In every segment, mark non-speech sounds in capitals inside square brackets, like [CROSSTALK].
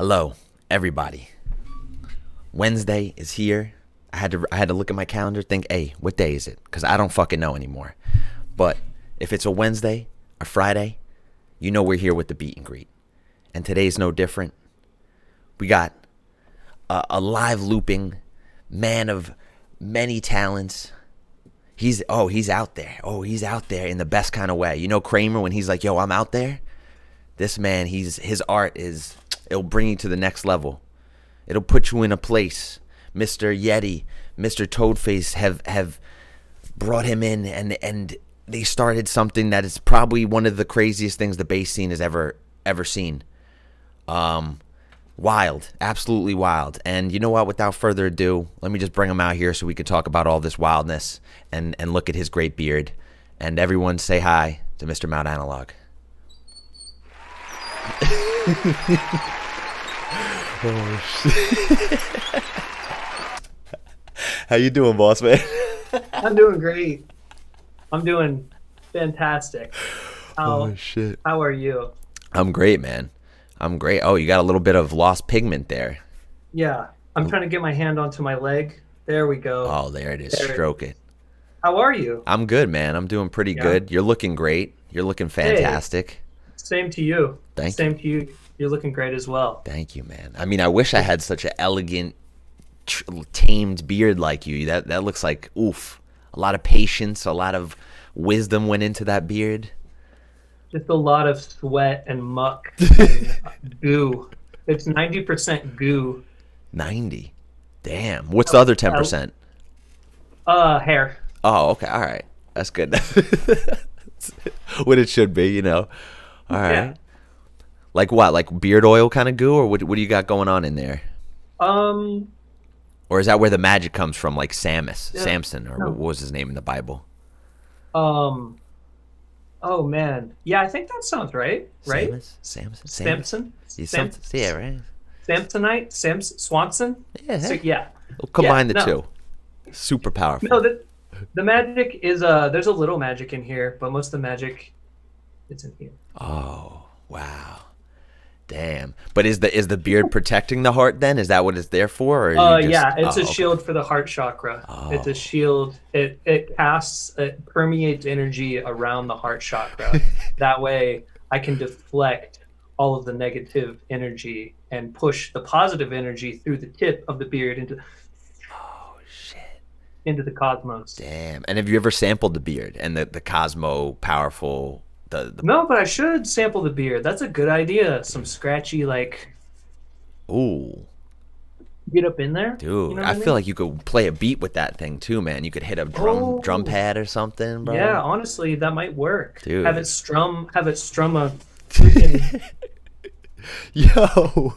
Hello, everybody. Wednesday is here. I had to I had to look at my calendar, think, hey, what day is it? Because I don't fucking know anymore. But if it's a Wednesday, a Friday, you know we're here with the beat and greet. And today's no different. We got a, a live looping man of many talents. He's oh he's out there. Oh he's out there in the best kind of way. You know Kramer when he's like, yo, I'm out there. This man, he's his art is it'll bring you to the next level. It'll put you in a place. Mr. Yeti, Mr. Toadface have have brought him in and and they started something that is probably one of the craziest things the bass scene has ever ever seen. Um wild, absolutely wild. And you know what? Without further ado, let me just bring him out here so we can talk about all this wildness and and look at his great beard. And everyone say hi to Mr. Mount Analog. [LAUGHS] oh! [LAUGHS] How you doing, boss man? [LAUGHS] I'm doing great. I'm doing fantastic. How, oh um, shit! How are you? I'm great, man. I'm great. Oh, you got a little bit of lost pigment there. Yeah, I'm oh. trying to get my hand onto my leg. There we go. Oh, there it is. There. Stroke it. How are you? I'm good, man. I'm doing pretty Yeah. good. You're looking great. You're looking fantastic. Same to you. Thank Same to you. You're looking great as well. Thank you, man. I mean, I wish I had such an elegant, tamed beard like you. That that looks like oof. A lot of patience, a lot of wisdom went into that beard. Just a lot of sweat and muck [LAUGHS] and goo. It's 90% goo. Ninety. Damn. What's the other ten percent? Uh, hair. Oh, okay. All right. That's good. [LAUGHS] what it should be, you know. All right. Yeah. Like what? Like beard oil kind of goo, or what? What do you got going on in there? Um, Or is that where the magic comes from, like Samus, Yeah. Samson, or No. what was his name in the Bible? um, oh man. Yeah, I think that sounds right. Right? Samus? Samson? Samus? Samson? Yeah, Sam- something- yeah, right. Samsonite? Sams- Swanson? Yeah, So, yeah. We'll combine Yeah, the no. two. Super powerful. No, the, the magic is uh there's a little magic in here, but most of the magic it's in here. Oh, wow. Damn. But is the is the beard [LAUGHS] protecting the heart then? Is that what it's there for? Or Uh just- yeah, it's oh, a okay. shield for the heart chakra. It's Oh. a shield. It it casts it permeates energy around the heart chakra. [LAUGHS] that way I can deflect all of the negative energy and push the positive energy through the tip of the beard into Oh shit. into the cosmos. Damn. And have you ever sampled the beard and the, the Cosmo powerful the, the No, but I should sample the beer. That's a good idea. Some mm. scratchy like Ooh. get up in there. Dude, You know what I, mean? feel like you could play a beat with that thing too, man. You could hit a drum Oh. drum pad or something, bro. Yeah, honestly, that might work. Dude. Have it strum. Have it strum a. freaking- [LAUGHS] Yo.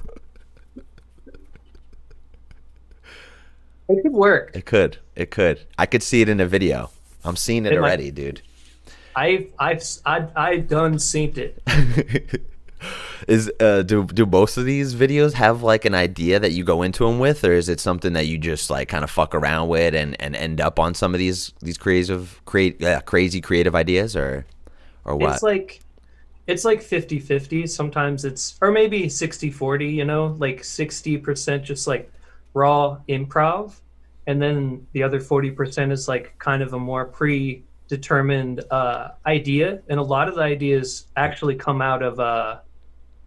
it could work. It could. It could. I could see it in a video. I'm seeing it It might- already, dude. I've I've I I done synced it. [LAUGHS] is uh do do most of these videos have like an idea that you go into them with or is it something that you just like kind of fuck around with and and end up on some of these these creative create uh, crazy creative ideas or or what It's like it's like 50-50. Sometimes it's or maybe 60-40, you know, like 60% just like raw improv and then the other 40% is like kind of a more predetermined uh idea and a lot of the ideas actually come out of uh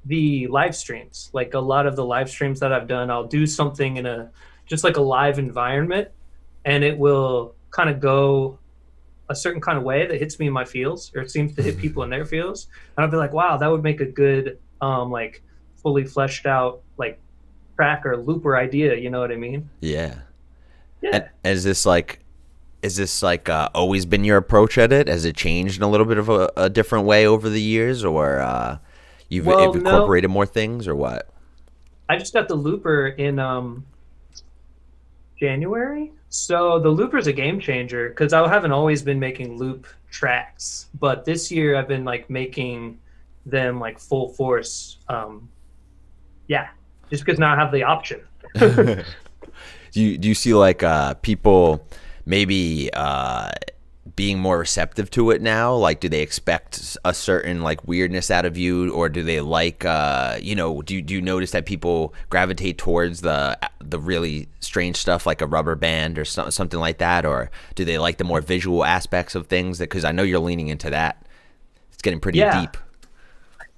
the live streams. Like a lot of the live streams that I've done, I'll do something in a just like a live environment and it will kind of go a certain kind of way that hits me in my feels or it seems to hit people in their feels and i'll be like wow that would make a good um like fully fleshed out like track or looper idea you know what i mean? Yeah. Yeah. And is this like is this like uh, always been your approach at it? Has it changed in a little bit of a, a different way over the years? Or uh you've, Well, you've no. incorporated more things or what? I just got the looper in um january. So the looper is a game changer because i haven't always been making loop tracks. But this year i've been like making them like full force um yeah just because now i have the option. [LAUGHS] Do you do you see like uh people maybe uh being more receptive to it now? Like, do they expect a certain like weirdness out of you, or do they like, uh, you know, do do you notice that people gravitate towards the the really strange stuff like a rubber band or so, something like that, or do they like the more visual aspects of things? Because I know you're leaning into that. It's getting pretty Yeah. deep.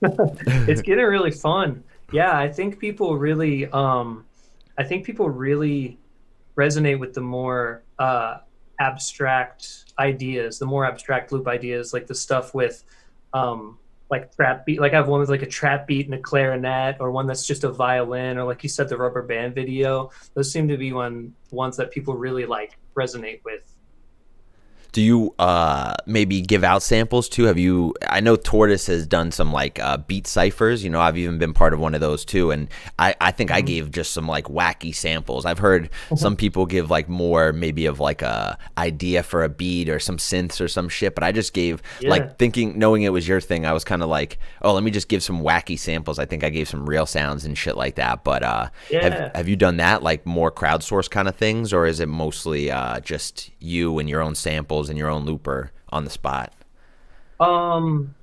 [LAUGHS] it's getting really fun. Yeah, I think people really, um, I think people really resonate with the more uh, abstract ideas, the more abstract loop ideas, like the stuff with, um, like trap beat. Like I have one with like a trap beat and a clarinet, or one that's just a violin, or like you said, the rubber band video. Those seem to be one ones that people really like resonate with. Do you uh maybe give out samples too? Have you? I know Tortoise has done some like uh, beat ciphers. You know, I've even been part of one of those too, and I I think I gave just some like wacky samples. I've heard some people give like more maybe of like a idea for a beat or some synths or some shit, but I just gave Yeah. like thinking knowing it was your thing. I was kind of like, oh, let me just give some wacky samples. I think I gave some real sounds and shit like that. But uh, Yeah. have have you done that like more crowdsourced kind of things, or is it mostly uh just you and your own samples and your own looper on the spot? Um,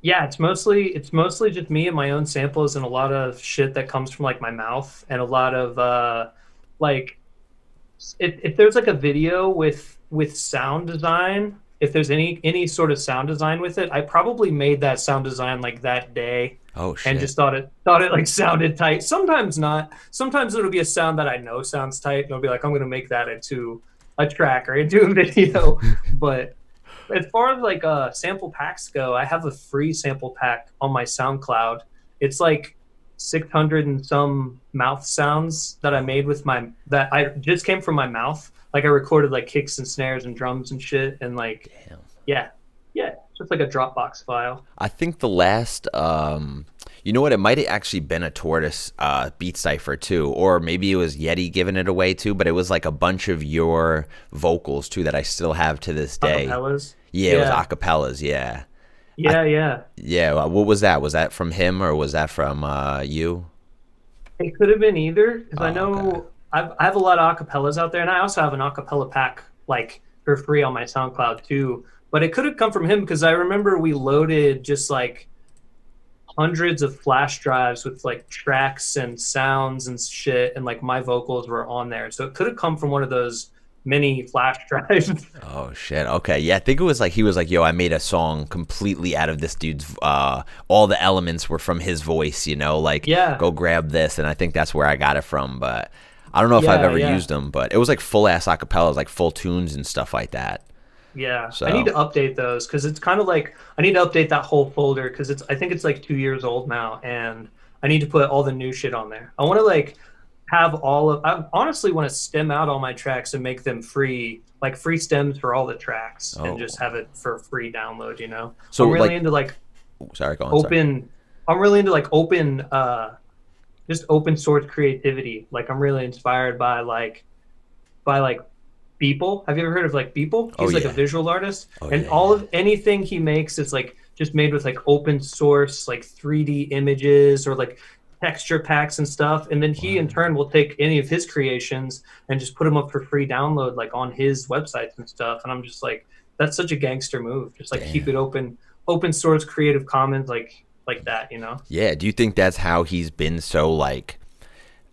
yeah, it's mostly it's mostly just me and my own samples and a lot of shit that comes from like my mouth and a lot of uh, like if if there's like a video with with sound design, if there's any any sort of sound design with it, I probably made that sound design like that day Oh shit! and just thought it thought it like sounded tight. Sometimes not. Sometimes it'll be a sound that I know sounds tight, and I'll be like, I'm gonna make that into a track or into a video. but as far as like uh, sample packs go, I have a free sample pack on my SoundCloud. It's like 600 and some mouth sounds that I made with my that I just came from my mouth. Like I recorded like kicks and snares and drums and shit, and like Damn. yeah, yeah, just like a Dropbox file. I think the last, um, you know what? It might have actually been a tortoise uh, beat cipher too, or maybe it was Yeti giving it away too. But it was like a bunch of your vocals too that I still have to this day. Acapellas. Yeah, it was acapellas. Yeah, Yeah, yeah. yeah. uh, What was that? Was that from him or was that from uh, you? It could have been either because I Oh, know okay. I've, I have a lot of acapellas out there, and I also have an acapella pack like for free on my SoundCloud too. But it could have come from him because I remember we loaded just like hundreds of flash drives with like tracks and sounds and shit, and like my vocals were on there. So it could have come from one of those mini flash [LAUGHS] drives. Oh shit. Okay. Yeah, I think it was like he was like, "Yo, I made a song completely out of this dude's. Uh, all the elements were from his voice. You know, like Yeah. go grab this." And I think that's where I got it from. But I don't know if I've ever yeah. used them. But it was like full ass acapellas, like full tunes and stuff like that. Yeah, So- I need to update those because it's kind of like I need to update that whole folder because it's I think it's like two years old now, and I need to put all the new shit on there. I want to like have all of. I honestly want to stem out all my tracks and make them free, like free stems for all the tracks, Oh. and just have it for free download. You know, So, I'm really like- into like Sorry, go on. sorry. open. I'm really into like open, uh, just open source creativity. Like I'm really inspired by like, by like Beeple. Have you ever heard of like Beeple? Oh, he's Oh, like yeah. a visual artist, Oh, and yeah, all of anything he makes is like just made with like open source, like 3D images or like texture packs and stuff. And then he in turn will take any of his creations and just put them up for free download, like on his websites and stuff. And I'm just like, that's such a gangster move. Just like keep it open, open source, Creative Commons, like like that. You know? Yeah. Do you think that's how he's been so like?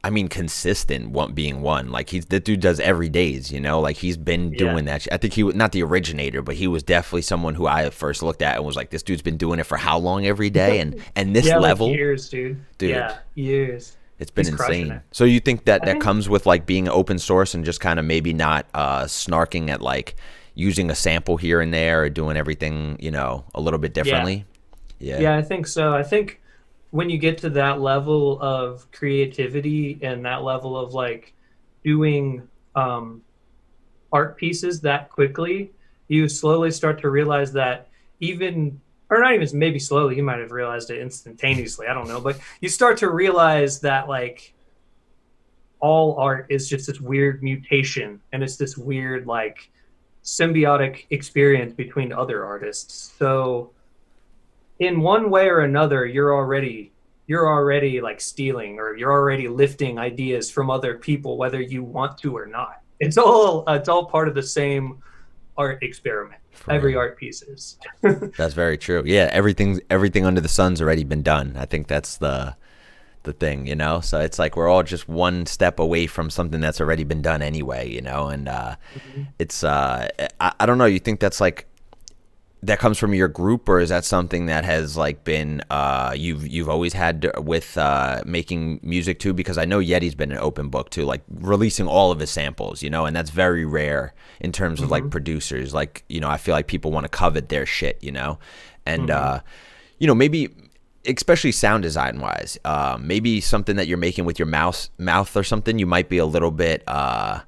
I mean, consistent one being one. Like he's that dude does every days, you know. Like he's been Yeah. doing that. I think he was not the originator, but he was definitely someone who I first looked at and was like, "This dude's been doing it for how long every day?" And [LAUGHS] and this yeah, level, like years, dude. Dude. Yeah, years. it's been he's insane. it. So you think that I that think- comes with like being open source and just kind of maybe not uh, snarking at like using a sample here and there or doing everything, you know, a little bit differently. Yeah. Yeah, I think so. I think when you get to that level of creativity and that level of like doing um, art pieces that quickly, you slowly start to realize that even, or not even maybe slowly, you might have realized it instantaneously. I don't know, but you start to realize that like all art is just this weird mutation and it's this weird like symbiotic experience between other artists. So in one way or another you're already you're already like stealing or you're already lifting ideas from other people whether you want to or not it's all it's all part of the same art experiment. Every art piece is. [LAUGHS] that's very true. Yeah, everything everything under the sun's already been done. I think that's the the thing, you know. So it's like we're all just one step away from something that's already been done anyway, you know. And uh, mm-hmm. it's uh, I, I don't know. You think that's like that comes from your group, or is that something that has like been uh, you've you've always had with uh, making music too? Because I know Yeti's been an open book too, like releasing all of his samples, you know, and that's very rare in terms of mm-hmm. like producers. Like you know, I feel like people want to covet their shit, you know, and mm-hmm. uh, you know maybe especially sound design wise, uh, maybe something that you're making with your mouse mouth or something, you might be a little bit uh,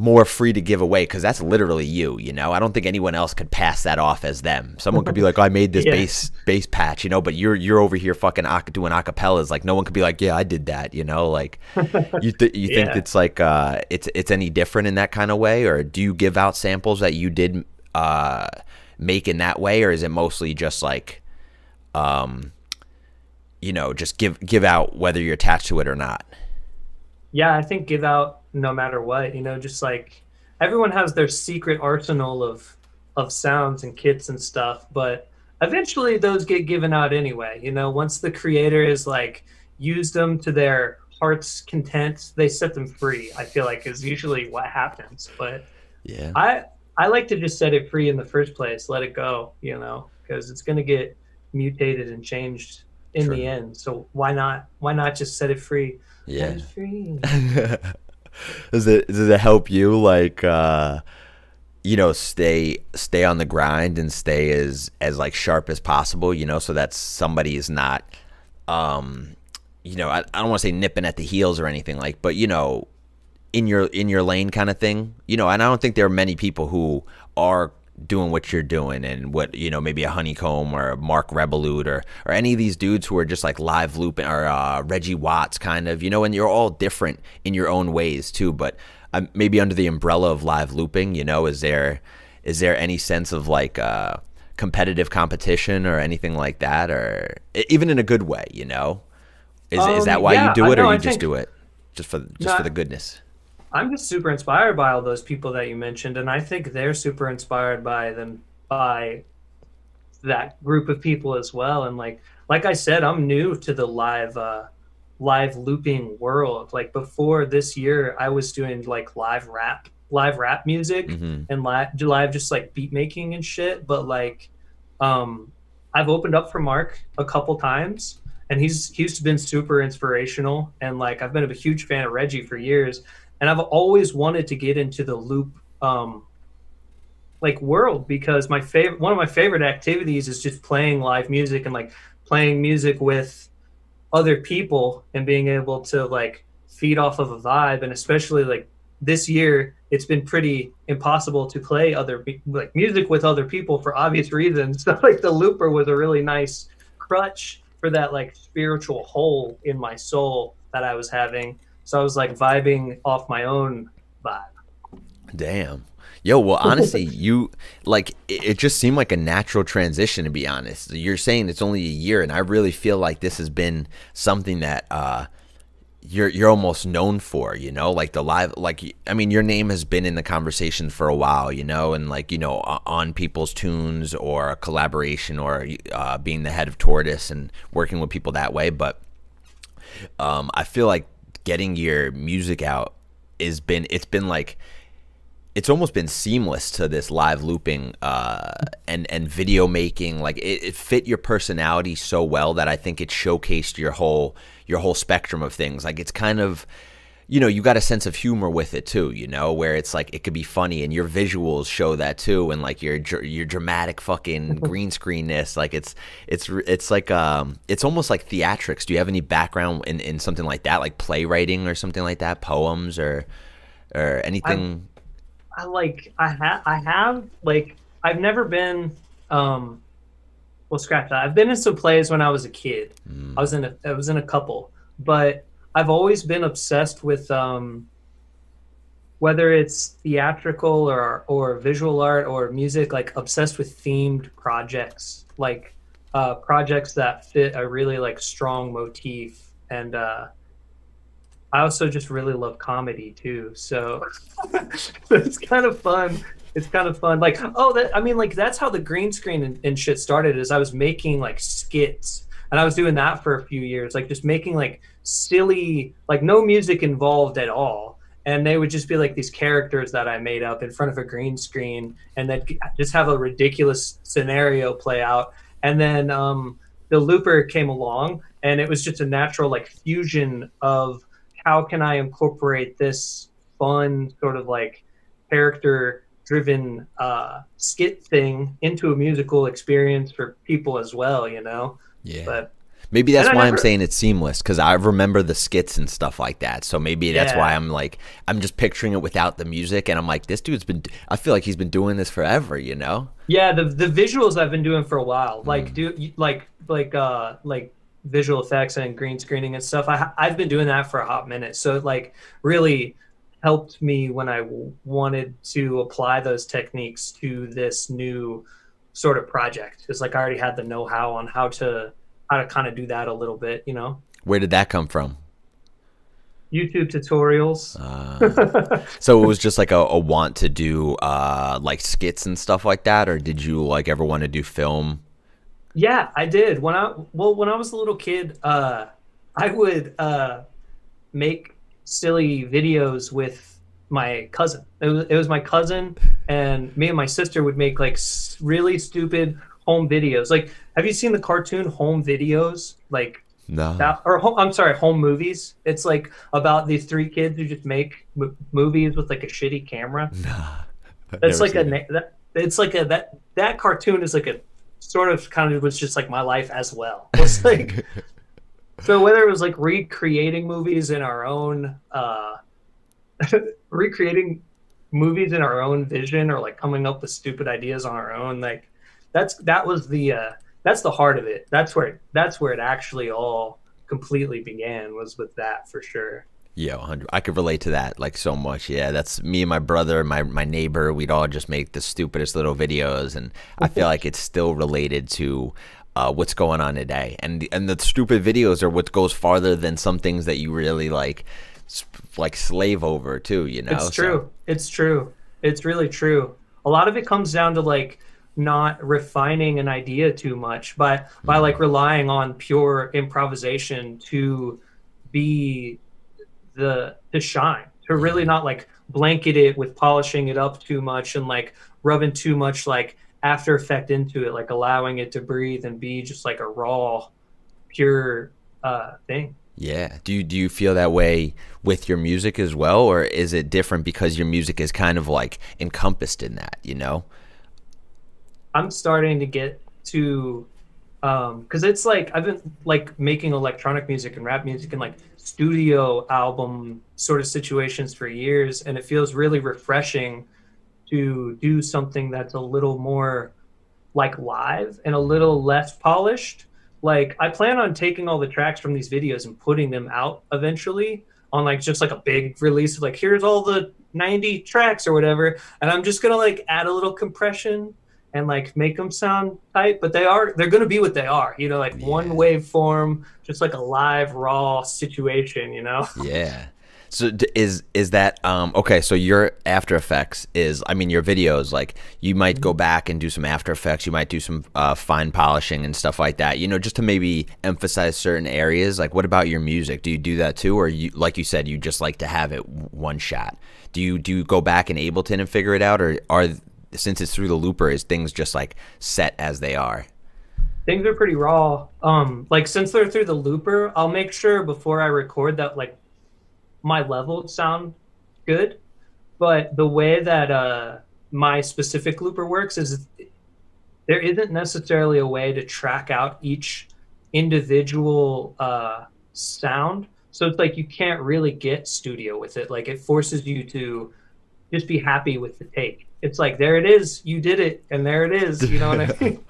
more free to give away because that's literally you. You know, I don't think anyone else could pass that off as them. Someone could be like, oh, "I made this [LAUGHS] yeah. bass bass patch," you know, but you're you're over here fucking doing acapellas. Like no one could be like, "Yeah, I did that," you know. Like [LAUGHS] you th- you yeah. think it's like uh, it's it's any different in that kind of way, or do you give out samples that you did uh, make in that way, or is it mostly just like um, you know, just give give out whether you're attached to it or not. Yeah, I think give out no matter what. You know, just like everyone has their secret arsenal of of sounds and kits and stuff, but eventually those get given out anyway. You know, once the creator is like used them to their heart's content, they set them free. I feel like is usually what happens. But yeah, I I like to just set it free in the first place, let it go. You know, because it's gonna get mutated and changed in True. the end. So why not? Why not just set it free? Yeah. [LAUGHS] Does it does it help you like uh you know stay stay on the grind and stay as as like sharp as possible you know so that somebody is not um you know I, I don't want to say nipping at the heels or anything like but you know in your in your lane kind of thing you know and i don't think there are many people who are doing what you're doing and what you know maybe a honeycomb or a Marc Rebillet or or any of these dudes who are just like live looping or uh, reggie watts kind of you know and you're all different in your own ways too but um, maybe under the umbrella of live looping you know is there is there any sense of like uh, competitive competition or anything like that or even in a good way you know? Is, um, is that um, why yeah, you do it or you I just think, do it just for just for the goodness I'm just super inspired by all those people that you mentioned, and I think they're super inspired by them by that group of people as well. And like like I said, I'm new to the live uh, live looping world. Like before this year, I was doing like live rap live rap music mm-hmm. and live live just like beat making and shit. But like, um, I've opened up for Marc a couple times. And he's he's been super inspirational, and like I've been a huge fan of Reggie for years and I've always wanted to get into the loop um, like world because my favorite one of my favorite activities is just playing live music and like playing music with other people and being able to like feed off of a vibe. And especially like this year it's been pretty impossible to play other like music with other people for obvious reasons. [LAUGHS] So like the looper was a really nice crutch for that like spiritual hole in my soul that i was having so I was like vibing off my own vibe. Damn. Yo, well, honestly, [LAUGHS] you like it, just seemed like a natural transition to be honest. You're saying it's only a year, and I really feel like this has been something that uh, you're you're almost known for. You know, like the live, like I mean, your name has been in the conversation for a while. You know, and like you know, on people's tunes or a collaboration or uh, being the head of Tortoise and working with people that way. But um, I feel like getting your music out has been it's been like it's almost been seamless to this live looping uh, and and video making. Like it, it, fit your personality so well that I think it showcased your whole your whole spectrum of things. Like it's kind of you know, you got a sense of humor with it too, you know, where it's like it could be funny and your visuals show that too and like your your dramatic fucking [LAUGHS] green screenness, like it's it's it's like um it's almost like theatrics. Do you have any background in in something like that, like playwriting or something like that, poems or or anything? I, I like I have I have like I've never been um well scratch that. I've been in some plays when I was a kid. Mm. I was in a I was in a couple, but I've always been obsessed with um, whether it's theatrical or or visual art or music, like obsessed with themed projects, like uh, projects that fit a really like strong motif. And uh, I also just really love comedy too, so [LAUGHS] it's kind of fun it's kind of fun. Like, oh, that I mean, like that's how the green screen and, and shit started. Is I was making like skits, and I was doing that for a few years, like just making like silly, like no music involved at all, and they would just be like these characters that I made up in front of a green screen, and then just have a ridiculous scenario play out, and then um, the looper came along, and it was just a natural like fusion of how can I incorporate this fun sort of like character driven uh, skit thing into a musical experience for people as well, you know? Yeah. But Maybe that's why never- I'm saying it's seamless because I remember the skits and stuff like that. So maybe that's Yeah. why I'm like I'm just picturing it without the music, and I'm like, this dude's been. I feel like he's been doing this forever, you know? yeah, the the visuals I've been doing for a while, Mm. like do like like uh like visual effects and green screening and stuff. I I've been doing that for a hot minute, so it like really helped me when I w- wanted to apply those techniques to this new sort of project. It's like I already had the know how on how to how to kind of do that a little bit, you know. Where did that come from? YouTube tutorials. Uh, [LAUGHS] so it was just like a, a want to do uh, like skits and stuff like that, or did you like ever want to do film? Yeah, I did. When I well, when I was a little kid, uh, I would uh, make silly videos with my cousin. It was, it was my cousin, and me and my sister would make like really stupid home videos. Like, have you seen the cartoon Home Videos? Like No. that, or home, I'm sorry, Home Movies. It's like about these three kids who just make m- movies with like a shitty camera. [LAUGHS] I've That's like a it. that, it's like a that that cartoon is like a sort of kind of was just like my life as well. [LAUGHS] It's like [LAUGHS] so whether it was like recreating movies in our own uh recreating movies in our own vision or like coming up with stupid ideas on our own like that's that was the uh that's the heart of it. That's where that's where it actually all completely began was with that for sure. Yeah, 100. I could relate to that like so much. Yeah, that's me and my brother, my my neighbor. We'd all just make the stupidest little videos, and I feel like it's still related to uh, what's going on today. And and the stupid videos are what goes farther than some things that you really like, like slave over too. You know, It's So- true. It's true. It's really true. A lot of it comes down to like not refining an idea too much by by like relying on pure improvisation to be the to shine to really not like blanket it with polishing it up too much and like rubbing too much like after effect into it like allowing it to breathe and be just like a raw pure uh thing Yeah. Do you do you feel that way with your music as well, or is it different because your music is kind of like encompassed in that? You know. I'm starting to get to um because it's like I've been like making electronic music and rap music and like studio album sort of situations for years and it feels really refreshing to do something that's a little more like live and a little less polished like I plan on taking all the tracks from these videos and putting them out eventually on like just like a big release of like here's all the 90 tracks or whatever. And I'm just gonna like add a little compression and like make them sound tight but they are they're going to be what they are you know like one waveform just like a live raw situation you know? Yeah. So is is that um okay? So your After Effects is, I mean, your videos like you might go back and do some After Effects. You might do some uh, fine polishing and stuff like that. You know, just to maybe emphasize certain areas. Like, what about your music? Do you do that too, or you like you said, you just like to have it one shot? Do you do you go back in Ableton and figure it out, or are since it's through the looper, is things just like set as they are? things are pretty raw um like since they're through the looper i'll make sure before i record that like my level sound good but the way that uh my specific looper works is there isn't necessarily a way to track out each individual uh sound. So it's like you can't really get studio with it. Like it forces you to just be happy with the take. It's like there it is you did it and there it is you know what i [LAUGHS] mean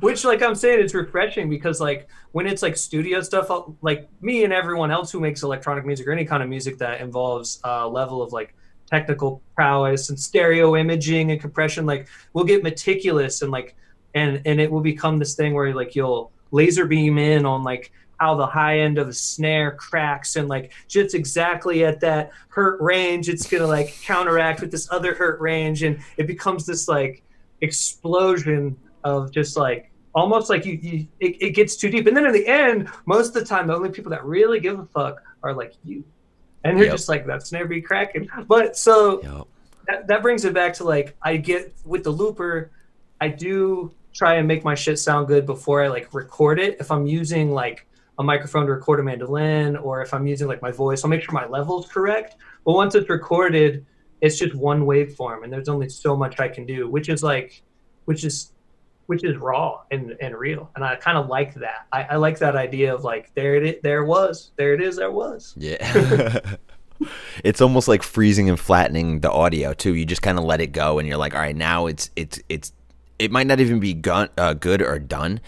which like i'm saying it's refreshing because like when it's like studio stuff like me and everyone else who makes electronic music or any kind of music that involves a level of like technical prowess and stereo imaging and compression like we'll get meticulous and like and and it will become this thing where like you'll laser beam in on like how the high end of a snare cracks and like just exactly at that hurt range it's gonna like counteract with this other hurt range. And it becomes this like explosion of just like almost like you, you it, it gets too deep and then in the end most of the time the only people that really give a fuck are like you and you're Yep. just like that's never be cracking but so Yup. that, that brings it back to like I get with the looper, I do try and make my shit sound good before I like record it. If I'm using like a microphone to record a mandolin or if I'm using like my voice, I'll make sure my level's correct. But once it's recorded, it's just one waveform and there's only so much I can do, which is like which is which is raw and, and real. And I kind of like that. I, I like that idea of like there it is, there was, there it is, there was. Yeah. [LAUGHS] it's almost like freezing and flattening the audio too. You just kind of let it go, and you're like, all right, now it's it's it's it might not even be gun, uh, good or done,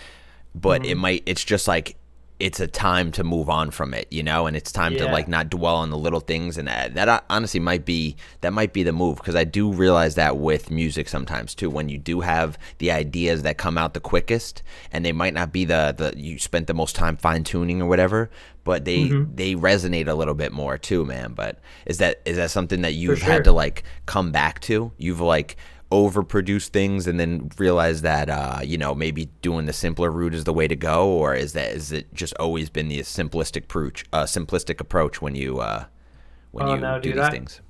but Mm-hmm. it might. It's just like it's a time to move on from it, you know, and it's time to Yeah. like not dwell on the little things, and that, that honestly might be that might be the move because I do realize that with music sometimes too. When you do have the ideas that come out the quickest, and they might not be the the you spent the most time fine tuning or whatever, but they Mm-hmm. they resonate a little bit more too, man. But is that is that something that you've sure. had to like come back to? You've like overproduced things and then realize that uh, you know maybe doing the simpler route is the way to go, or is that is it just always been the simplistic approach, uh, simplistic approach when you uh, when Oh, you no, do dude, these I- things?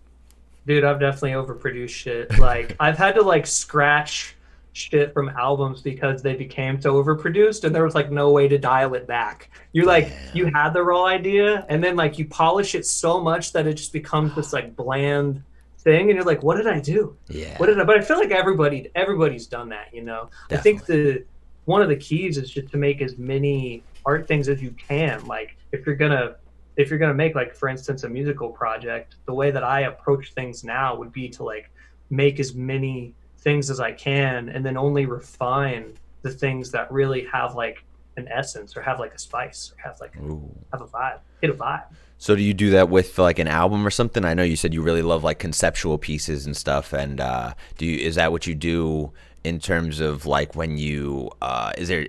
Dude, I've definitely overproduced shit. [LAUGHS] Like I've had to like scratch shit from albums because they became so overproduced and there was like no way to dial it back. You like you had the raw idea and then like you polish it so much that it just becomes this like bland thing and you're like, what did I do? Yeah. What did I but I feel like everybody everybody's done that, you know. I think the one of the keys is just to make as many art things as you can. Like if you're gonna if you're gonna make like for instance a musical project, the way that I approach things now would be to like make as many things as I can and then only refine the things that really have like an essence or have like a spice or have like Ooh. have a vibe. Hit a vibe. So do you do that with like an album or something? I know you said you really love like conceptual pieces and stuff. And uh, do you is that what you do in terms of like when you uh, is there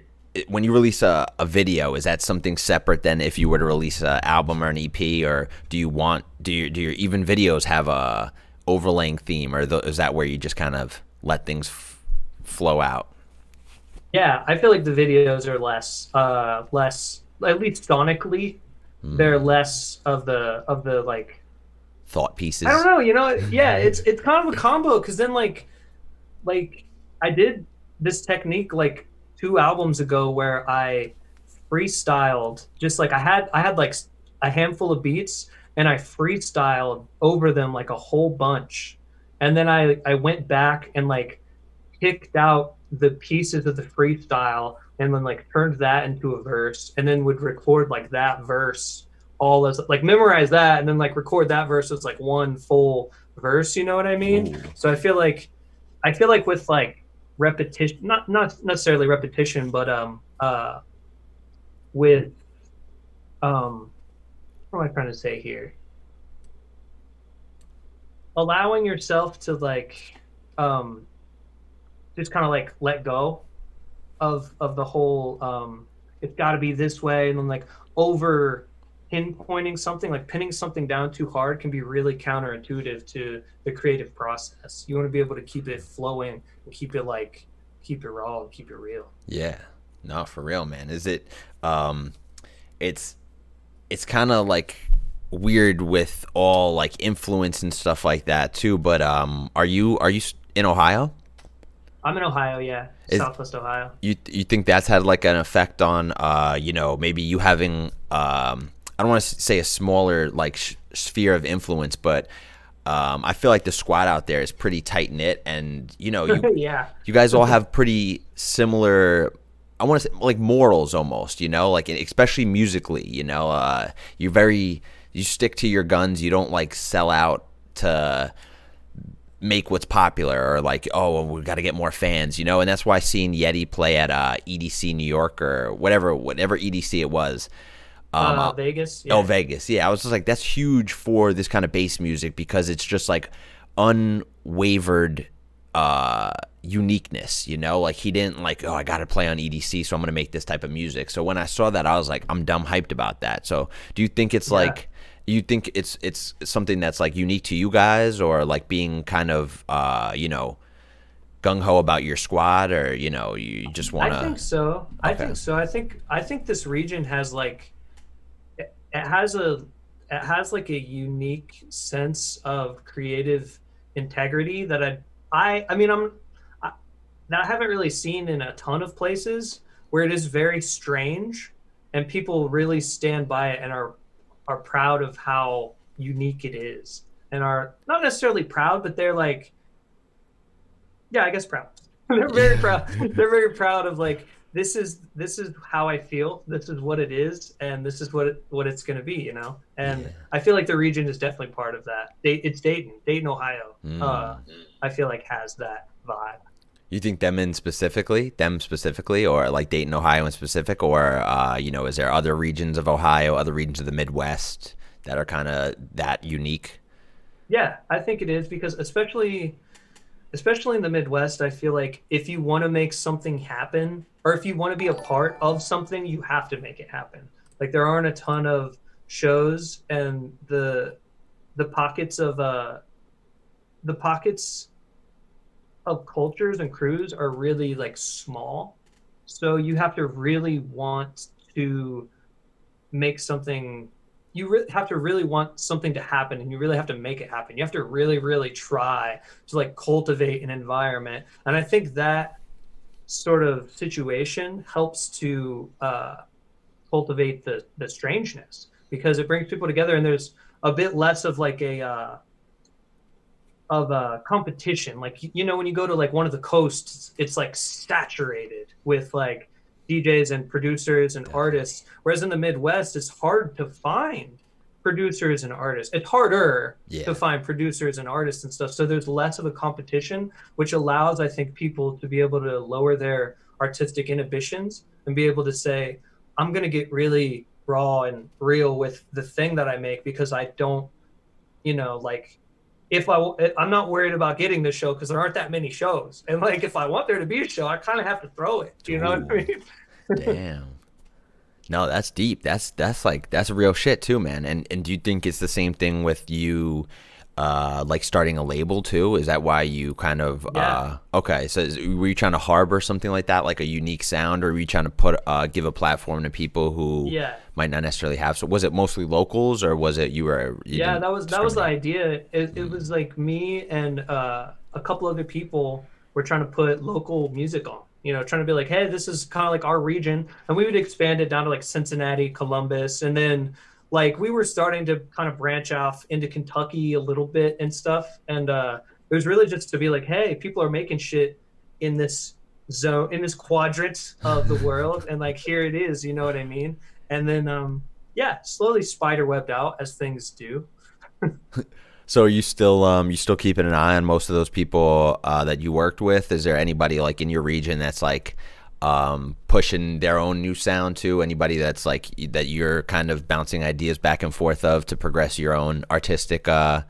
when you release a, a video? Is that something separate than if you were to release an album or an EP? Or do you want do your do your even videos have a overlaying theme, or is that where you just kind of let things f- flow out? Yeah, I feel like the videos are less uh less at least sonically Hmm. they're less of the of the like Thought pieces. I don't know, you know, yeah, it's it's kind of a combo because then like like I did this technique like two albums ago where I freestyled just like I had I had like a handful of beats and I freestyled over them like a whole bunch. And then I I went back and like picked out the pieces of the freestyle and then like turned that into a verse and then would record like that verse all as like memorize that and then like record that verse as like one full verse you know what i mean? Ooh. so i feel like i feel like with like repetition not not necessarily repetition but um uh with um what am i trying to say here? Allowing yourself to like um just kind of like let go of of the whole um it's got to be this way and then like over pinpointing something like pinning something down too hard can be really counterintuitive to the creative process you want to be able to keep it flowing and keep it like keep it raw keep it real Yeah. No, for real, man. Is it um it's it's kind of like weird with all like influence and stuff like that too, but um are you are you in Ohio? I'm in ohio yeah. Is- southwest ohio. You you think that's had like an effect on uh you know, maybe you having um I don't want to say a smaller like sh- sphere of influence, but um, I feel like the squad out there is pretty tight knit, and you know, you, [LAUGHS] yeah. you guys all [LAUGHS] have pretty similar i want to say like morals almost you know like especially musically you know uh you're very you stick to your guns you don't like sell out to make what's popular or like oh well, we got to get more fans you know and that's why seeing yeti play at uh edc new york or whatever whatever edc it was um, uh, vegas Oh. Vegas. Yeah, I was just like, that's huge for this kind of bass music because it's just like unwavered uh uniqueness you know like he didn't like oh i gotta play on edc so i'm gonna make this type of music so when i saw that i was like i'm dumb hyped about that so do you think it's Yeah. like you think it's it's something that's like unique to you guys or like being kind of uh you know gung-ho about your squad or you know you just want to I think so. I think so. I think I think this region has like it, it has a it has like a unique sense of creative integrity that I I I mean I'm I, that I haven't really seen in a ton of places where it is very strange and people really stand by it and are are proud of how unique it is and are not necessarily proud but they're like yeah, I guess proud. [LAUGHS] they're very proud. They're very proud of like this is this is how I feel. This is what it is, and this is what it, what it's going to be. You know, and Yeah. I feel like the region is definitely part of that. It's Dayton, Dayton, Ohio. Mm. Uh, I feel like has that vibe. You think them in specifically, them specifically, or like Dayton, Ohio in specific, or uh, you know, is there other regions of Ohio, other regions of the Midwest that are kind of that unique? Yeah, I think it is because especially especially in the Midwest, I feel like if you want to make something happen or if you want to be a part of something, you have to make it happen. Like there aren't a ton of shows and the the pockets of uh the pockets of cultures and crews are really like small. So you have to really want to make something you re- have to really want something to happen and you really have to make it happen you have to really really try to like cultivate an environment and i think that sort of situation helps to uh, cultivate the the strangeness because it brings people together and there's a bit less of like a uh, of a competition. Like you know when you go to like one of the coasts it's like saturated with like DJs and producers and artists whereas in the Midwest it's hard to find producers and artists. It's harder Yeah. to find producers and artists and stuff so there's less of a competition which allows I think people to be able to lower their artistic inhibitions and be able to say I'm going to get really raw and real with the thing that I make because I don't you know like if I I'm not worried about getting the show because there aren't that many shows and like if I want there to be a show I kind of have to throw it you know what I mean [LAUGHS] Damn. No, that's deep. That's that's like that's real shit too, man. And and do you think it's the same thing with you uh like starting a label too? Is that why you kind of uh okay, so is, were you trying to harbor something like that like a unique sound or were you trying to put uh give a platform to people who yeah. might not necessarily have? So was it mostly locals or was it you were you yeah that was that was the idea. It, it was like me and uh, a couple other people were trying to put local music on you know trying to be like hey this is kind of like our region. And we would expand it down to like cincinnati columbus and then like we were starting to kind of branch off into kentucky a little bit and stuff. And uh it was really just to be like hey people are making shit in this zone in this quadrant of the [LAUGHS] world. And like here it is you know what i mean? And then um yeah slowly spider webbed out as things do. [LAUGHS] So are you still um you still keeping an eye on most of those people uh, that you worked with? Is there anybody like in your region that's like um pushing their own new sound to? Anybody that's like that you're kind of bouncing ideas back and forth of to progress your own artistic uh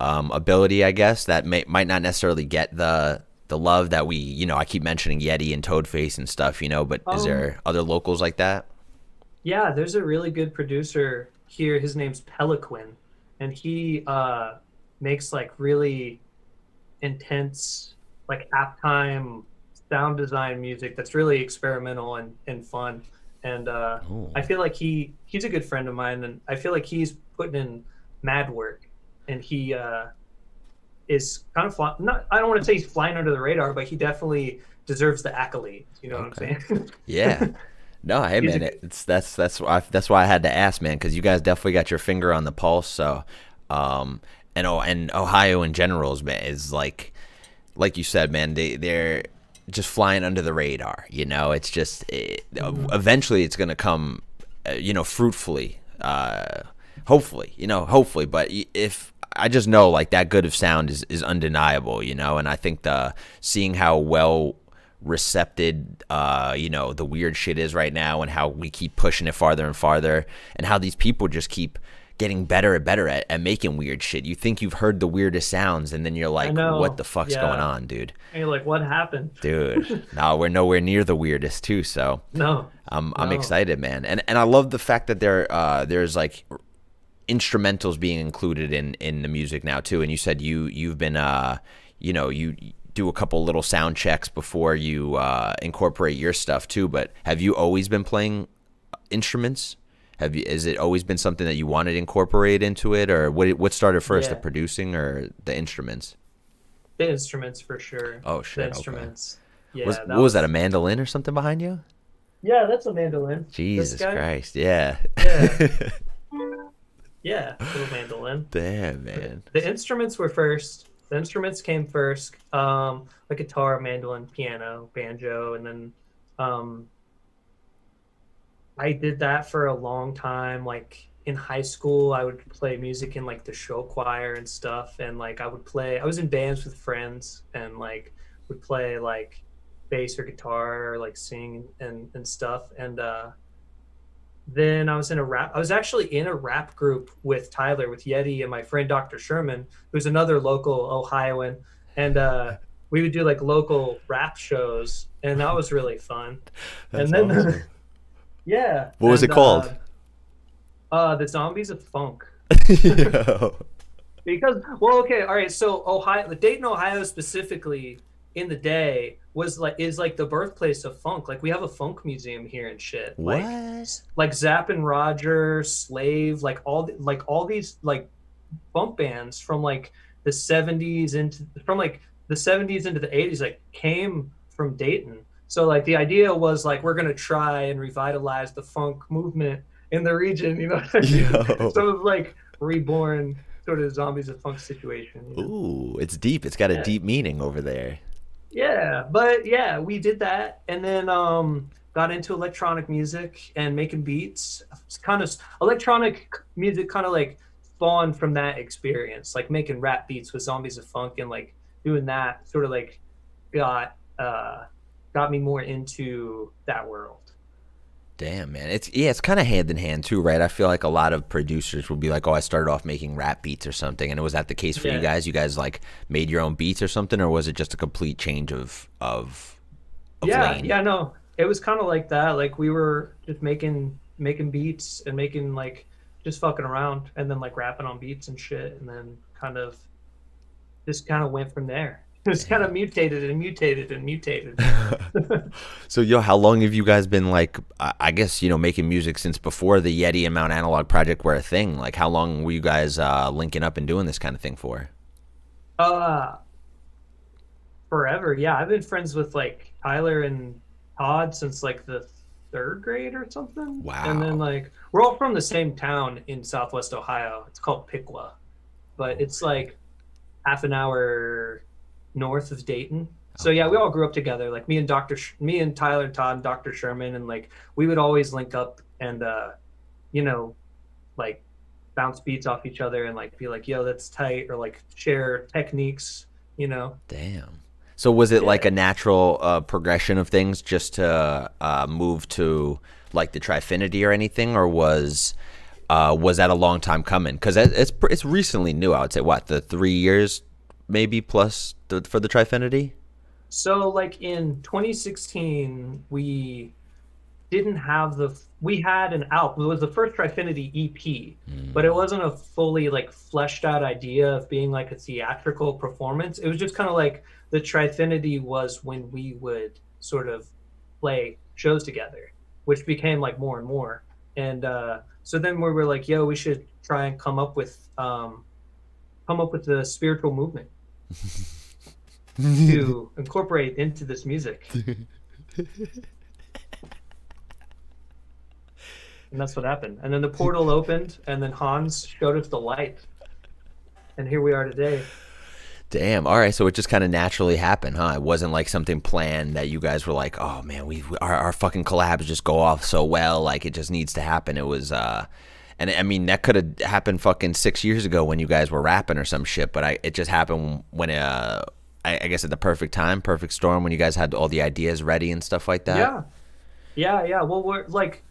um ability, I guess, that may might not necessarily get the the love that we, you know, I keep mentioning Yeti and Toadface and stuff, you know, but is Um, there other locals like that? Yeah, there's a really good producer here. His name's Peliquin, and he uh, makes like really intense, like halftime sound design music that's really experimental and, and fun. And uh, I feel like he he's a good friend of mine, and I feel like he's putting in mad work, and he uh, is kind of fly- not. I don't want to say he's flying under the radar, but he definitely deserves the accolades. You know Okay. what I'm saying? [LAUGHS] Yeah. No, hey man, it's that's that's why that's why I had to ask, man, because you guys definitely got your finger on the pulse. So, um, and oh, and Ohio in general is man is like, like you said, man, they they're just flying under the radar. You know, it's just it, eventually it's gonna come, uh, you know, fruitfully. Uh, hopefully, you know, hopefully. But if I just know like that good of sound is is undeniable, you know, and I think the seeing how well recepted uh you know the weird shit is right now and how we keep pushing it farther and farther and how these people just keep getting better and better at, at making weird shit. You think you've heard the weirdest sounds, and then you're like, "What the fuck's Yeah. going on, dude?" And you're like, what happened? Dude, [LAUGHS] no, we're nowhere near the weirdest too. So No. I'm I'm No. excited, man, and and I love the fact that there uh there's like instrumentals being included in in the music now too. And you said you you've been uh you know you do a couple little sound checks before you uh incorporate your stuff too. But have you always been playing instruments? Have you? Is it always been something that you wanted to incorporate into it, or what? What started first, the producing or the instruments? The instruments for sure. Oh, shit, The okay. instruments. Yeah. was, what was that? A mandolin or something behind you? Yeah, that's a mandolin. Jesus? Christ! Yeah. Yeah. [LAUGHS] Yeah, little mandolin. Damn, man. The instruments were first. The instruments came first. Um, like guitar, mandolin, piano, banjo, and then um, I did that for a long time. Like in high school, I would play music in like the show choir and stuff, and like I would play. I was in bands with friends, and like would play like bass or guitar or like sing and and stuff. And uh, then I was in a rap. I was actually in a rap group with Tyler, with Yheti, and my friend Dr. Sherman, who's another local Ohioan, and uh, we would do like local rap shows, and that was really fun. [LAUGHS] And then, awesome. [LAUGHS] yeah. What was and, it called? Uh, uh, the Zombies of Funk. [LAUGHS] Because well, okay, all right. So Ohio, Dayton, Ohio specifically, in the day was like is like the birthplace of funk. Like we have a funk museum here and shit. Like, What? like Zapp and Roger, Slave, like all the- like all these like funk bands from like the 70s into from like the 70s into the 80s like came from Dayton. So like the idea was like we're gonna try and revitalize the funk movement in the region, you know. What I mean? Yo. [LAUGHS] So it was like reborn sort of zombies of funk situation. you know? Ooh, it's deep. It's got a deep meaning over there. Yeah, but yeah, we did that, and then um, got into electronic music and making beats. It's kind of electronic music, kind of like spawned from that experience, like making rap beats with Zombies of Funk, and like doing that sort of like got uh, got me more into that world. Damn, man. It's yeah, it's kind of hand in hand too, right? I feel like a lot of producers will be like, "Oh, I started off making rap beats or something," and was that the case for you guys? You guys like made your own beats or something, or was it just a complete change of of, of yeah, lane? yeah, no, it was kind of like that. Like we were just making making beats and making like just fucking around, and then like rapping on beats and shit, and then kind of just kind of went from there. [LAUGHS] Just kind of mutated and mutated and mutated. [LAUGHS] [LAUGHS] So, yo, how long have you guys been like? I I guess you know making music since before the Yheti and Mount Analog project were a thing. Like, how long were you guys uh, linking up and doing this kind of thing for? Uh, forever. Yeah, I've been friends with like Tyler and Todd since like the third grade or something. Wow. And then like we're all from the same town in Southwest Ohio. It's called Piqua, but it's like half an hour north of Dayton. So yeah, we all grew up together. Like me and Doctor, Sh- me and Tyler and Todd and Doctor Sherman, and like we would always link up and uh, you know, like bounce beats off each other and like be like, "Yo, that's tight," or like share techniques. You know, Damn. So was it like a natural uh, progression of things just to uh, move to like the Trifinity or anything, or was uh, was that a long time coming? Because it's it's recently new. I would say what the three years maybe plus the, for the Trifinity. So like in 2016, we didn't have the we had an out It was the first Trifinity EP, but it wasn't a fully like fleshed out idea of being like a theatrical performance. It was just kind of like the Trifinity was when we would sort of play shows together, which became like more and more. And uh, so then we were like, "Yo, we should try and come up with um, come up with the spiritual movement." [LAUGHS] [LAUGHS] to incorporate into this music. [LAUGHS] and that's what happened. And then the portal opened, and then Hans showed us the light. And here we are today. Damn. All right. So it just kind of naturally happened, huh? It wasn't like something planned that you guys were like, oh man, we we- our our fucking collabs just go off so well, like it just needs to happen. It was, uh, and I mean that could have happened fucking six years ago when you guys were rapping or some shit, but I it just happened when uh. I I guess at the perfect time, perfect storm, when you guys had all the ideas ready and stuff like that. Yeah. Yeah, yeah. Well, we're like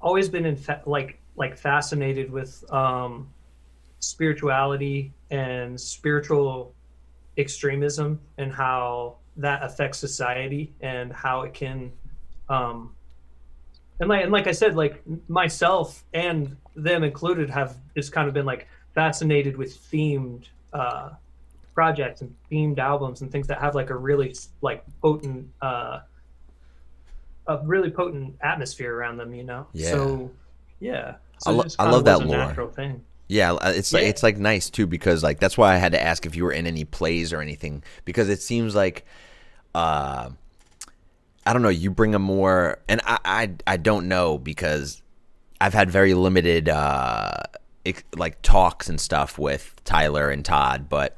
always been in fa- like like fascinated with um, spirituality and spiritual extremism and how that affects society and how it can um, and like and like I said, like myself and them included have just kind of been like fascinated with themed uh, projects and themed albums and things that have like a really like potent uh, a really potent atmosphere around them, you know. Yeah. So yeah, so I lo- I love that lore. Thing. Yeah, it's like it's like nice too because like that's why I had to ask if you were in any plays or anything because it seems like uh I don't know, you bring a more and I I, I don't know because I've had very limited uh like talks and stuff with Tyler and Todd, but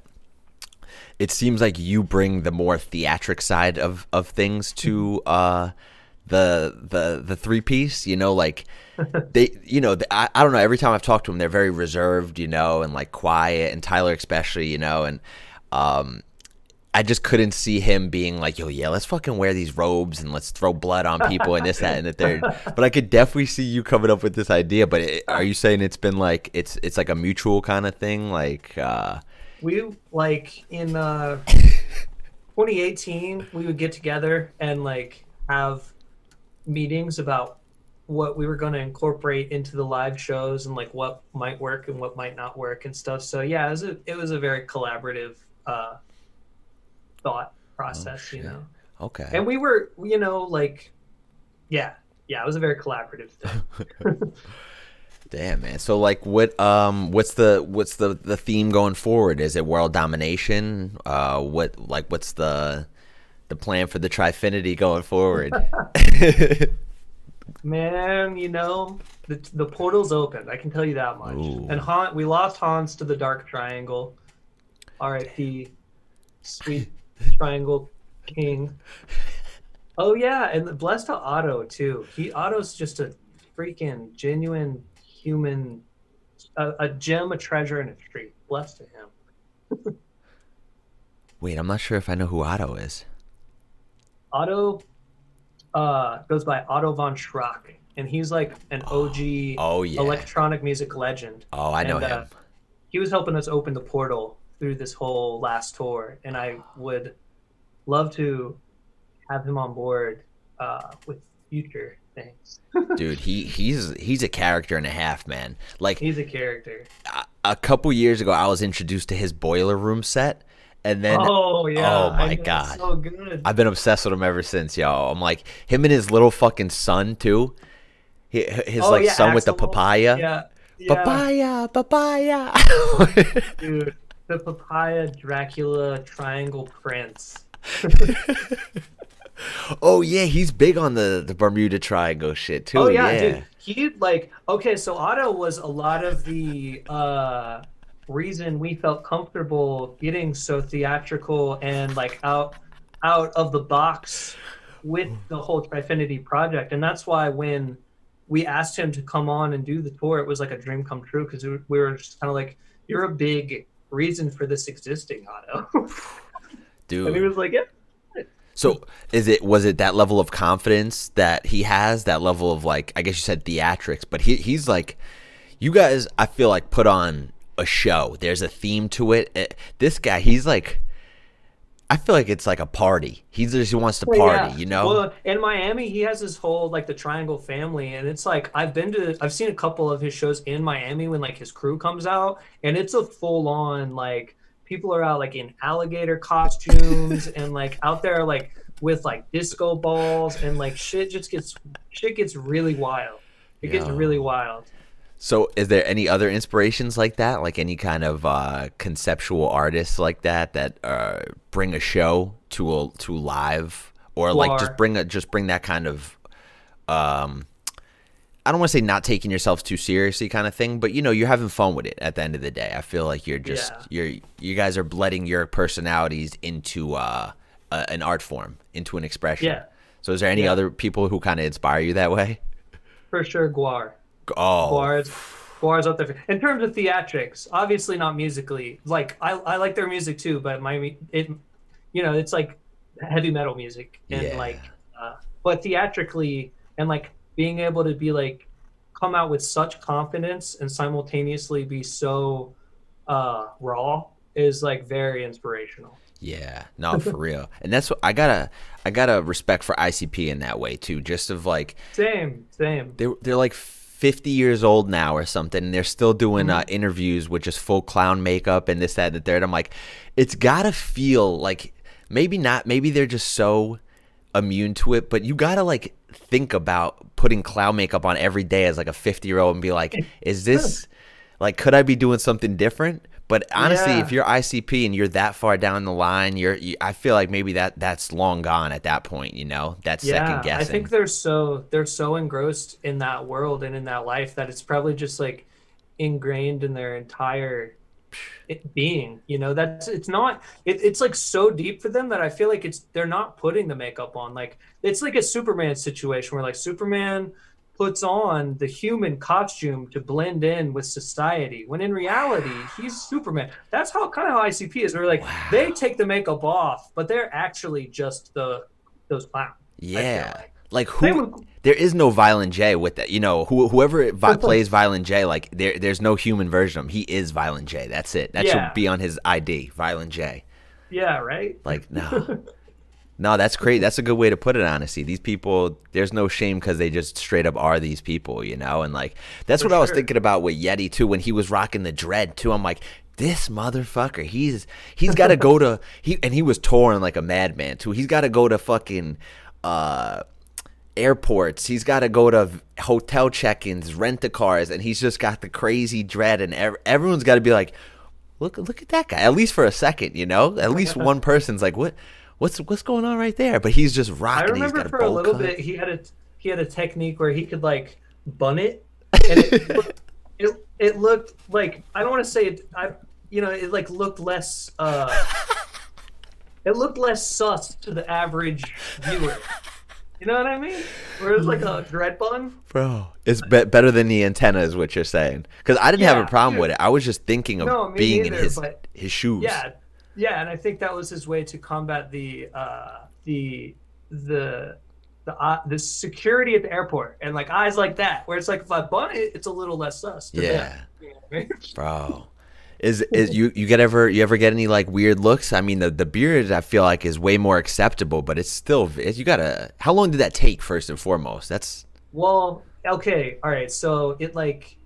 it seems like you bring the more theatric side of of things to uh the the the three piece you know like they you know I, I don't know every time i've talked to them they're very reserved you know and like quiet and tyler especially you know and um i just couldn't see him being like yo yeah let's fucking wear these robes and let's throw blood on people and this that and the third. [LAUGHS] But i could definitely see you coming up with this idea but it, are you saying it's been like it's it's like a mutual kind of thing? Like uh we like in uh 2018 we would get together and like have meetings about what we were going to incorporate into the live shows and like what might work and what might not work and stuff. So yeah it was a, it was a very collaborative uh thought process you know? okay. And we were you know like yeah yeah it was a very collaborative [LAUGHS] thing [LAUGHS] Damn man. So like what um what's the what's the the theme going forward? Is it world domination? Uh what like what's the the plan for the Trifinity going forward? [LAUGHS] Man, you know, the the portal's open. I can tell you that much. Ooh. And Han, we lost Hans to the Dark Triangle. R.I.P. Sweet [LAUGHS] Triangle King. Oh yeah, and blessed to Otto too. He Otto's just a freaking genuine human, a, a gem, a treasure, and a treat. Blessed to him. [LAUGHS] Wait, I'm not sure if I know who Otto is. Otto uh, goes by Otto von Schirach, and he's like an [GASPS] OG Oh yeah. electronic music legend. oh, I know and, uh, him. he was helping us open the portal through this whole last tour, and I would love to have him on board uh, with future things. Dude, he he's he's a character and a half, man. Like He's a character. a, a couple years ago I was introduced to his Boiler Room set and then oh yeah! oh my God. so good. I've been obsessed with him ever since, yo. I'm like him and his little fucking son too. He, his Oh, like yeah, son with the papaya. Yeah, yeah, Papaya, papaya. [LAUGHS] dude. The papaya Dracula triangle prince. [LAUGHS] oh yeah, he's big on the the Bermuda Triangle shit too. Oh yeah, yeah. dude. He like okay, so Otto was a lot of the uh reason we felt comfortable getting so theatrical and like out out of the box with the whole Trifinity project. And that's why when we asked him to come on and do the tour, it was like a dream come true because we were just kind of like, You're a big reason for this existing, Otto. Dude. [LAUGHS] and he was like, Yeah. So is it was it that level of confidence that he has, that level of like I guess you said theatrics, but he he's like you guys I feel like put on a show. There's a theme to it. Eh, This guy, he's like I feel like it's like a party. He just wants to Well, party, yeah. you know? Well, in Miami, he has his whole like the Triangle family, and it's like I've been to, I've seen a couple of his shows in Miami when like his crew comes out, and it's a full on like people are out like in alligator costumes and like out there like with like disco balls and like shit just gets shit gets really wild. It gets really wild. So, is there any other inspirations like that? Like any kind of uh, conceptual artists like that that uh, bring a show to a, to live, or like just bring a just bring that kind of, um, I don't want to say not taking yourselves too seriously kind of thing, but you know you're having fun with it. At the end of the day, I feel like you're just Yeah. you're you guys are letting your personalities into uh, a, an art form, into an expression. Yeah. So, is there any Yeah. other people who kind of inspire you that way? For sure, GWAR. Oh, GWAR's GWAR's up there in terms of theatrics. Obviously not musically. Like I, I like their music too, but my it, you know, it's like heavy metal music and Yeah. like, uh, but theatrically and like being able to be like come out with such confidence and simultaneously be so uh, raw is like very inspirational. Yeah, no, for real. And that's what I gotta, I gotta respect for ICP in that way too. Just of like, same, same. They're they're like fifty years old now or something, and they're still doing Mm-hmm. uh, interviews with just full clown makeup and this, that, and the third. I'm like, it's gotta feel like maybe not. Maybe they're just so immune to it, but you gotta like think about putting clown makeup on every day as like a 50 year old and be like, [LAUGHS] is this like could I be doing something different? But honestly, Yeah. if you're ICP and you're that far down the line, you're you, I feel like maybe that that's long gone at that point. You know, that second guessing. I think they're so they're so engrossed in that world and in that life that it's probably just like ingrained in their entire it being. You know, that's it's not it, it's like so deep for them that I feel like it's they're not putting the makeup on. Like it's like a Superman situation where like Superman puts on the human costume to blend in with society when in reality he's superman that's how kind of how icp is where like they take the makeup off but they're actually just the those clowns Yeah. like. Like who? There is no Violent J with that. You know, who, whoever vi- plays Violent J, like there, there's no human version of him. He is Violent J. That's it. That Yeah. should be on his ID, Violent J. yeah right Like [LAUGHS] no, no, that's great. That's a good way to put it. Honestly, these people, there's no shame because they just straight up are these people, you know. And like that's For what I was thinking about with Yheti too when he was rocking the dread too. I'm like. This motherfucker, he's he's got to [LAUGHS] go to he and he was touring like a madman too. He's got to go to fucking uh airports. He's got to go to hotel check-ins, rent the cars, and he's just got the crazy dread. And ev- everyone's got to be like, "Look, look at that guy!" At least for a second, you know. At least [LAUGHS] one person's like, "What? What's what's going on right there?" But he's just i rocking. He's remember a for a bowl little cut. bit he had a he had a technique where he could like bun it [LAUGHS] and it looked, it, it looked like i don't want to say it i you know it like looked less uh [LAUGHS] it looked less sus to the average viewer you know what i mean where it's like a [LAUGHS] dread bun bro. It's be- better than the antenna, is what you're saying. Because I didn't have a problem dude. with it. I was just thinking of No, being in his but- his shoes. Yeah, yeah, and I think that was his way to combat the uh, the the the uh, the security at the airport and like eyes like that, where it's like if I bun it, it's a little less sus. Yeah. [LAUGHS] You know I mean? bro. Is is you you get ever you ever get any like weird looks? I mean, the the beard I feel like is way more acceptable, but it's still it's, you gotta. How long did that take? First and foremost, that's Well, okay, all right. So it like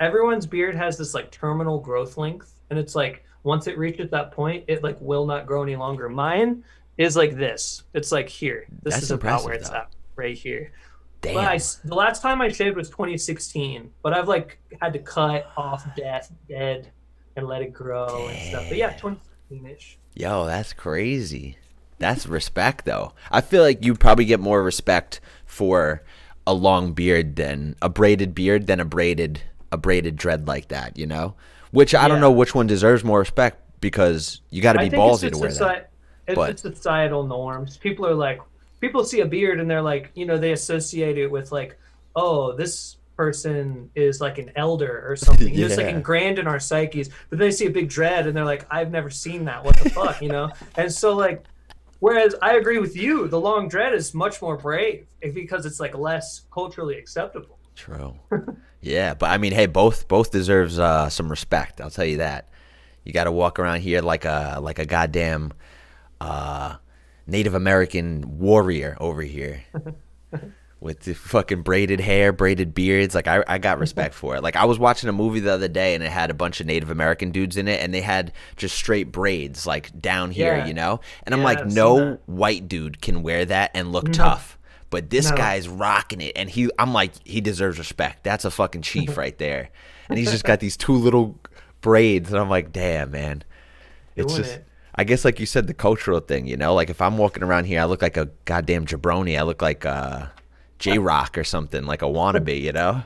everyone's beard has this like terminal growth length, and it's like once it reaches that point, it like will not grow any longer. Mine is like this. It's like here. This That's is about where it's though. at, right here. damn. But I, the last time I shaved was 2016, but I've like had to cut off death dead and let it grow and stuff. But yeah, 2016ish. Yo, that's crazy. That's respect though. I feel like you probably get more respect for a long beard than a braided beard than a braided a braided dread like that, you know? Which I don't know which one deserves more respect because you got to be ballsy to wear soci- that. It's but- just societal norms. People are like, people see a beard and they're like, you know, they associate it with like, oh, this person is like an elder or [LAUGHS] something. Know, It's like ingrained in our psyches. But then they see a big dread and they're like, I've never seen that. What the fuck, you know? [LAUGHS] And so like, whereas I agree with you, the long dread is much more brave because it's like less culturally acceptable. True. [LAUGHS] yeah, but I mean, hey, both both deserves uh, some respect. I'll tell you that. You got to walk around here like a like a goddamn uh, Native American warrior over here. With the fucking braided hair, braided beards, like I, I got respect for it. Like I was watching a movie the other day, and it had a bunch of Native American dudes in it, and they had just straight braids, like down here, Yeah. you know. And I'm Yeah, like, I've no white dude can wear that and look No. tough. But this No. guy's rocking it, and he, I'm like, he deserves respect. That's a fucking chief [LAUGHS] right there, and he's just got these two little braids, and I'm like, damn, man. It's Doing just, it. I guess, like you said, the cultural thing. You know, like if I'm walking around here, I look like a goddamn jabroni. I look like uh, J Rock or something, like a wannabe. You know.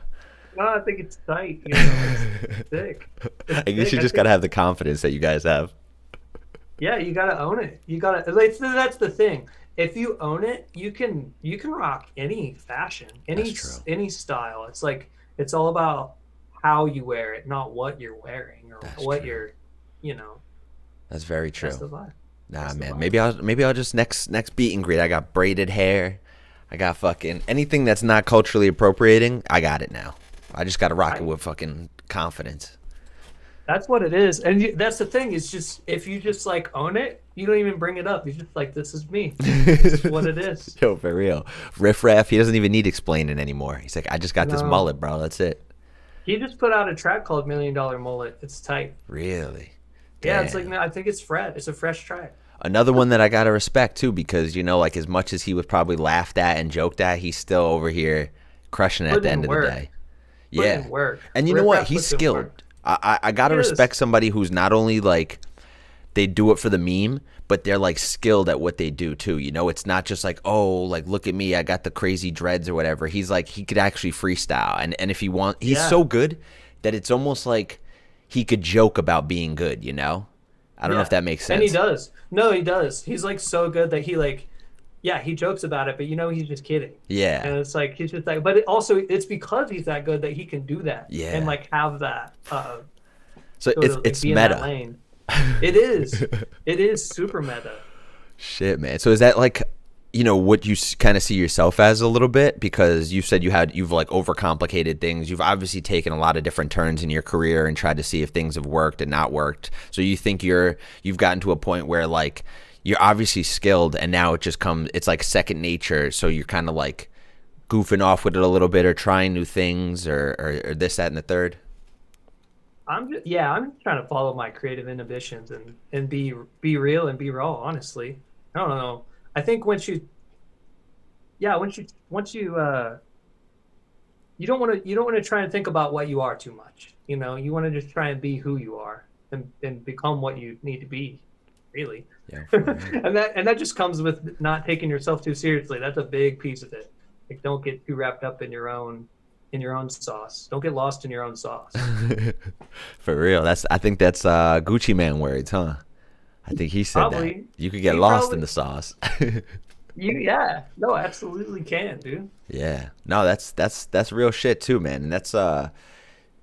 No, I think it's tight. You know, it's sick. It's [LAUGHS] I guess sick. you just gotta have the confidence that you guys have. Yeah, you gotta own it. You gotta. That's the thing. If you own it, you can you can rock any fashion, any any style. It's like it's all about how you wear it, not what you're wearing or That's what true. you're, you know. That's very true. That's the vibe. Nah, That's man. Maybe I'll maybe I'll just next next beat and greet. I got braided hair. I got fucking anything that's not culturally appropriating. I got it now. I just got to rock it with fucking confidence. That's what it is, and you, that's the thing. Is just if you just like own it, you don't even bring it up. You're just like, this is me. [LAUGHS] this is what it is. Yo, for real. Riff Raff, he doesn't even need explaining anymore. He's like, I just got this mullet, bro. That's it. He just put out a track called Million Dollar Mullet. It's tight. Really? Yeah, it's like I think it's fresh. It's a fresh track. Another one that I gotta respect too, because you know, like as much as he was probably laughed at and joked at, he's still over here crushing it at the end of the day. Put yeah, work. and you know what? He's skilled. I I, I gotta respect somebody who's not only like they do it for the meme, but they're like skilled at what they do too. You know, it's not just like oh, like look at me, I got the crazy dreads or whatever. He's like he could actually freestyle, and and if he want, he's Yeah. so good that it's almost like he could joke about being good. You know, I don't know if that makes sense. And he does. No, he does. He's like so good that he like, yeah, he jokes about it, but you know he's just kidding. Yeah. And it's like he's just like, but it also it's because he's that good that he can do that. Yeah. And like have that. Uh, So it's of, it's meta. lane. It is. it is super meta. [LAUGHS] Shit, man. So is that like, you know, what you kind of see yourself as a little bit? Because you said you had you've like overcomplicated things. You've obviously taken a lot of different turns in your career and tried to see if things have worked and not worked. So you think you're you've gotten to a point where like you're obviously skilled and now it just comes it's like second nature. So you're kind of like goofing off with it a little bit or trying new things or, or, or this that and the third. I'm just, yeah, I'm trying to follow my creative inhibitions and and be be real and be raw. Honestly, I don't know. I think once you, yeah, once you once you uh, you don't want to you don't want to try and think about what you are too much. You know, you want to just try and be who you are and and become what you need to be, really. Yeah. [LAUGHS] and that and that just comes with not taking yourself too seriously. That's a big piece of it. Like, don't get too wrapped up in your own in your own sauce. Don't get lost in your own sauce. [LAUGHS] For real. That's I think that's uh Gucci Mane words, huh? I think he said that. You could get He lost probably- in the sauce. [LAUGHS] You yeah, no, absolutely can, dude. Yeah. No, that's that's that's real shit too, man. And that's uh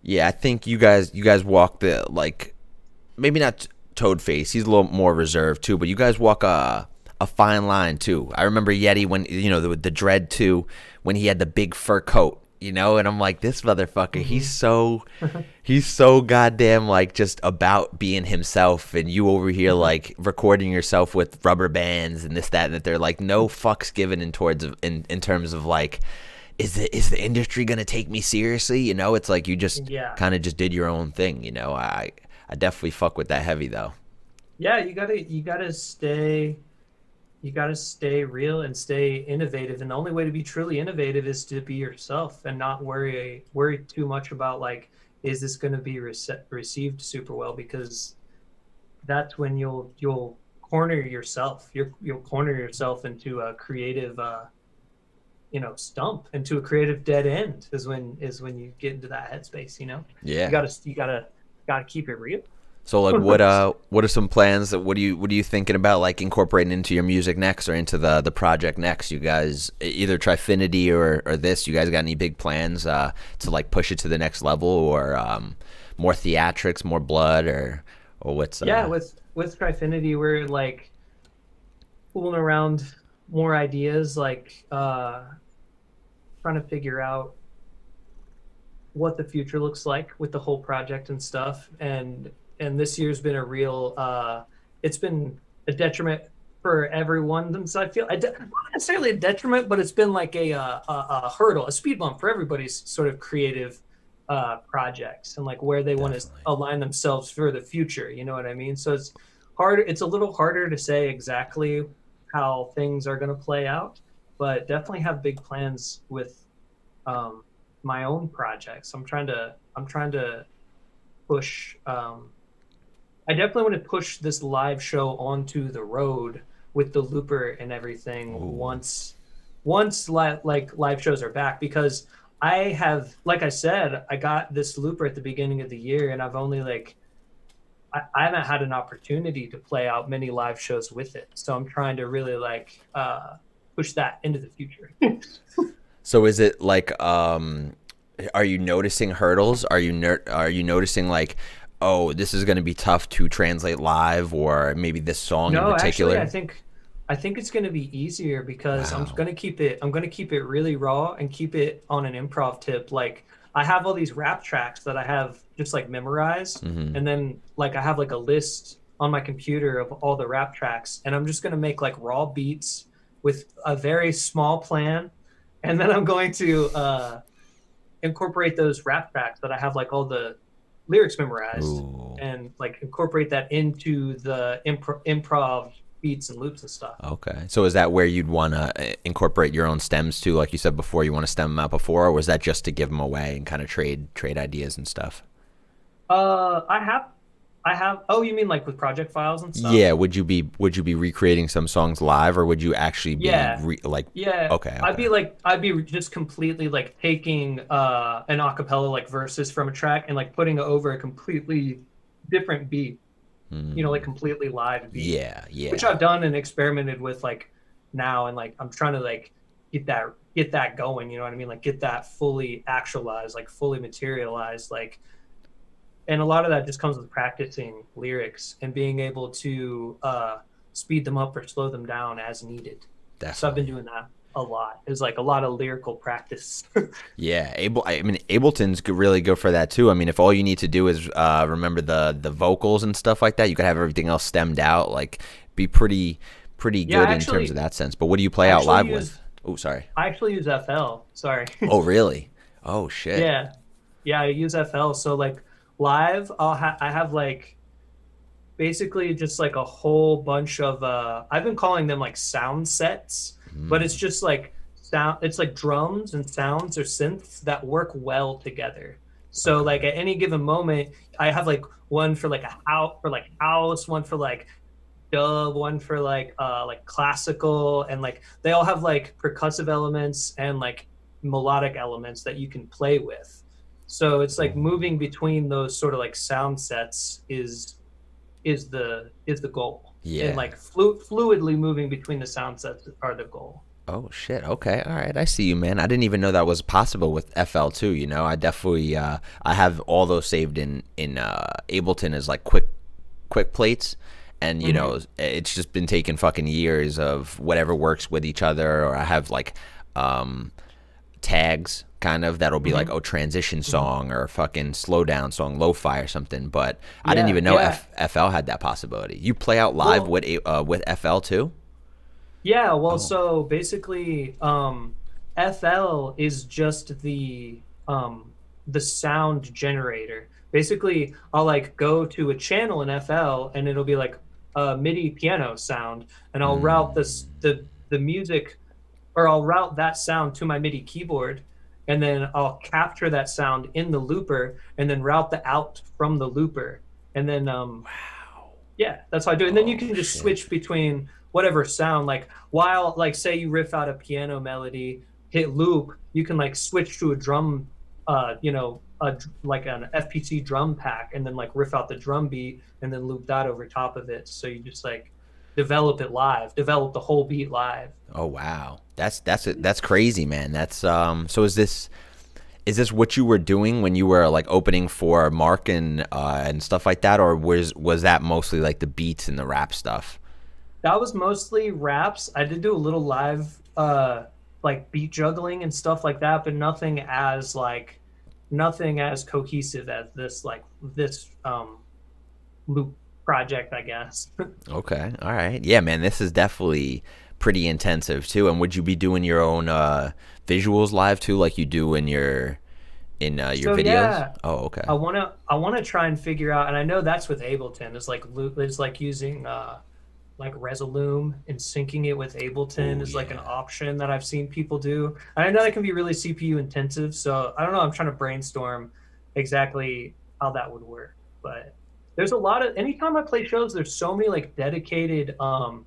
yeah, I think you guys you guys walk the like maybe not Toadface. He's a little more reserved too, but you guys walk a a fine line too. I remember Yheti when you know the the dread too when he had the big fur coat, you know, and I'm like this motherfucker, he's mm-hmm. so [LAUGHS] he's so goddamn like just about being himself and you over here mm-hmm. like recording yourself with rubber bands and this that and that they're like no fucks given in towards of in, in terms of like is the is the industry gonna take me seriously? You know it's like you just Yeah. kind of just did your own thing you know? I i definitely fuck with that heavy though. Yeah, you gotta you gotta stay you gotta stay real and stay innovative. And the only way to be truly innovative is to be yourself and not worry worry too much about like is this gonna be rece- received super well because that's when you'll you'll corner yourself. You're, you'll corner yourself into a creative uh you know stump into a creative dead end is when is when you get into that headspace you know yeah you gotta you gotta gotta keep it real so like what uh what are some plans that what do you what are you thinking about like incorporating into your music next or into the the project next? You guys either trifinity or or this you guys got any big plans uh to like push it to the next level or um more theatrics more blood or or what's uh, yeah with with trifinity we're like fooling around more ideas like uh trying to figure out what the future looks like with the whole project and stuff. And and this year's been a real uh it's been a detriment for everyone. So i feel I de- not necessarily a detriment but it's been like a, uh, a a hurdle a speed bump for everybody's sort of creative uh projects and like where they want to align themselves for the future you know what i mean? So it's hard it's a little harder to say exactly how things are going to play out but definitely have big plans with um, my own projects. I'm trying to i'm trying to push um, i definitely want to push this live show onto the road with the looper and everything Ooh. once once li- like live shows are back because i have like i said i got this looper at the beginning of the year and i've only like I, I haven't had an opportunity to play out many live shows with it so i'm trying to really like uh, push that into the future [LAUGHS] So is it like um are you noticing hurdles? Are you ner- are you noticing like oh, this is going to be tough to translate live or maybe this song no in particular? actually i think i think it's going to be easier because i'm going to keep it i'm going to keep it really raw and keep it on an improv tip like I have all these rap tracks that I have just like memorized, Mhm. and then like I have like a list on my computer of all the rap tracks, and I'm just gonna make like raw beats with a very small plan, and then I'm going to uh, incorporate those rap tracks that I have like all the lyrics memorized, Ooh. and like incorporate that into the impro- improv beats and loops and stuff. Okay. So is that where you'd want to incorporate your own stems too? Like you said before, you want to stem them out before, or was that just to give them away and kind of trade trade ideas and stuff? Uh, I have, I have. Oh, you mean like with project files and stuff? Yeah. Would you be Would you be recreating some songs live, or would you actually be Yeah. re- like? Yeah. Okay, I'd be like, I'd be just completely like taking uh an acapella like verses from a track and like putting it over a completely different beat. You know, like completely live beat. Hmm. Yeah. Yeah. Which I've done and experimented with like now, and like I'm trying to like get that get that going. You know what I mean? Like get that fully actualized, like fully materialized, like. And a lot of that just comes with practicing lyrics and being able to uh, speed them up or slow them down as needed. So I've been doing that a lot. It's like a lot of lyrical practice. [LAUGHS] Yeah, Able. I mean, Ableton's really good for that too. I mean, if all you need to do is uh, remember the the vocals and stuff like that, you could have everything else stemmed out. Like, be pretty pretty good Yeah, in terms of that sense. But what do you play out live use- with? Oh, sorry. I actually use FL. Sorry. Oh, really? Oh shit. [LAUGHS] yeah, yeah. I use FL. So like live, I'll ha- I have like basically just like a whole bunch of. uh I've been calling them like sound sets, but it's just like sound. It's like drums and sounds or synths that work well together. So like at any given moment, I have like one for like a house for like house, one for like dub, one for like uh like classical, and like they all have like percussive elements and like melodic elements that you can play with. So it's like moving between those sort of like sound sets is is the is the goal. Yeah. And like flu- fluidly moving between the sound sets are the goal. Oh shit. Okay. All right. I see you, man. I didn't even know that was possible with FL too. You know, I definitely uh, I have all those saved in in uh, Ableton as like quick quick plates, and you know, it's just been taking fucking years of whatever works with each other. Or I have like um, tags kind of that'll be like oh transition song or a fucking slow down song, lo-fi or something. But I didn't even know yeah. F- FL had that possibility. You play out live Well- with uh, with FL too. Yeah, well, Oh. so basically, um, FL is just the um, the sound generator. Basically, I'll like go to a channel in FL, and it'll be like a MIDI piano sound, and I'll route this the the music, or I'll route that sound to my MIDI keyboard, and then I'll capture that sound in the looper, and then route the out from the looper, and then um, yeah, that's how I do it. And then you Oh, can just shit. switch between whatever sound. Like while like say you riff out a piano melody, hit loop, you can like switch to a drum, uh, you know, a, like an FPC drum pack, and then like riff out the drum beat, and then loop that over top of it. So you just like develop it live, develop the whole beat live. Oh wow, that's that's that's crazy, man. That's um. So is this is this what you were doing when you were like opening for Marc and uh, and stuff like that, or was was that mostly like the beats and the rap stuff? That was mostly raps. I did do a little live, uh, like beat juggling and stuff like that, but nothing as like, nothing as cohesive as this like this um, loop project, I guess. [LAUGHS] Okay, all right, yeah, man. This is definitely pretty intensive too. And would you be doing your own uh, visuals live too, like you do in your in uh, your So, videos? yeah. Oh, okay. I wanna I wanna try and figure out, and I know that's with Ableton. Is like is like using uh, like Resolume and syncing it with Ableton Ooh, is like an option that I've seen people do. And I know that can be really CPU intensive, so I don't know. I'm trying to brainstorm exactly how that would work, but there's a lot of anytime I play shows, there's so many like dedicated um,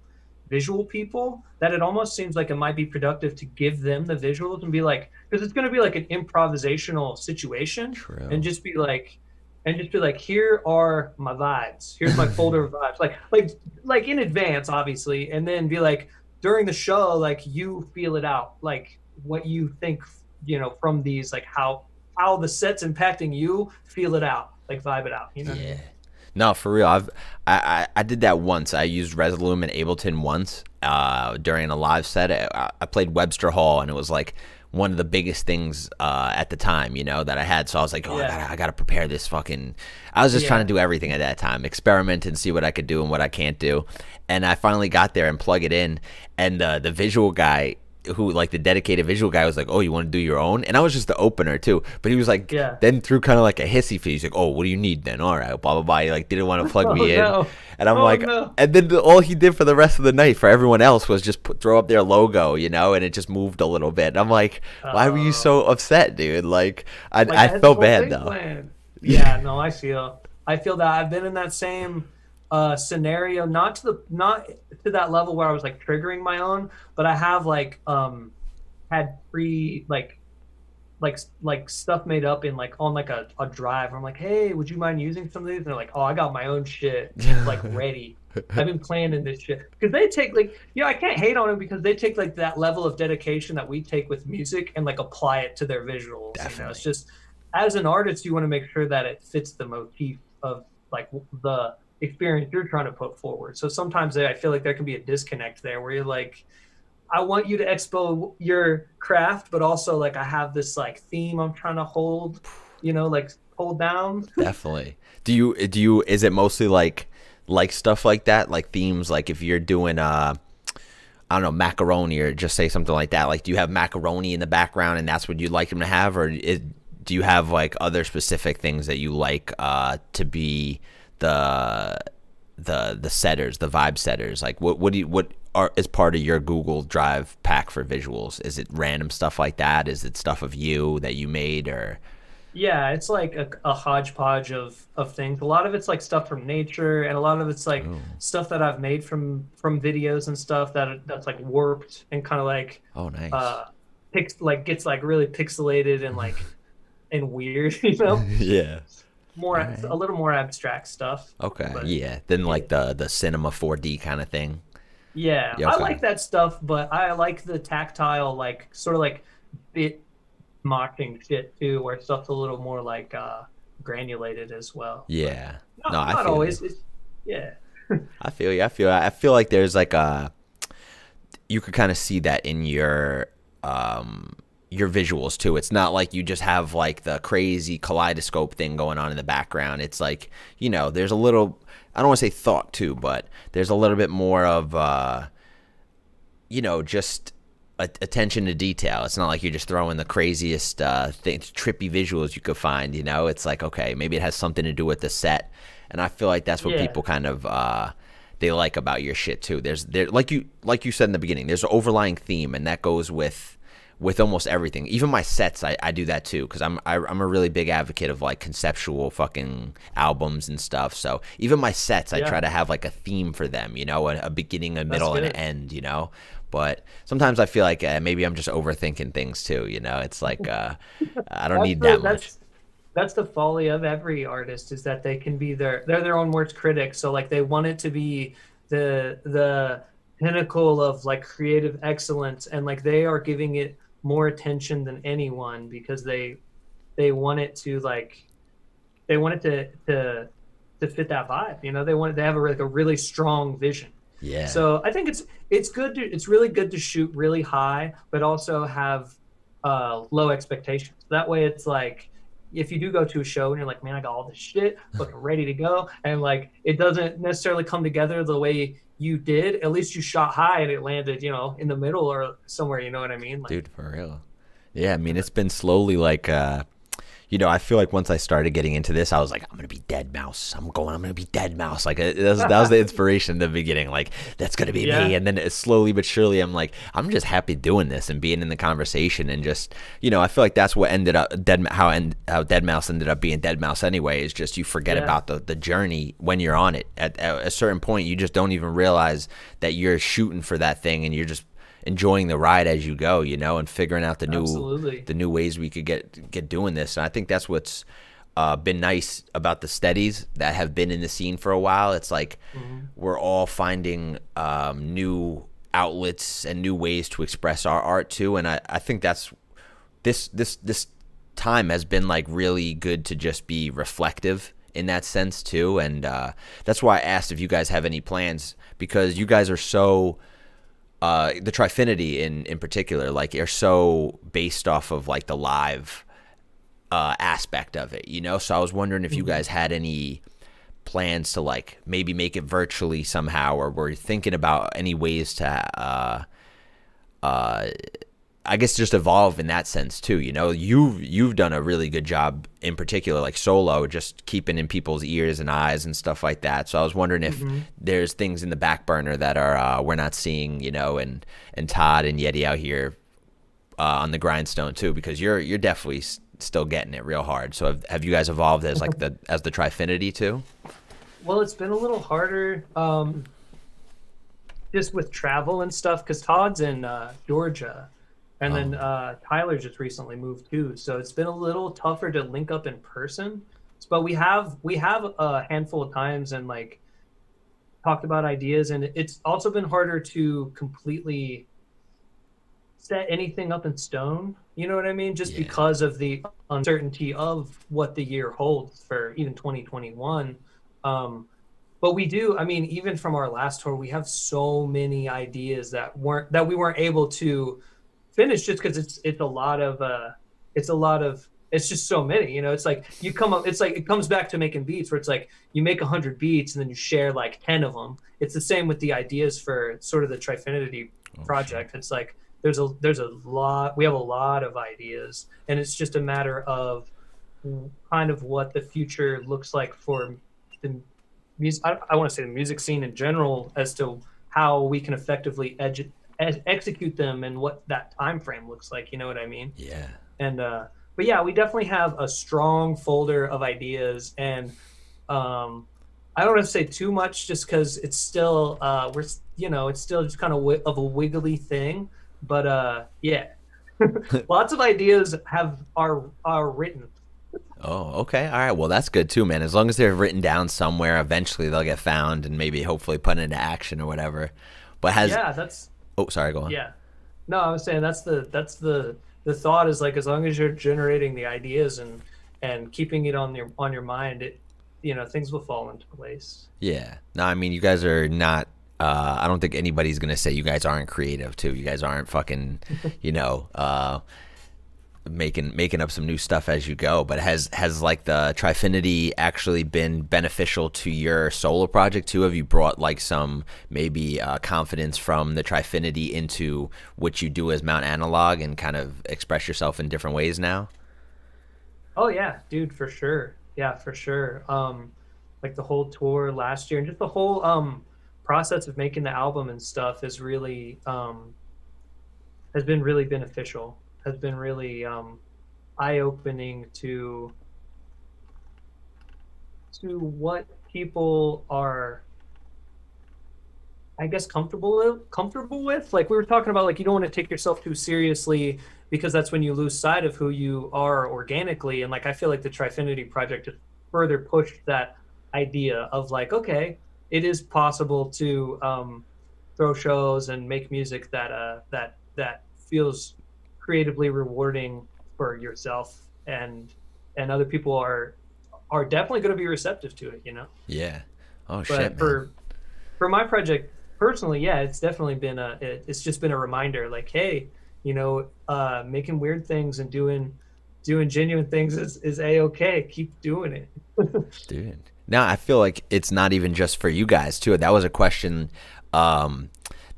visual people that it almost seems like it might be productive to give them the visuals and be like, because it's going to be like an improvisational situation True. and just be like and just be like here are my vibes here's my [LAUGHS] folder of vibes like like like in advance obviously and then be like during the show like you feel it out like what you think you know from these like how how the set's impacting you feel it out like vibe it out you know what I mean? Yeah. No, for real. I've I, I, I did that once. I used Resolume and Ableton once uh, during a live set. I, I played Webster Hall, and it was like one of the biggest things uh, at the time, you know, that I had. So I was like, oh, Yeah. I, gotta, I gotta prepare this fucking. I was just Yeah. trying to do everything at that time, experiment and see what I could do and what I can't do. And I finally got there and plug it in, and uh, the visual guy. Who like the dedicated visual guy was like, oh, you want to do your own? And I was just the opener too, but he was like, Yeah. then threw kind of like a hissy fit. He's like, oh, what do you need then? All right, blah blah blah. He like didn't want to plug [LAUGHS] Oh, me in, and I'm Oh, like, no. and then the, all he did for the rest of the night for everyone else was just put, throw up their logo, you know, and it just moved a little bit. And I'm like, why were you so oh. upset, dude? Like, I, Like, I, the felt bad though. planned. [LAUGHS] Yeah, no, I feel. I feel that I've been in that same uh, scenario, not to the not to that level where I was like triggering my own, but I have like um had pre like like like stuff made up in like on like a, a drive. I'm like, hey, would you mind using some of these? And they're like, oh, I got my own shit [LAUGHS] like ready. I've been planning this shit because they take like you know I can't hate on them because they take like that level of dedication that we take with music and like apply it to their visuals. You know? It's just as an artist, you want to make sure that it fits the motif of like the experience you're trying to put forward. So sometimes I feel like there can be a disconnect there where you're like, I want you to expo your craft, but also like I have this like theme I'm trying to hold, you know, like hold down. [LAUGHS] Definitely. Do you do you is it mostly like like stuff like that, like themes, like if you're doing uh I don't know macaroni or just say something like that. Like, do you have macaroni in the background and that's what you'd like them to have, or do you have like other specific things that you like uh, to be the the the setters, the vibe setters? Like, what what do you what are is part of your Google Drive pack for visuals? Is it random stuff like that? Is it stuff of you that you made, or Yeah, it's like a, a hodgepodge of of things. A lot of it's like stuff from nature, and a lot of it's like Ooh. stuff that I've made from from videos and stuff that that's like warped and kind of like oh nice, uh pix like gets like really pixelated and like [LAUGHS] and weird, [LAUGHS] you know, yeah. More Alright. a little more abstract stuff. Okay, But- yeah. Then like the the cinema 4D kind of thing. Yeah, Yeah, I like that stuff, but I like the tactile, like sort of like bit mocking shit too, where stuff's a little more like uh granulated as well. Yeah. Not, no, I not feel always. Yeah. [LAUGHS] I feel you. I feel. I feel like there's like a. You could kind of see that in your um your visuals too. It's not like you just have like the crazy kaleidoscope thing going on in the background. It's like you know, there's a little. I don't want to say thought too, but there's a little bit more of uh, you know, just a- attention to detail. It's not like you're just throwing the craziest uh, things, trippy visuals you could find. You know, it's like okay, maybe it has something to do with the set, and I feel like that's what Yeah. people kind of uh, they like about your shit too. There's there like you like you said in the beginning. There's an overlying theme, and that goes with with almost everything. Even my sets, I, I do that too because I'm I, I'm a really big advocate of like conceptual fucking albums and stuff. So even my sets, I try to have like a theme for them. You know, a, a beginning, a middle, and an end. You know. But sometimes I feel like uh, maybe I'm just overthinking things too. You know, it's like uh, I don't need that much. that's, That's the folly of every artist is that they can be their they're their own worst critics. So like they want it to be the the pinnacle of like creative excellence and like they are giving it more attention than anyone because they they want it to like they want it to to to fit that vibe you know they want to have a, like a really strong vision Yeah. so I think it's it's good to it's really good to shoot really high, but also have uh, low expectations. That way, it's like if you do go to a show and you're like, man, I got all this shit, looking ready to go, and like it doesn't necessarily come together the way you did. At least you shot high and it landed, you know, in the middle or somewhere. You know what I mean? Like, dude for real yeah i mean it's been slowly like uh you know i feel like once i started getting into this i was like i'm gonna be deadmau5 i'm going i'm gonna be deadmau5 like that was, that was the [LAUGHS] inspiration in the beginning like that's gonna be Yeah. me and then slowly but surely i'm like i'm just happy doing this and being in the conversation and just you know i feel like that's what ended up dead how end, how deadmau5 ended up being deadmau5 anyway is just you forget Yeah. about the, the journey when you're on it at, at a certain point you just don't even realize that you're shooting for that thing and you're just enjoying the ride as you go, you know, and figuring out the new Absolutely. the new ways we could get get doing this. And I think that's what's uh, been nice about the steadies that have been in the scene for a while. It's like we're all finding um, new outlets and new ways to express our art too. And I, I think that's this this this time has been like really good to just be reflective in that sense too and uh, that's why i asked if you guys have any plans because you guys are so uh, the Trifinity in in particular, like are so based off of like the live uh, aspect of it, you know. So I was wondering if you guys had any plans to like maybe make it virtually somehow, or were you thinking about any ways to, uh, uh, I guess just evolve in that sense too. You know, you've you've done a really good job in particular, like solo, just keeping in people's ears and eyes and stuff like that. So I was wondering if there's things in the back burner that are uh, we're not seeing, you know, and and Todd and Yheti out here uh, on the grindstone too, because you're you're definitely s- still getting it real hard. So have, have you guys evolved as like the [LAUGHS] as the Trifinity too? Well, it's been a little harder, um, just with travel and stuff, because Todd's in uh, Georgia, and then uh, Tyler just recently moved too. So it's been a little tougher to link up in person. But we have we have a handful of times and like talked about ideas, and it's also been harder to completely set anything up in stone. You know what I mean? Just Yeah. because of the uncertainty of what the year holds for even 2021. Um, but we do. I mean, even from our last tour, we have so many ideas that weren't that we weren't able to finish just because it's it's a lot of uh, it's a lot of it's just so many. You know, it's like you come up. It's like it comes back to making beats where it's like you make hundred beats and then you share like ten of them. It's the same with the ideas for sort of the Trifinity project. It's like there's a there's a lot. We have a lot of ideas, and it's just a matter of kind of what the future looks like for the music. I, I want to say the music scene in general as to how we can effectively edu- ed- execute them and what that time frame looks like. You know what I mean? Yeah. and uh but yeah we definitely have a strong folder of ideas and um i don't want to say too much just because it's still uh we're you know it's still just kind of wi- of a wiggly thing but uh yeah [LAUGHS] lots of ideas have are are written Oh, okay. All right. Well, that's good too, man. As long as they're written down somewhere, eventually they'll get found and maybe hopefully put into action or whatever. But has yeah that's oh, sorry, go on. yeah no i was saying that's the that's the the thought is like as long as you're generating the ideas and and keeping it on your on your mind it you know things will fall into place Yeah. No, I mean, you guys are not. Uh, I don't think anybody's gonna say you guys aren't creative too. You guys aren't fucking, [LAUGHS] you know, uh, making making up some new stuff as you go. But has has like the Trifinity actually been beneficial to your solo project too? Have you brought like some maybe uh, confidence from the Trifinity into what you do as Mount Analog and kind of express yourself in different ways now? Oh yeah, dude, for sure. Yeah, for sure. Um, like the whole tour last year and just the whole um process of making the album and stuff is really um has been really beneficial. Has been really um eye opening to to what people are I guess comfortable comfortable with. Like we were talking about, like you don't want to take yourself too seriously because that's when you lose sight of who you are organically. And like I feel like the Trifinity project has further pushed that idea of like, okay, it is possible to um, throw shows and make music that uh, that that feels creatively rewarding for yourself and and other people are are definitely going to be receptive to it. You know Yeah. Oh but shit, man. for for my project personally yeah it's definitely been a it, it's just been a reminder like hey you know uh making weird things and doing doing genuine things is, is a-okay keep doing it [LAUGHS] dude. Now I feel like it's not even just for you guys too. That was a question um,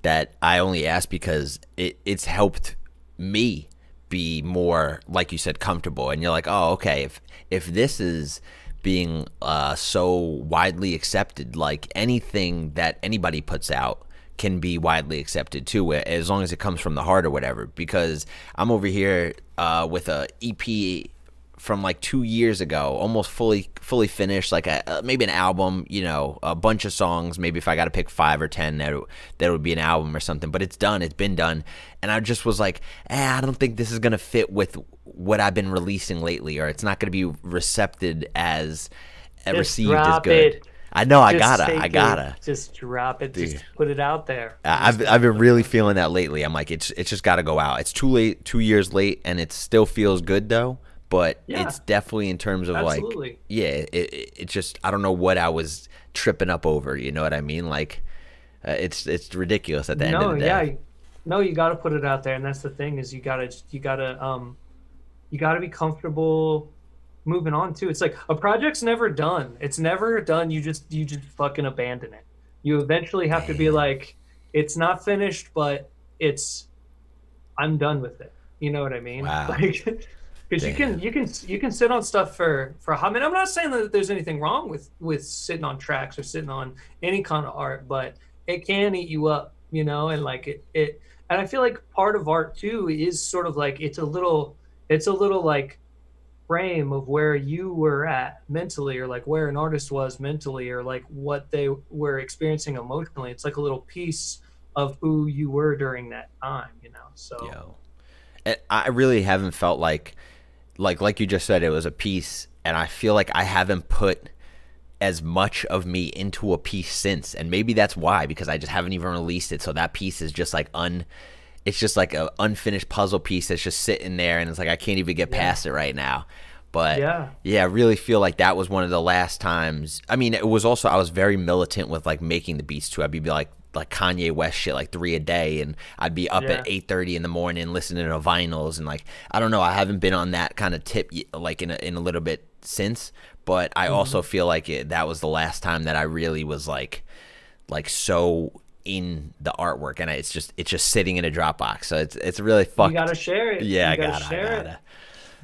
that I only asked because it, it's helped me be more, like you said, comfortable. And you're like, oh, okay. If if this is being uh, so widely accepted, like anything that anybody puts out can be widely accepted too, as long as it comes from the heart or whatever. Because I'm over here uh, with a EP from like two years ago, almost fully fully finished, like a uh, maybe an album, you know, a bunch of songs. Maybe if I got to pick five or ten, that that would be an album or something. But it's done, it's been done, and I just was like, eh, I don't think this is gonna fit with what I've been releasing lately, or it's not gonna be recepted as Just received as good. it. I know, I gotta, I gotta. just drop it Dude. just put it out there I've I've been really feeling that lately. I'm like, it's it's just got to go out. It's too late, two years late, and it still feels good though. But Yeah. it's definitely in terms of Absolutely. like, yeah, it, it it just I don't know what I was tripping up over. You know what I mean? Like, uh, it's it's ridiculous at the end no of the day. yeah no, you got to put it out there, and that's the thing is you gotta you gotta um, you gotta be comfortable moving on too. It's like a project's never done. It's never done. You just you just fucking abandon it. You eventually have to be like, it's not finished, but it's I'm done with it. You know what I mean? Wow. [LAUGHS] Like, because you can you can you can sit on stuff for for I mean I'm not saying that there's anything wrong with with sitting on tracks or sitting on any kind of art, but it can eat you up, you know, and like it it and I feel like part of art too is sort of like it's a little it's a little like frame of where you were at mentally or like where an artist was mentally or like what they were experiencing emotionally. It's like a little piece of who you were during that time you know so. Yo. And I really haven't felt like like like you just said it was a piece and I feel like I haven't put as much of me into a piece since and maybe that's why because I just haven't even released it so that piece is just like un it's just like a unfinished puzzle piece that's just sitting there and it's like I can't even get Yeah. past it right now. But Yeah. yeah, I really feel like that was one of the last times. I mean, it was also I was very militant with like making the beats too. I'd be like like Kanye West shit like 3 a day and I'd be up at 8:30 in the morning listening to vinyls and like I don't know, I haven't been on that kind of tip like in a, in a little bit since, but I mm-hmm. also feel like it, that was the last time that I really was like like so in the artwork and it's just it's just sitting in a Dropbox. So it's it's really fucked. you gotta share it yeah, you I gotta gotta, share I it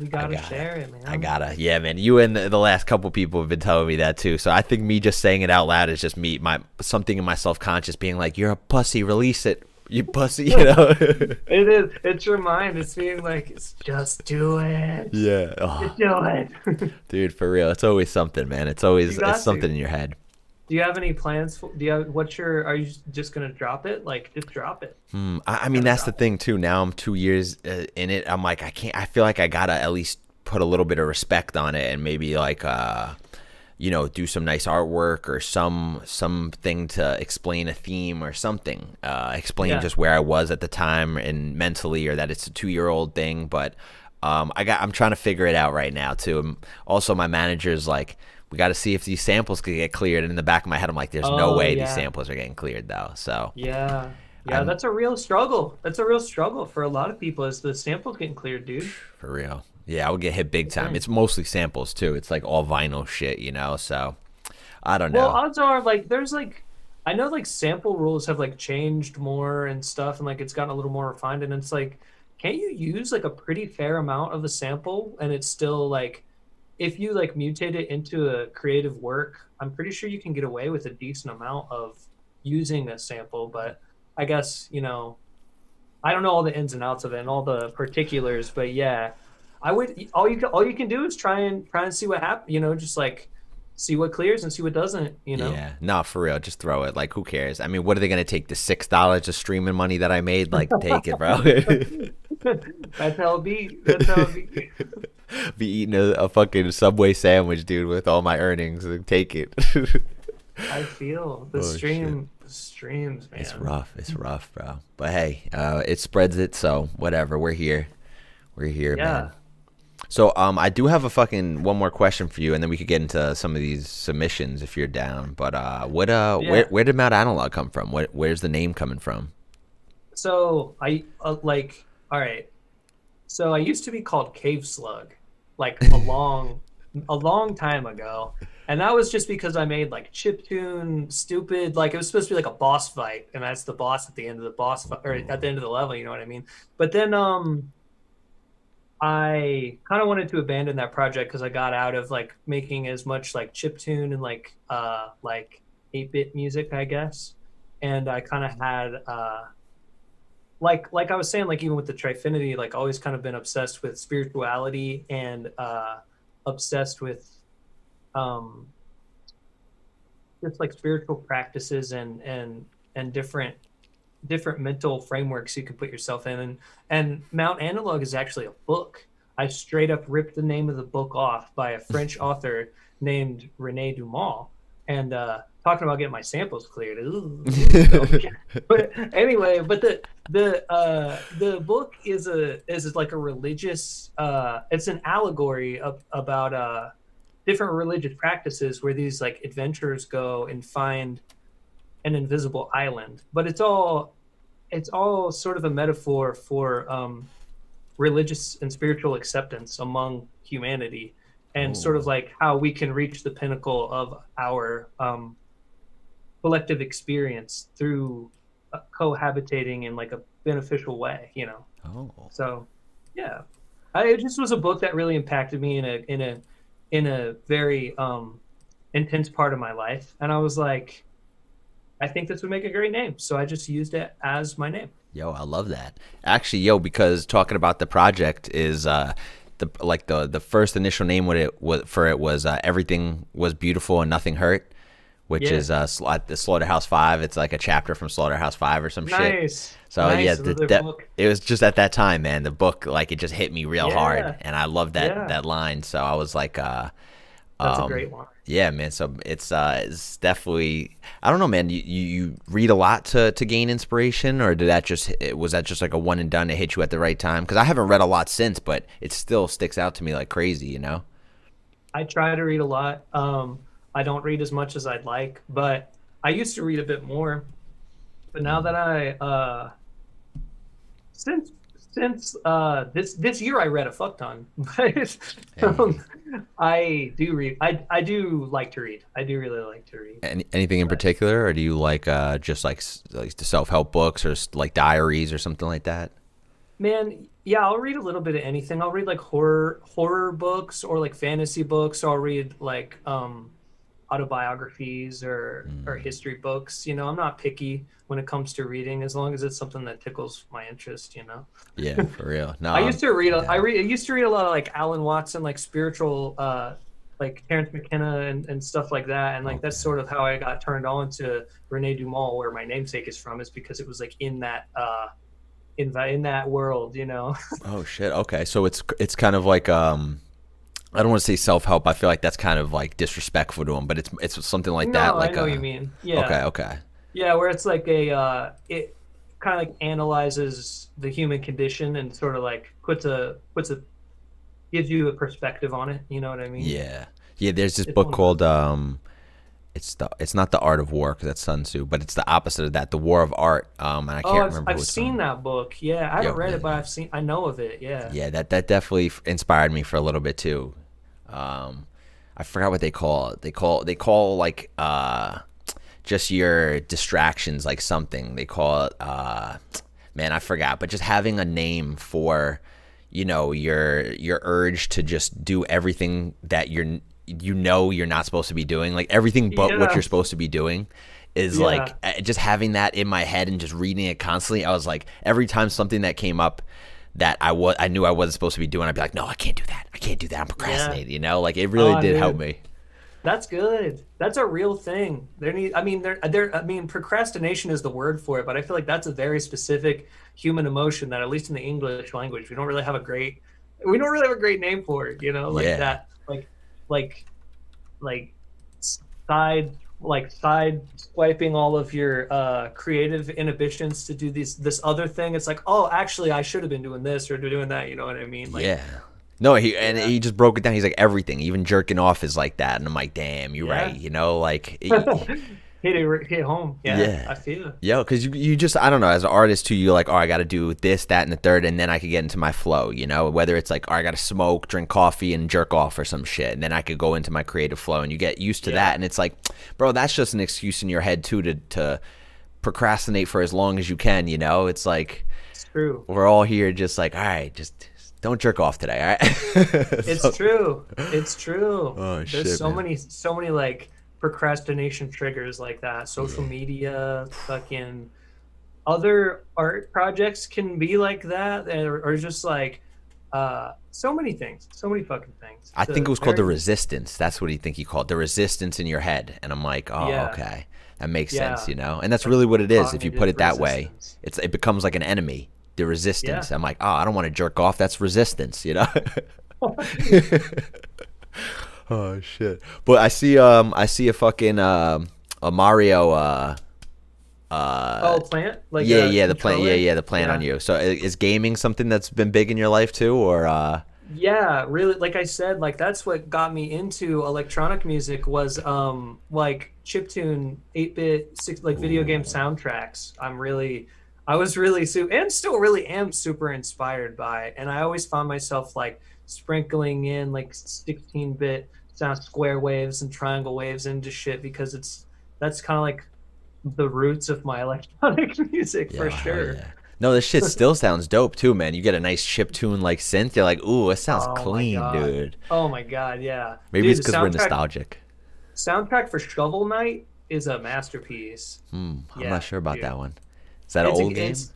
gotta. gotta, gotta. share it man I gotta, yeah, man. You and the, the last couple people have been telling me that too. So I think me just saying it out loud is just me, my something in my self conscious being like, "You're a pussy, release it, you pussy," you know? [LAUGHS] it is it's your mind it's being like it's just do it yeah, oh, just do it [LAUGHS] dude, for real, it's always something, man. It's always it's something to. in your head. Do you have any plans for do you have what's your are you just gonna drop it like just drop it Hmm, I, I mean, that's the thing too. Now I'm two years uh, in it. I'm like, I can't. I feel like I gotta at least put a little bit of respect on it, and maybe like, uh, you know, do some nice artwork or some something to explain a theme or something. Uh, explain Yeah. just where I was at the time and mentally, or that it's a two year old thing. But um, I got. I'm trying to figure it out right now too. And also, my manager's like. We got to see if these samples could get cleared. And in the back of my head, I'm like, "There's no Oh, way yeah. these samples are getting cleared, though." So Yeah. Yeah, I'm- that's a real struggle. That's a real struggle for a lot of people as the samples getting cleared, dude. [SIGHS] For real. Yeah, I would get hit big time. It's mostly samples too. It's like all vinyl shit, you know. So I don't know. Well, odds are like there's like I know like sample rules have like changed more and stuff and like it's gotten a little more refined and it's like can't you use like a pretty fair amount of a sample and it's still like if you like mutate it into a creative work, I'm pretty sure you can get away with a decent amount of using a sample, but I guess, you know, I don't know all the ins and outs of it and all the particulars, but yeah, I would all you can all you can do is try and try and see what happens, you know, just like see what clears and see what doesn't, you know. Yeah, no, for real. Just throw it. Like, who cares? I mean, what are they gonna take? The six dollars of streaming money that I made? Like, take it, bro. [LAUGHS] That's how it be. That's how it be. [LAUGHS] [LAUGHS] Be eating a, a fucking Subway sandwich, dude, with all my earnings. Take it. [LAUGHS] I feel the Oh, stream the streams, man. it's rough. It's rough, bro. But hey, uh, it spreads it. So whatever. We're here. We're here, Yeah. man. So um, I do have a fucking one more question for you, and then we could get into some of these submissions if you're down. But uh, what uh, Yeah. where where did Mount Analog come from? Where, where's the name coming from? So I uh, like all right. So I used to be called Cave Slug, like a [LAUGHS] long, a long time ago, and that was just because I made like chiptune, stupid. Like it was supposed to be like a boss fight, and that's the boss at the end of the boss fight, or at the end of the level. You know what I mean? But then um, I kind of wanted to abandon that project because I got out of like making as much like chiptune and like uh like eight bit music, I guess, and I kind of had uh like like I was saying, like even with the Trifinity, like always kind of been obsessed with spirituality and uh, obsessed with um, just like spiritual practices and and and different different mental frameworks you can put yourself in. And and Mount Analog is actually a book. I straight up ripped the name of the book off by a French [LAUGHS] author named Rene Daumal. And uh, talking about getting my samples cleared. Ooh, [LAUGHS] but anyway, but the the uh, the book is a is like a religious. Uh, it's an allegory of, about uh, different religious practices where these like adventurers go and find an invisible island. But it's all it's all sort of a metaphor for um, religious and spiritual acceptance among humanity, and sort of like how we can reach the pinnacle of our um, collective experience through uh, cohabitating in like a beneficial way. You know. Oh. So, yeah, I, it just was a book that really impacted me in a in a in a very um, intense part of my life, and I was like, I think this would make a great name, so I just used it as my name. Yo, I love that. Actually, yo, because talking about the project is uh the like the the first initial name what it was for it was uh, everything was beautiful and nothing hurt, which Yeah. is uh sl- the Slaughterhouse Five. It's like a chapter from Slaughterhouse Five or some shit. Nice. So nice. yeah, It the, book. it was just at that time, man. The book like it just hit me real hard, and I love that Yeah. that line. So I was like, uh, That's um, a great one. yeah, man. So it's uh, it's definitely. I don't know, man. You, you you read a lot to to gain inspiration, or did that just was that just like a one and done to hit you at the right time? Because I haven't read a lot since, but it still sticks out to me like crazy. You know? I try to read a lot. Um, I don't read as much as I'd like, but I used to read a bit more. But now that I uh, since since uh, this this year I read a fuck ton, [LAUGHS] but um, I do read. I I do like to read. I do really like to read. Any, anything in particular, or do you like uh just like like the self help books or like diaries or something like that? Man, yeah, I'll read a little bit of anything. I'll read like horror horror books or like fantasy books. I'll read like um autobiographies or or history books. You know, I'm not picky when it comes to reading as long as it's something that tickles my interest, you know. Yeah, [LAUGHS] for real. No, I used to read a- yeah. I read I used to read a lot of like Alan Watts like spiritual uh like Terence McKenna and, and stuff like that. And like that's sort of how I got turned on to Rene Daumal, where my namesake is from, is because it was like in that uh in that in that world, you know. [LAUGHS] Oh shit. Okay, so it's it's kind of like um, I don't want to say self help. I feel like that's kind of like disrespectful to him, but it's it's something like no, that. Like I know a, what you mean. Yeah. Okay, okay. Yeah, where it's like a uh, it kind of like analyzes the human condition and sort of like puts a puts a gives you a perspective on it. You know what I mean? Yeah, yeah. There's this It's book called um, it's the it's not the Art of War because that's Sun Tzu, but it's the opposite of that, the War of Art. Um, and I can't Oh, I've, remember. I've seen from. that book. Yeah, I haven't read yeah, it, but. I've seen. I know of it. Yeah. Yeah, that that definitely f- inspired me for a little bit too. Um, I forgot what they call it. They call they call like uh, just your distractions like something. They call it uh, man, I forgot. But just having a name for you know your your urge to just do everything that you're you know you're not supposed to be doing, like everything but what you're supposed to be doing. Is Yeah. like uh, just having that in my head and just reading it constantly. I was like, every time something that came up that I was I knew I wasn't supposed to be doing, I'd be like, no, I can't do that. I can't do that. I'm procrastinating. You know, like it really Oh, did help me. That's good. That's a real thing. There need. I mean, there. There. I mean, procrastination is the word for it, but I feel like that's a very specific human emotion that, at least in the English language, we don't really have a great. We don't really have a great name for it. You know, like Yeah. that. Like, like, like side, like side swiping all of your uh, creative inhibitions to do these this other thing. It's like, oh, actually, I should have been doing this or doing that. You know what I mean? Like, yeah. No, he and Yeah. he just broke it down. He's like everything, even jerking off is like that, and I'm like, damn, you're Yeah. right. You know, like, [LAUGHS] it, hit it, hit home. Yeah, Yeah. I feel. it. yo, because you you just I don't know, as an artist too, you're like, oh, I got to do this, that, and the third, and then I could get into my flow. You know, whether it's like, oh, I got to smoke, drink coffee, and jerk off or some shit, and then I could go into my creative flow, and you get used to Yeah. that, and it's like, bro, that's just an excuse in your head too to to procrastinate for as long as you can. You know, it's like It's true. we're all here just like all right just don't jerk off today all right [LAUGHS] It's So- true. It's true. Oh, There's shit, so man. many, so many like procrastination triggers like that. Social media, fucking other art projects can be like that, or, or just like uh, so many things, so many fucking things. i It's think it was called the resistance. That's what he think he called the resistance in your head. And i'm like oh Yeah. okay. That makes Yeah. sense you know? And that's really what it is if you put it that way. it's it becomes like an enemy the resistance. I'm like oh i don't want to jerk off. That's resistance you know [LAUGHS] [LAUGHS] [LAUGHS] oh shit but i see um i see a fucking um a mario uh uh Oh, plant? Like yeah, a yeah, the plan, yeah, yeah, the plan on you. So is gaming something that's been big in your life too, or uh, Yeah, really. Like I said, like that's what got me into electronic music was um like chiptune, eight bit, six like video game soundtracks. I'm really, I was really su- and still really am super inspired by it. And I always found myself like sprinkling in like 16 bit sound square waves and triangle waves into shit because it's that's kind of like the roots of my [LAUGHS] electronic music for Yeah, hell sure. yeah. No, this shit still [LAUGHS] sounds dope too, man. You get a nice chip tune like synth, you're like, ooh, it sounds Oh clean, dude. Oh my god, yeah. Maybe Dude, it's because we're nostalgic. Soundtrack for Shovel Knight is a masterpiece. Hmm, I'm Yeah, not sure about dude. that one. Is that an It's a- old game? it's-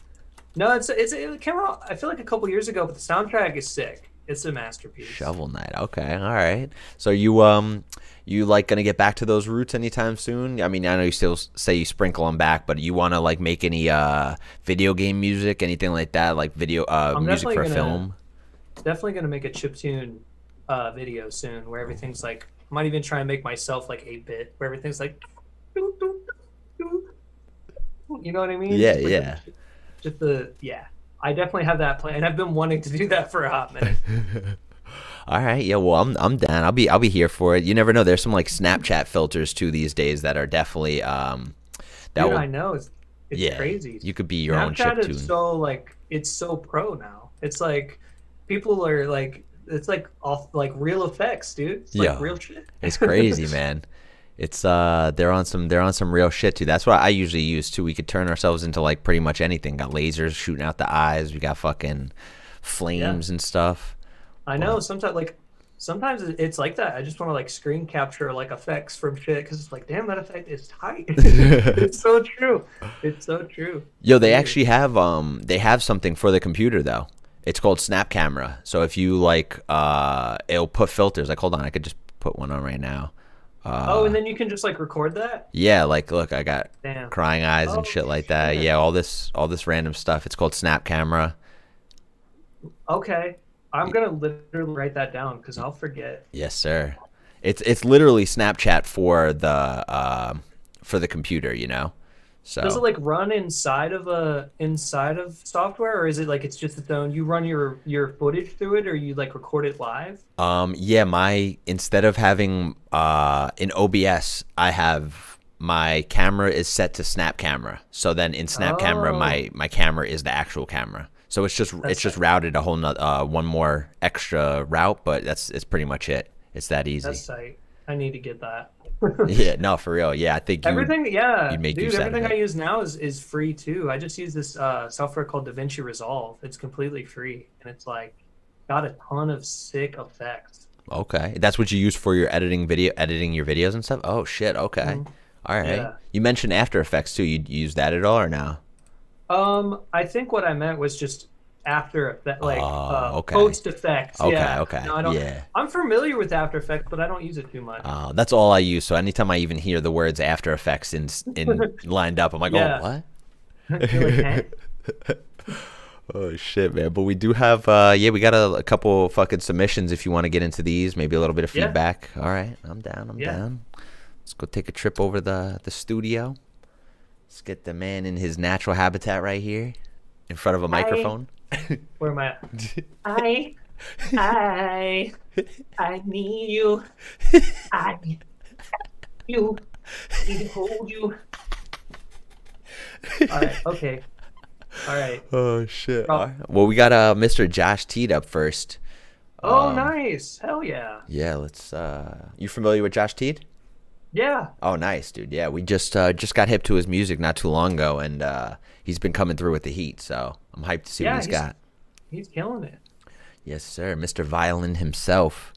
No, it's it's it came out. I feel like a couple years ago, but the soundtrack is sick. It's a masterpiece. Shovel Knight. Okay, all right. So you um you like gonna get back to those roots anytime soon? I mean, I know you still say you sprinkle them back, but you want to like make any uh video game music, anything like that, like video uh I'm music for gonna- film? Definitely gonna make a chiptune uh, video soon, where everything's like. I might even try and make myself like eight bit, where everything's like. You know what I mean? Yeah, Just like yeah. just the yeah. I definitely have that plan, I've been wanting to do that for a hot minute. [LAUGHS] All right, yeah. Well, I'm I'm down. I'll be I'll be here for it. You never know. There's some like Snapchat filters too these days that are definitely um that Dude, will I know it's, it's yeah crazy. You could be your own chip Snapchat tune. is so like it's so pro now. It's like people are like it's like off like real effects, dude. It's like Yeah. real shit. It's crazy, [LAUGHS] man. It's uh they're on some they're on some real shit too. That's what I usually use too. We could turn ourselves into like pretty much anything. Got lasers shooting out the eyes. We got fucking flames and stuff. I know sometimes like sometimes it's like that. I just want to like screen capture like effects from shit because it's like, damn, that effect is tight. [LAUGHS] it's so true. It's so true. Yo, they actually have um they have something for the computer though. It's called Snap Camera. So if you like uh it'll put filters. Like hold on, I could just put one on right now. Uh, oh, and then you can just like record that. yeah, like look, I got Damn. crying eyes Oh, and shit like that. shit. Yeah, all this all this random stuff. It's called Snap Camera. Okay, I'm gonna literally write that down because I'll forget. Yes, sir. It's it's literally Snapchat for the um for the computer, you know. So Does it like run inside of a inside of software, or is it like it's just its own? You run your your footage through it, or you like record it live? um yeah, my instead of having uh in OBS, I have my camera is set to Snap Camera. So then in Snap Camera, Oh. my my camera is the actual camera. So it's just it's just routed a whole nother uh, one more extra route, but that's it's pretty much it. It's that easy. That's tight. I need to get that. [LAUGHS] yeah, no, for real. Yeah, I think you, everything, yeah, you'd make dude. use out of Everything. I use now is is free too. I just use this uh, software called DaVinci Resolve. It's completely free, and it's like got a ton of sick effects. Okay, that's what you use for your editing video, editing your videos and stuff. Oh shit. Okay, all right. Mm-hmm. Yeah. You mentioned After Effects too. You use that at all or no? Um, I think what I meant was just after effect, like Oh, uh, okay. post effects. Okay, yeah. okay, No, I don't, yeah. I'm familiar with After Effects, but I don't use it too much. Uh, that's all I use. So anytime I even hear the words After Effects in in [LAUGHS] lined up, I'm like, Yeah. oh what? [LAUGHS] You're like, "Huh?" [LAUGHS] Oh shit, man! But we do have, uh, yeah, we got a, a couple fucking submissions. If you want to get into these, maybe a little bit of Yeah. feedback. All right, I'm down. I'm Yeah. down. Let's go take a trip over the the studio. Let's get the man in his natural habitat right here, in front of a microphone. [LAUGHS] Where am I? At? I, I, I need you. I, you, I need to hold you. All right. Okay. All right. [LAUGHS] Oh shit! Oh. All right. Well, we got uh, Mr. Josh teed up first. Oh, Um, nice. Hell yeah. Yeah, let's. uh You familiar with Josh Teed? Yeah. Oh, nice, dude. Yeah, we just uh, just got hip to his music not too long ago, and uh, he's been coming through with the heat. So I'm hyped to see Yeah, what he's he's- got. He's killing it. Yes, sir, Mr. Violin himself.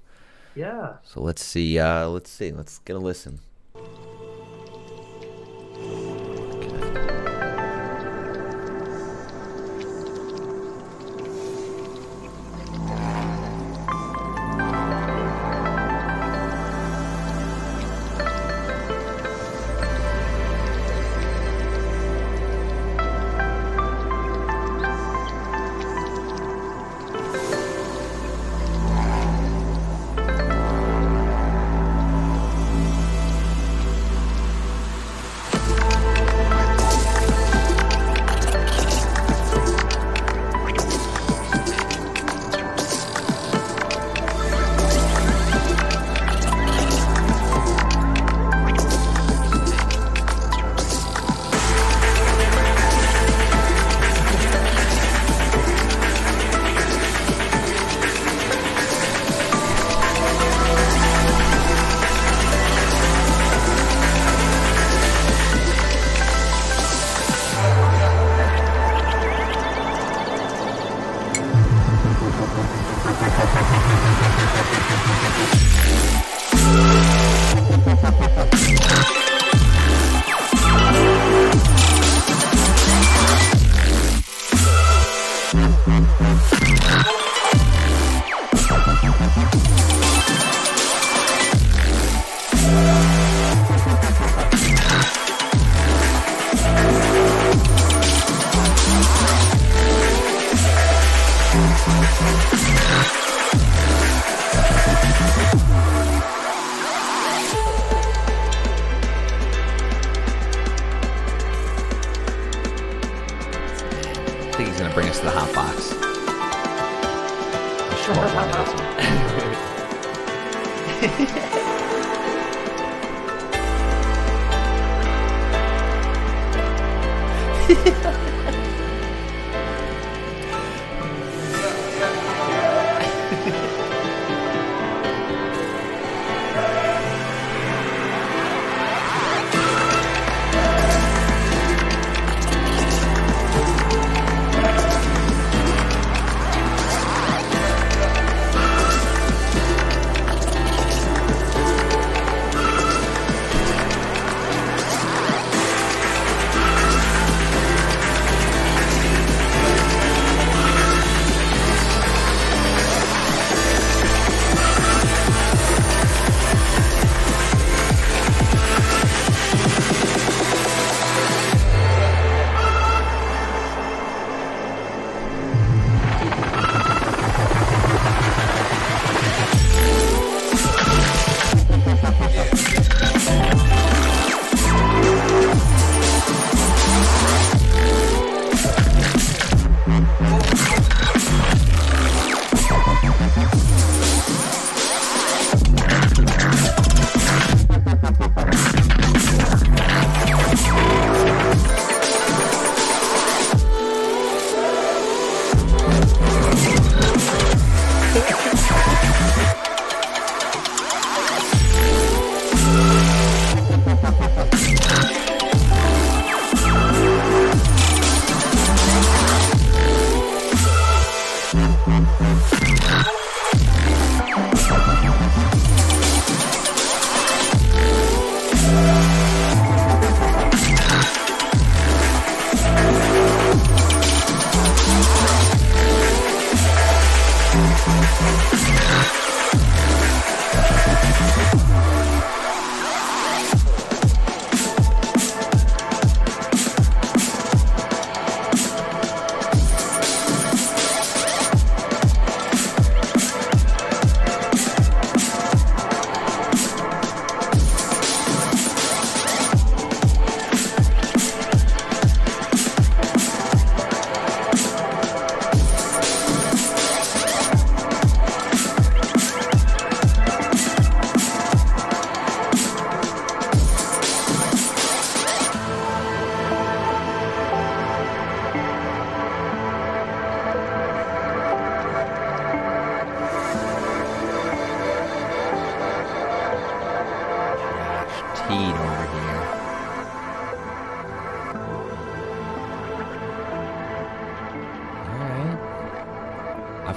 Yeah. So let's see. Uh, let's see. Let's get a listen.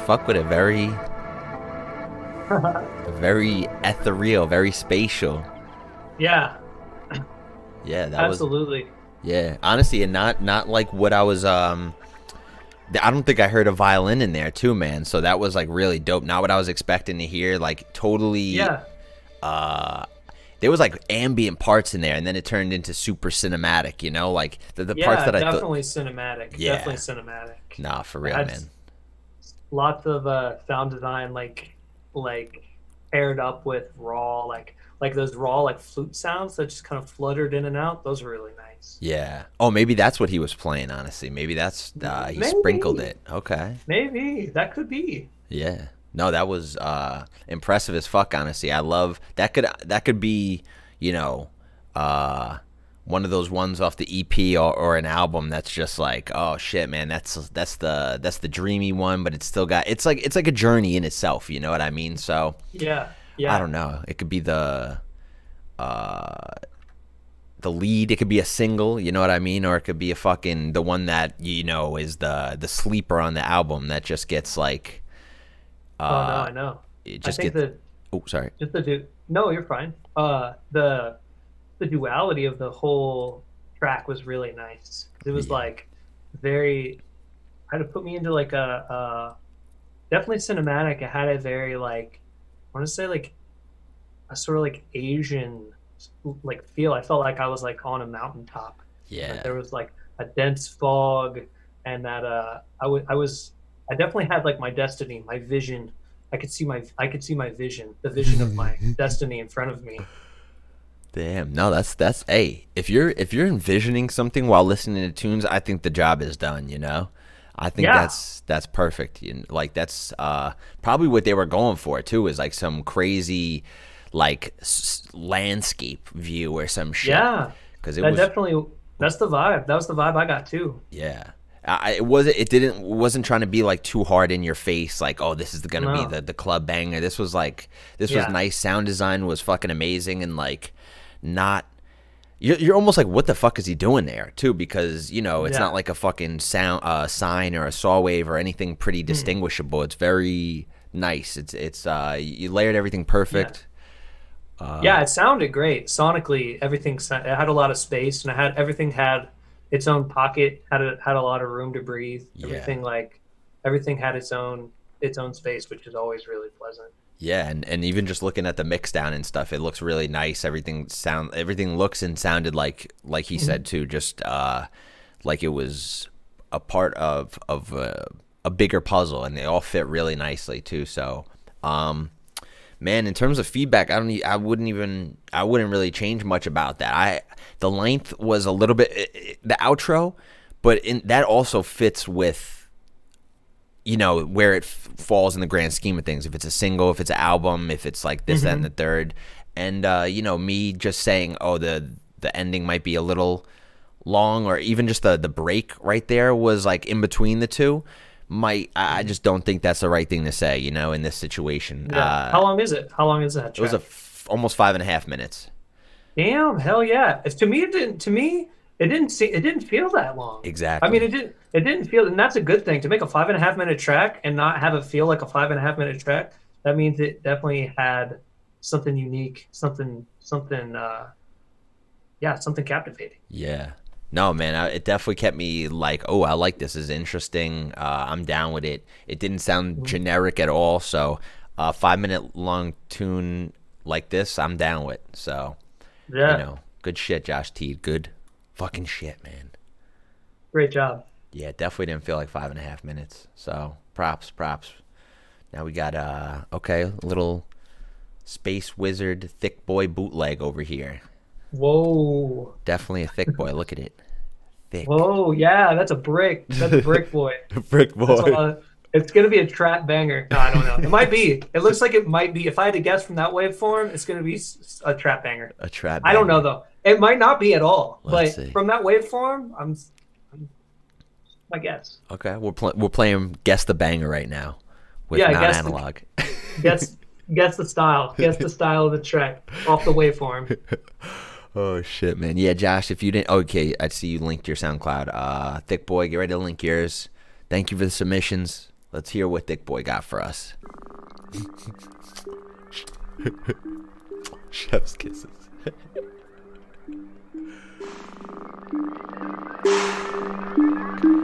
Fuck with it very [LAUGHS] very ethereal, very spatial. Yeah, Yeah, that was absolutely. Yeah, honestly, and not not like what I was. Um, I don't think I heard a violin in there too, man. So that was like really dope. Not what I was expecting to hear. Like totally. Yeah, Uh, there was like ambient parts in there, and then it turned into super cinematic. You know, like the, the yeah, parts that I definitely cinematic. Yeah. Definitely cinematic. Nah, for real, man. Lots of uh, sound design, like like paired up with raw, like like those raw like flute sounds that just kind of fluttered in and out. Those are really nice. Yeah. Oh, maybe that's what he was playing. Honestly, maybe that's uh, he Maybe. sprinkled it. Okay. Maybe that could be. Yeah. No, that was uh impressive as fuck, honestly. I love that could that could be, you know, uh one of those ones off the EP or, or an album that's just like, oh shit, man, that's that's the that's the dreamy one, but it's still got it's like it's like a journey in itself, you know what I mean? So Yeah, yeah. I don't know. It could be the uh the lead, it could be a single, you know what I mean? Or it could be a fucking the one that, you know, is the the sleeper on the album that just gets like oh no, uh, I know. it I just think gets that Oh, sorry. just the du- no, you're fine. Uh, the the duality of the whole track was really nice. It was Yeah. like very kind of put me into like a, a definitely cinematic. It had a very like I want to say like a sort of like Asian like feel. I felt like I was like on a mountaintop. Like, Yeah. there was like a dense fog, and that uh, I was I definitely had like my destiny, my vision. I could see my I could see my vision, the vision of my [LAUGHS] destiny in front of me. Damn. No, that's that's hey, if you're if you're envisioning something while listening to tunes, I think the job is done, you know? I think Yeah. that's that's perfect. You kn- Like that's uh, probably what they were going for too. Is like some crazy, like s- landscape view or some shit. Yeah, because it that was definitely that's the vibe. That was the vibe I got too. yeah. I, it wasn't. It didn't. wasn't trying to be like too hard in your face. Like, oh, this is gonna No. be the the club banger. This was like this Yeah. was nice. Sound design was fucking amazing and like not. You're, you're almost like, what the fuck is he doing there, too? Because you know it's Yeah. not like a fucking sound uh, sine or a saw wave or anything pretty distinguishable. It's very nice. It's it's uh, you layered everything perfect. Uh, yeah, it sounded great sonically. Everything it had a lot of space, and it had everything had its own pocket. had a, had a lot of room to breathe. Yeah. Everything like everything had its own its own space, which is always really pleasant. Yeah, and, and even just looking at the mix down and stuff, it looks really nice. Everything sound everything looks and sounded like like he said too, just uh like it was a part of of a, a bigger puzzle, and they all fit really nicely too. So, um, man, in terms of feedback, I don't, I wouldn't even, I wouldn't really change much about that. I the length was a little bit the outro, but in that also fits with you know where it f- falls in the grand scheme of things if it's a single if it's an album if it's like this that, and the third and uh you know me just saying oh the the ending might be a little long or even just the the break right there was like in between the two might i I just don't think that's the right thing to say you know in this situation Yeah. uh How long is it? How long is that? track? it was a almost five and a half minutes Damn, hell yeah! To me, it didn't. To me, it didn't see. It didn't feel that long. exactly I mean, it didn't. It didn't feel, and that's a good thing to make a five and a half minute track and not have it feel like a five and a half minute track. That means it definitely had something unique, something, something. uh Yeah, something captivating. Yeah. No, man, I, it definitely kept me like, oh, I like this. this is interesting. Uh, I'm down with it. It didn't sound generic at all. So, uh, five minute long tune like this, I'm down with. So, Yeah, you know, good shit, Josh Teed. Good fucking shit, man. great job. Yeah, definitely didn't feel like five and a half minutes. So, props, props. Now we got, uh, okay, a little space wizard thick boy bootleg over here. Whoa, Definitely a thick boy. Look at it. Thick. whoa, yeah, that's a brick. That's a brick boy. [LAUGHS] Brick a- it's gonna be a trap banger. No, I don't know. It might be. It looks like it might be. If I had to guess from that waveform, it's gonna be a trap banger. A trap. I don't know though. It might not be at all. Let's but see. from that waveform, I'm my guess. Okay, we're pl- we're playing guess the banger right now with Yeah, non guess the- analog. [LAUGHS] Guess guess the style. Guess the style of the track off the waveform. [LAUGHS] oh shit, man. Yeah, Josh, if you didn't, okay, I see you linked your SoundCloud. Uh, Thick Boy, get ready to link yours. Thank you for the submissions. Let's hear what Thick Boy got for us. [LAUGHS] Chef's kisses thank you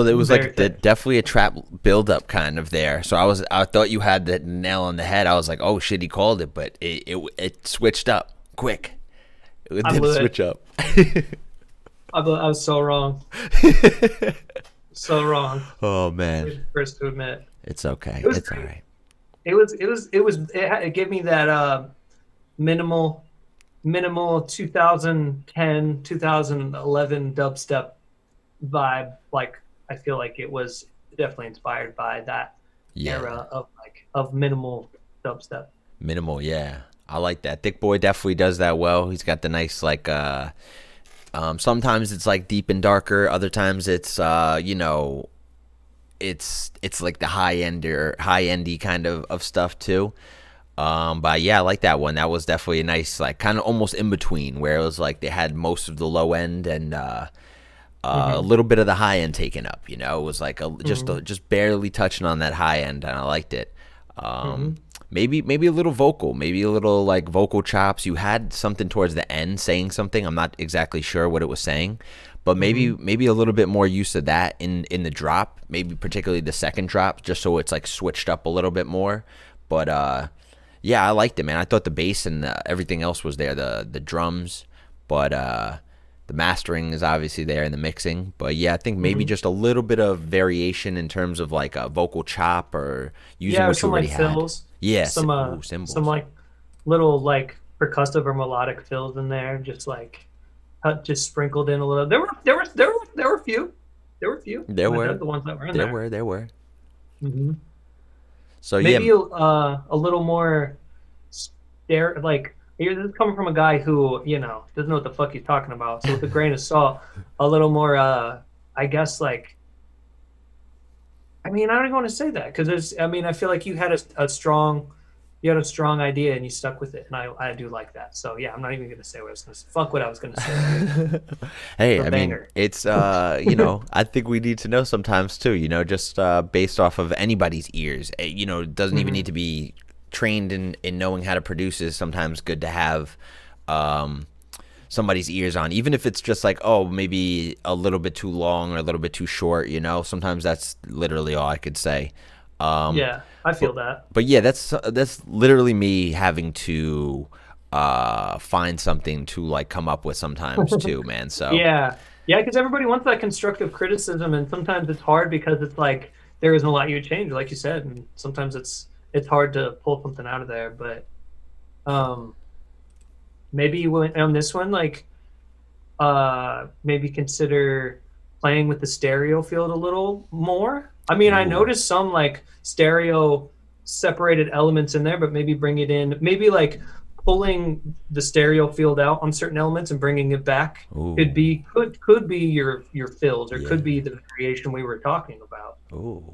So there was like the, definitely a trap buildup kind of there. So I was I thought you had the nail on the head. I was like, oh shit, he called it, but it it, it switched up quick. It I did blew it. switch up. [LAUGHS] I, I was so wrong. [LAUGHS] so wrong. oh man, First to admit. it's okay. It was It's all right. It was it was it was it, it gave me that uh minimal minimal 2010 2011 dubstep vibe like I feel like it was definitely inspired by that Yeah, era of like of minimal dubstep. minimal. Yeah, I like that. Thick boy definitely does that well. He's got the nice like. uh um, sometimes it's like deep and darker. Other times it's uh, you know, it's it's like the high ender, high endy kind of of stuff too. Um, but yeah, I like that one. That was definitely a nice, like, kind of almost in between, where it was like they had most of the low end and uh, uh, a little bit of the high end taken up. You know, it was like a, just a, just barely touching on that high end, and I liked it. Um, Maybe maybe a little vocal, maybe a little like vocal chops. You had something towards the end saying something. I'm not exactly sure what it was saying, but maybe maybe a little bit more use of that in in the drop. Maybe particularly the second drop, just so it's like switched up a little bit more. But uh, yeah, I liked it, man. I thought the bass and uh, everything else was there, the the drums, but uh, the mastering is obviously there and the mixing. But yeah, I think maybe just a little bit of variation in terms of like a vocal chop or using yeah, what you some already like had. fills. Yeah, some uh, ooh, cymbals. some like little like percussive or melodic fills in there, just like uh, just sprinkled in a little. There were there were there were there were a few. There were a few. There were. the- ones that were in there there. were, there were. mm-hmm. So Maybe yeah, uh, a little more stare like. Here, this is coming from a guy who, you know, doesn't know what the fuck he's talking about. So with a grain of salt, a little more, uh, I guess, like, I mean, I don't even want to say that because there's, I mean, I feel like you had a, a strong, you had a strong idea and you stuck with it, and I, I do like that. So yeah, I'm not even gonna say what I was gonna say. Fuck what I was gonna say. [LAUGHS] hey, I mean, it's uh, you know, I think we need to know sometimes too. You know, just uh, based off of anybody's ears. Eh, You know, it doesn't even Mm-hmm. need to be trained in in knowing how to produce. Is sometimes good to have. Um, somebody's ears on even if it's just like oh maybe a little bit too long or a little bit too short you know sometimes that's literally all i could say um yeah, I feel that. but yeah, that's that's literally me having to uh find something to like come up with sometimes too, [LAUGHS] man. So Yeah, yeah, because everybody wants that constructive criticism, and sometimes it's hard because it's like there isn't a lot you change, like you said, and sometimes it's it's hard to pull something out of there. But um, maybe you went on this one, like uh, maybe consider playing with the stereo field a little more. I mean, I noticed some like stereo separated elements in there, but maybe bring it in, maybe like pulling the stereo field out on certain elements and bringing it back Ooh. could be could could be your your fills or Yeah. could be the variation we were talking about. Ooh.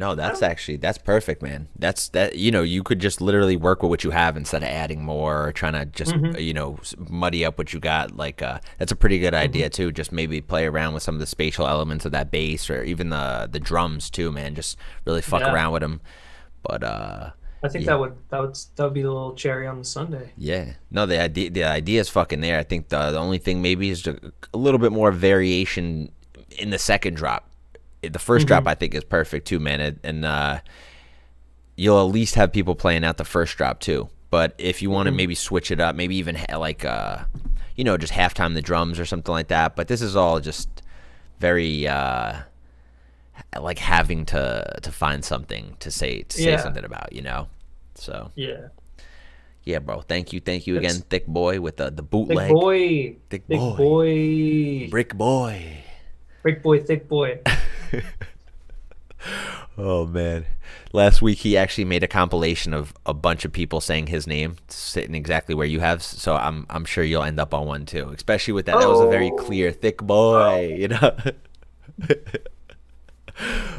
No, that's actually that's perfect, man. That's that you know, you could just literally work with what you have instead of adding more or trying to just Mhm. you know, muddy up what you got. Like uh that's a pretty good Mm-hmm. idea too. Just maybe play around with some of the spatial elements of that bass or even the the drums too, man. Just really fuck Yeah. around with them. But uh I think Yeah. that would that would that would be the little cherry on the sundae. Yeah. No, the idea the idea is fucking there. I think the the only thing maybe is a, a little bit more variation in the second drop. The 1st drop I think is perfect too, man. And, and uh, you'll at least have people playing out the first drop too. But if you want to maybe switch it up, maybe even ha- like uh, you know, just halftime the drums or something like that. But this is all just very uh, like having to to find something to say to say Yeah. something about, you know. So Yeah, yeah, bro. Thank you, thank you again, thick boy, with the the thick bootleg, boy, thick thick boy, boy, brick boy. brick boy, thick boy. [LAUGHS] Oh man. Last week he actually made a compilation of a bunch of people saying his name sitting exactly where you have so I'm I'm sure you'll end up on one too. Especially with that that was a very Oh. clear thick boy, you know. [LAUGHS]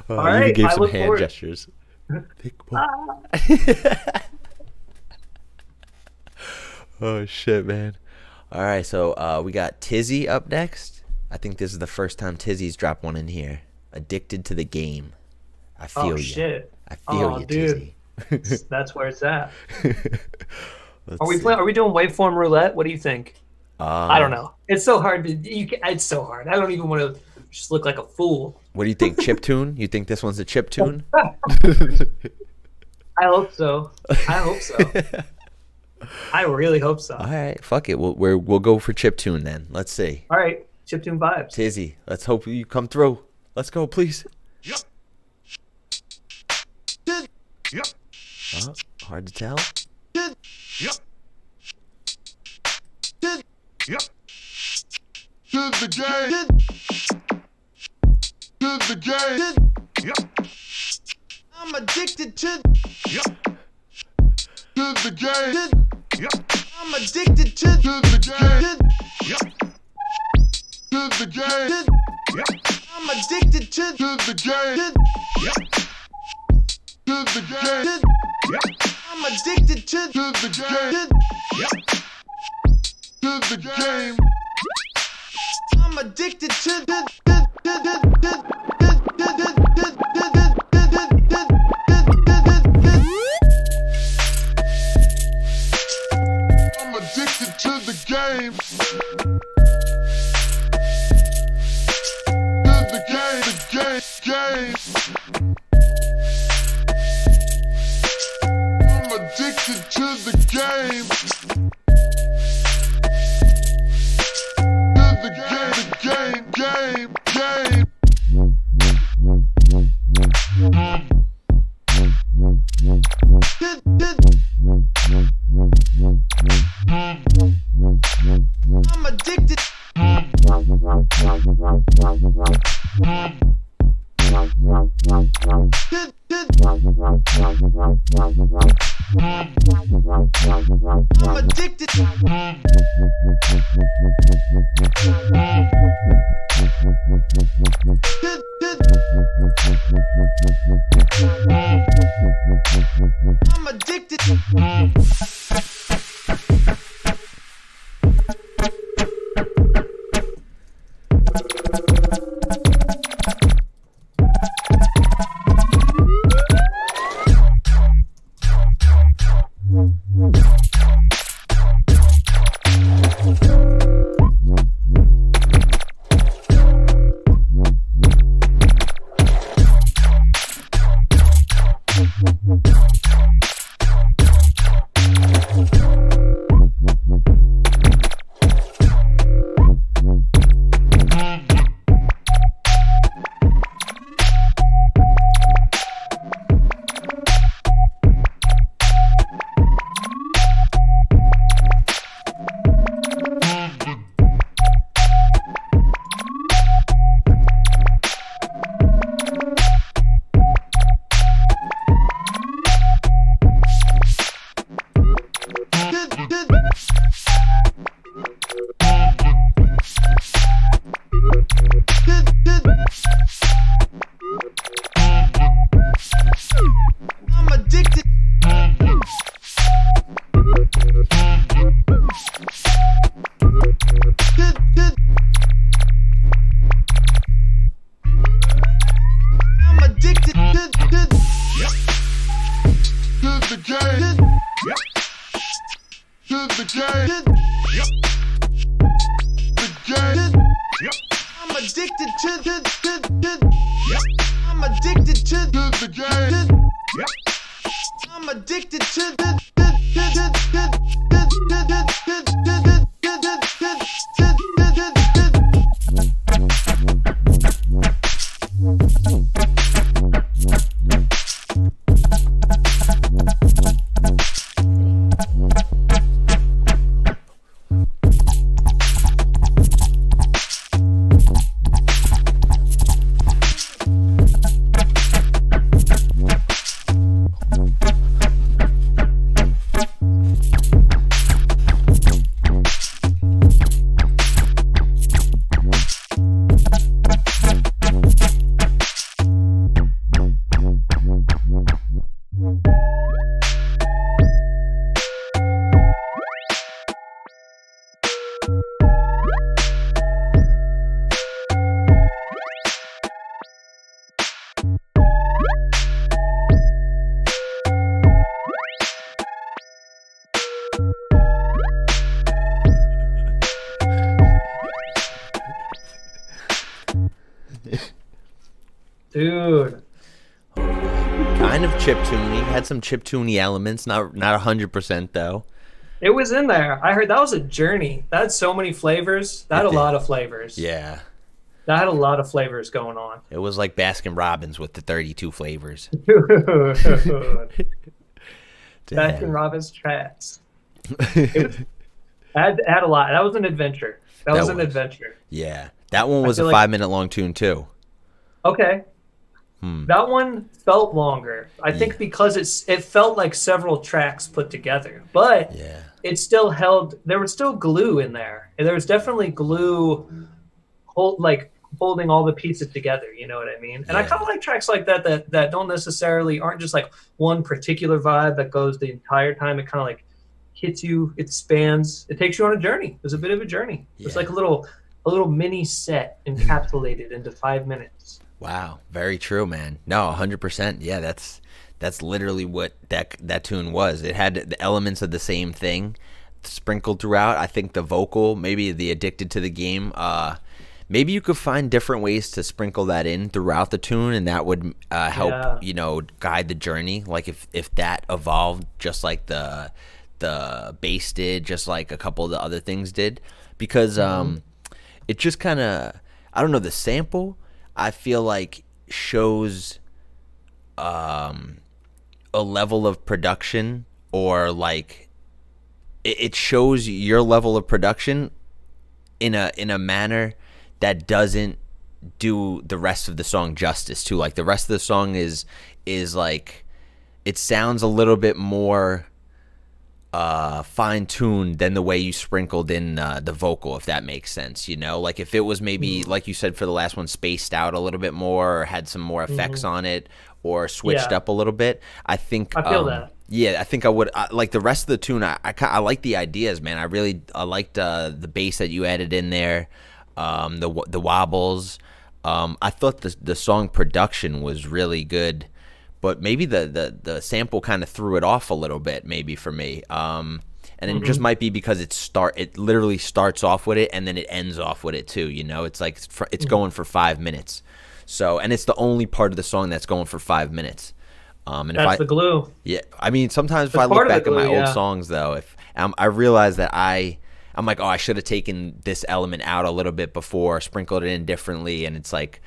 oh, All you even gave some hand forward- gestures. [LAUGHS] Thick boy. oh shit, man. All right, so uh, we got Tizzy up next. I think this is the first time Tizzy's dropped one in here. Addicted to the game. I feel Oh you. shit. I feel Oh, you, dude. Tizzy. That's where it's at. [LAUGHS] Are we playing? Are we doing waveform roulette? What do you think? I don't Um, know. It's so hard to. You it's so hard. I don't even want to just look like a fool. What do you think? Chip tune? You think this one's a chip tune? [LAUGHS] I hope so. I hope so. [LAUGHS] I really hope so. All right, fuck it. We'll we're, we'll go for chip tune then. Let's see. All right, chiptune vibes. Tizzy, let's hope you come through. Let's go, please. Yep. Yep. Uh, hard to tell. Yep. Yep. To the game. To the game. Yep. I'm addicted to. Yep. To the game. Yep. I'm addicted to. To the game. To the game. Yep. I'm addicted to. To the game. Yep. To the game. Yep. I'm addicted to. To the game. Yep. To the game. I'm addicted to. the I'm addicted to the game. Game, game. I'm addicted to the game. To the game, game, game, game. I'm addicted. I'm addicted. Some chip tuney elements. Not not hundred percent though. It was in there. I heard that was a journey. That had so many flavors. That had It a did. lot of flavors. Yeah. That had a lot of flavors going on. It was like Baskin Robbins with the thirty-two flavors. [LAUGHS] [LAUGHS] Baskin. Robbins tracks. [LAUGHS] It was, had, had a lot. That was an adventure. That, That was an adventure. Yeah, that one was a feel like- five-minute long tune too. Okay. Hmm. That one felt longer. I think because it's it felt like several tracks put together, but Yeah. it still held. There was still glue in there, and there was definitely glue, hold like holding all the pieces together. You know what I mean? And I kind of like tracks like that that that don't necessarily aren't just like one particular vibe that goes the entire time. It kind of like hits you. It spans. It takes you on a journey. It was a bit of a journey. It's like a little a little mini set encapsulated into five minutes. Wow, very true, man. No, hundred percent. Yeah, that's that's literally what that that tune was. It had the elements of the same thing sprinkled throughout. I think the vocal, maybe the addicted to the game. Uh, maybe you could find different ways to sprinkle that in throughout the tune, and that would uh, help Yeah. you know guide the journey. Like if if that evolved just like the the bass did, just like a couple of the other things did, because um, it just kind of I don't know the sample. I feel like shows um a level of production or like it, it shows your level of production in a in a manner that doesn't do the rest of the song justice to. Like the rest of the song is is like it sounds a little bit more uh fine tuned than the way you sprinkled in uh, the vocal if that makes sense you know like if it was maybe like you said for the last one spaced out a little bit more or had some more effects on it or switched Mm-hmm. Yeah. up a little bit i think I feel um, that. yeah i think i would I, like the rest of the tune i i, I like the ideas man i really i liked uh the bass that you added in there um the the wobbles um i thought the the song production was really good but maybe the the, the sample kind of threw it off a little bit maybe for me. Um and it just might be because it start it literally starts off with it and then it ends off with it too you know? It's like it's, fr- it's going for five minutes. So and it's the only part of the song that's going for five minutes. Um and if That's i the glue. yeah, I mean, sometimes if I look part of the back at my glue, old songs, though, if um, I realize that I, I'm like, oh, I should have taken this element out a little bit before, sprinkled it in differently, and it's like,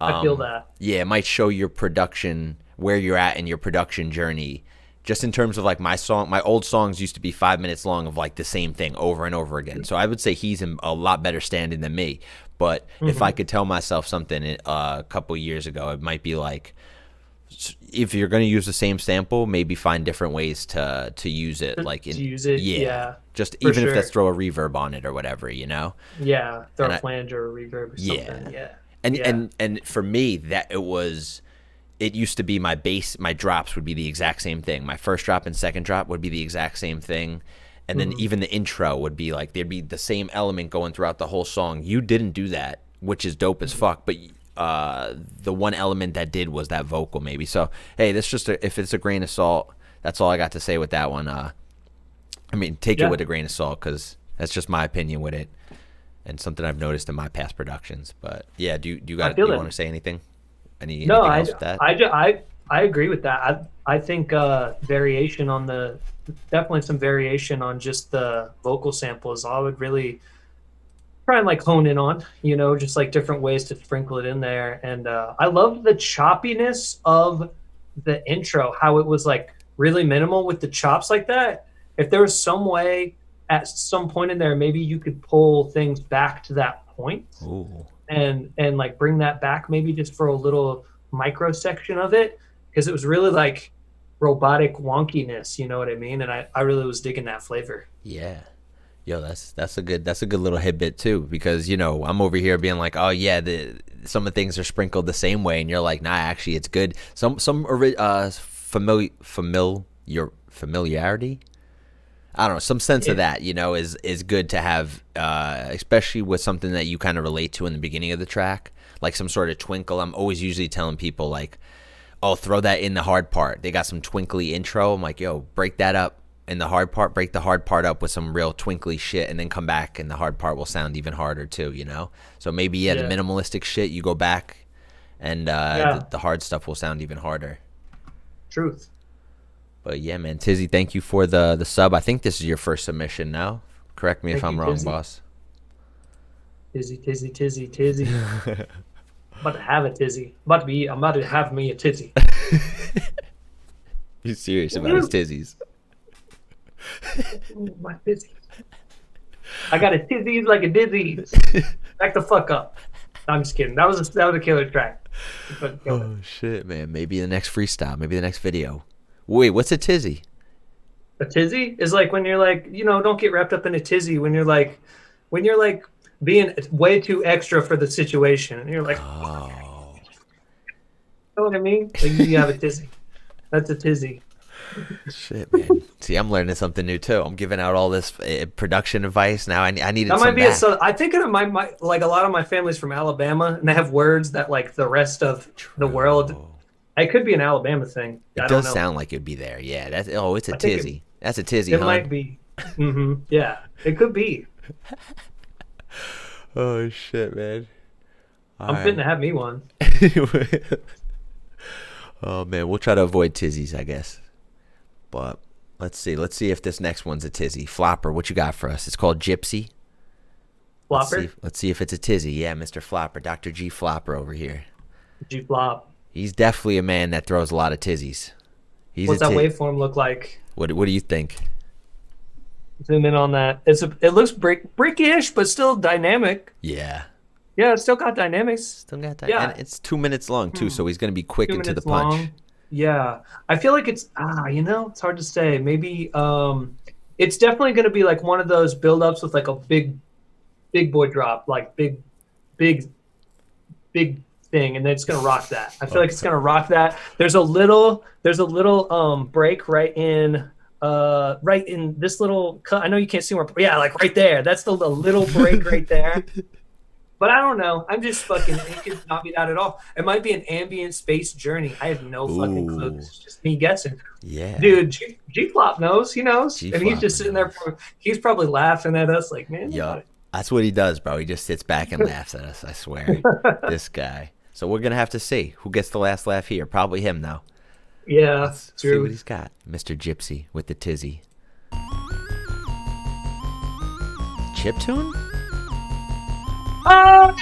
um, I feel that. Yeah, it might show your production where you're at in your production journey. Just in terms of like my song, my old songs used to be five minutes long of like the same thing over and over again. So I would say he's in a lot better standing than me. But if Mm-hmm. I could tell myself something uh, a couple years ago, it might be like, if you're going to use the same sample, maybe find different ways to to use it. Like in, to use it, yeah, just for even if that's throw a reverb on it or whatever, you know. Yeah, throw And a I- flange or a reverb or Yeah. something. Yeah. And Yeah. and and for me, that it was. It used to be my base my drops would be the exact same thing. My first drop and second drop would be the exact same thing. And then Mm-hmm. even the intro would be like there'd be the same element going throughout the whole song. You didn't do that, which is dope as fuck. But uh, the one element that did was that vocal, maybe. So hey, this just a, if it's a grain of salt. That's all I got to say with that one. Uh, I mean, take Yeah. it with a grain of salt because that's just my opinion with it, and something I've noticed in my past productions. But yeah, do you, do you got do you want to say anything? Any No, I? I, I, I agree with that. I, I think uh, variation on the, definitely some variation on just the vocal samples. I would really try and like hone in on, you know, just like different ways to sprinkle it in there. And uh, I love the choppiness of the intro, how it was like really minimal with the chops like that. If there was some way at some point in there, maybe you could pull things back to that point Ooh, and and like bring that back maybe just for a little micro section of it because it was really like robotic wonkiness you know what i mean and i, I really was digging that flavor yeah. Yo, that's that's a good that's a good little tidbit too because you know I'm over here being like, oh yeah, the some of the things are sprinkled the same way, and you're like, nah, actually it's good. Some some uh familiar familiar familiarity. I don't know, some sense of that, you know, is is good to have, uh, especially with something that you kind of relate to in the beginning of the track, like some sort of twinkle. I'm always usually telling people like, oh, throw that in the hard part. They got some twinkly intro. I'm like, yo, break that up in the hard part. Break the hard part up with some real twinkly shit, and then come back, and the hard part will sound even harder too. You know. So maybe yeah, Yeah. the minimalistic shit. You go back and uh, Yeah. the, the hard stuff will sound even harder. Truth. But yeah, man, Tizzy, thank you for the the sub. I think this is your first submission now. Correct me if I'm you, wrong, Tizzy. boss. Tizzy, tizzy, tizzy, tizzy. [LAUGHS] about to have a tizzy. About to uh, be. I'm about to have me a tizzy. [LAUGHS] You serious about his tizzies? Ooh, my tizzy. I got a tizzy like a dizzy. [LAUGHS] Back the fuck up. I'm just kidding. That was a, that was a killer track. Killer. Oh shit, man! Maybe the next freestyle, maybe the next video. Wait, what's a tizzy? A tizzy is like when you're like, you know, don't get wrapped up in a tizzy when you're like, when you're like being way too extra for the situation. And you're like, Oh, you know what I mean? Like you have a tizzy. That's a tizzy. shit, man! See, I'm learning something new too. I'm giving out all this uh, production advice now. I, I needed That might be a back. so. I think it might, might like a lot of my family's from Alabama, and they have words that like the rest of the world. It could be an Alabama thing. It I don't does know. sound like it'd be there. Yeah, that's oh, it's a I think it- tizzy. that's a tizzy, It huh? might be. hmm Yeah, it could be. [LAUGHS] Oh shit, man! I'm fitting to have me one. [LAUGHS] oh man, we'll try to avoid tizzies, I guess. But let's see. Let's see if this next one's a tizzy. Flopper, what you got for us? It's called Gypsy. Let's Flopper, see, let's see if it's a tizzy. Yeah, Mr. Flopper, Dr. G Flopper over here. G flop. He's definitely a man that throws a lot of tizzies. He's What's that ti- waveform look like? What What do you think? Zoom in on that. It's a. It looks brick brickish, but still dynamic. Yeah, Yeah, it's still got dynamics. still got that. Yeah. And it's two minutes long too, so he's gonna be quick Two into the minutes punch. long. Yeah, I feel like it's ah, you know, it's hard to say. Maybe um, it's definitely going to be like one of those build-ups with like a big, big boy drop, like big, big, big thing, and then it's going to rock that. I feel like it's going to rock that. There's a little, there's a little um break right in. Uh, right in this little cut. I know you can't see where, yeah, like right there. That's the, the little break right there. [LAUGHS] But I don't know. I'm just fucking. It could not be that at all. It might be an ambient space journey. I have no fucking clue. It's just me guessing. Yeah, Dude, G, G Flop knows. He knows, and he's just sitting there. he's probably laughing at us, like, man. Yup. That's what he does, bro. He just sits back and laughs at us. I swear, [LAUGHS] this guy. So we're gonna have to see who gets the last laugh here. Probably him, though. Yeah, Let's see what he's got, Mr. Gypsy with the tizzy. Chip tune? Oh!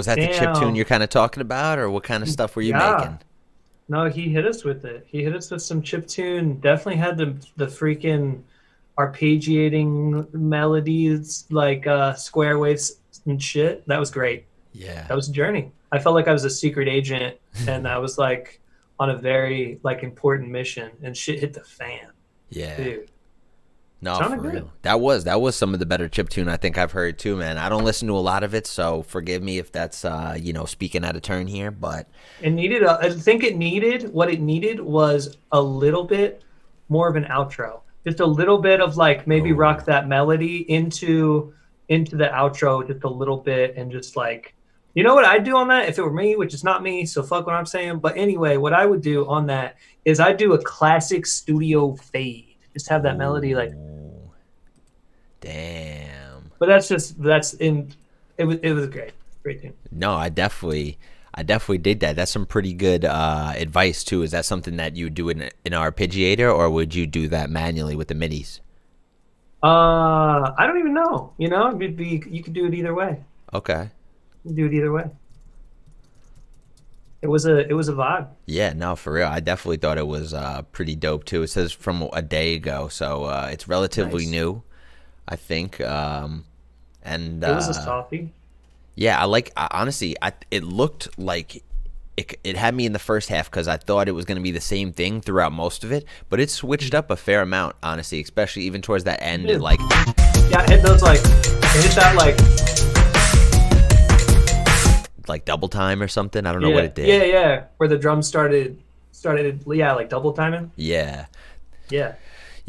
Is that the chip tune you're kind of talking about, or what kind of stuff were you Yeah. making? No, he hit us with it. He hit us with some chip tune. Definitely had the the freaking arpeggiating melodies, like uh, square waves and shit. That was great. Yeah. That was a journey. I felt like I was a secret agent, [LAUGHS] and I was like on a very like important mission, and shit hit the fan, Yeah. dude. No, Sounded for good. real. That was that was some of the better chip tune I think I've heard too, man. I don't listen to a lot of it, so forgive me if that's uh, you know, speaking out of turn here, but It needed. A, I think it needed what it needed was a little bit more of an outro, just a little bit of like maybe Oh. rock that melody into into the outro just a little bit, and just like you know what I'd do on that if it were me, which is not me, so fuck what I'm saying. But anyway, what I would do on that is I'd do a classic studio fade, just have that melody like. Damn. But that's just that's in. It was it was great, great tune. No, I definitely I definitely did that. That's some pretty good uh, advice too. Is that something that you do in in our arpeggiator or would you do that manually with the midis? Uh, I don't even know. You know, it'd be you could do it either way. Okay. You do it either way. It was a it was a vibe. Yeah, no, for real. I definitely thought it was uh, pretty dope too. It says from a day ago, so uh, it's relatively Nice. new, I think. Um, and It was uh, softie. Yeah, I like. I, honestly, I it looked like it. It had me in the first half because I thought it was going to be the same thing throughout most of it, but it switched up a fair amount, honestly, especially even towards that end. It like Yeah, it hit those like it hit that like like double time or something. I don't know what it did. yeah yeah where the drums started started yeah like double timing. yeah, Yeah.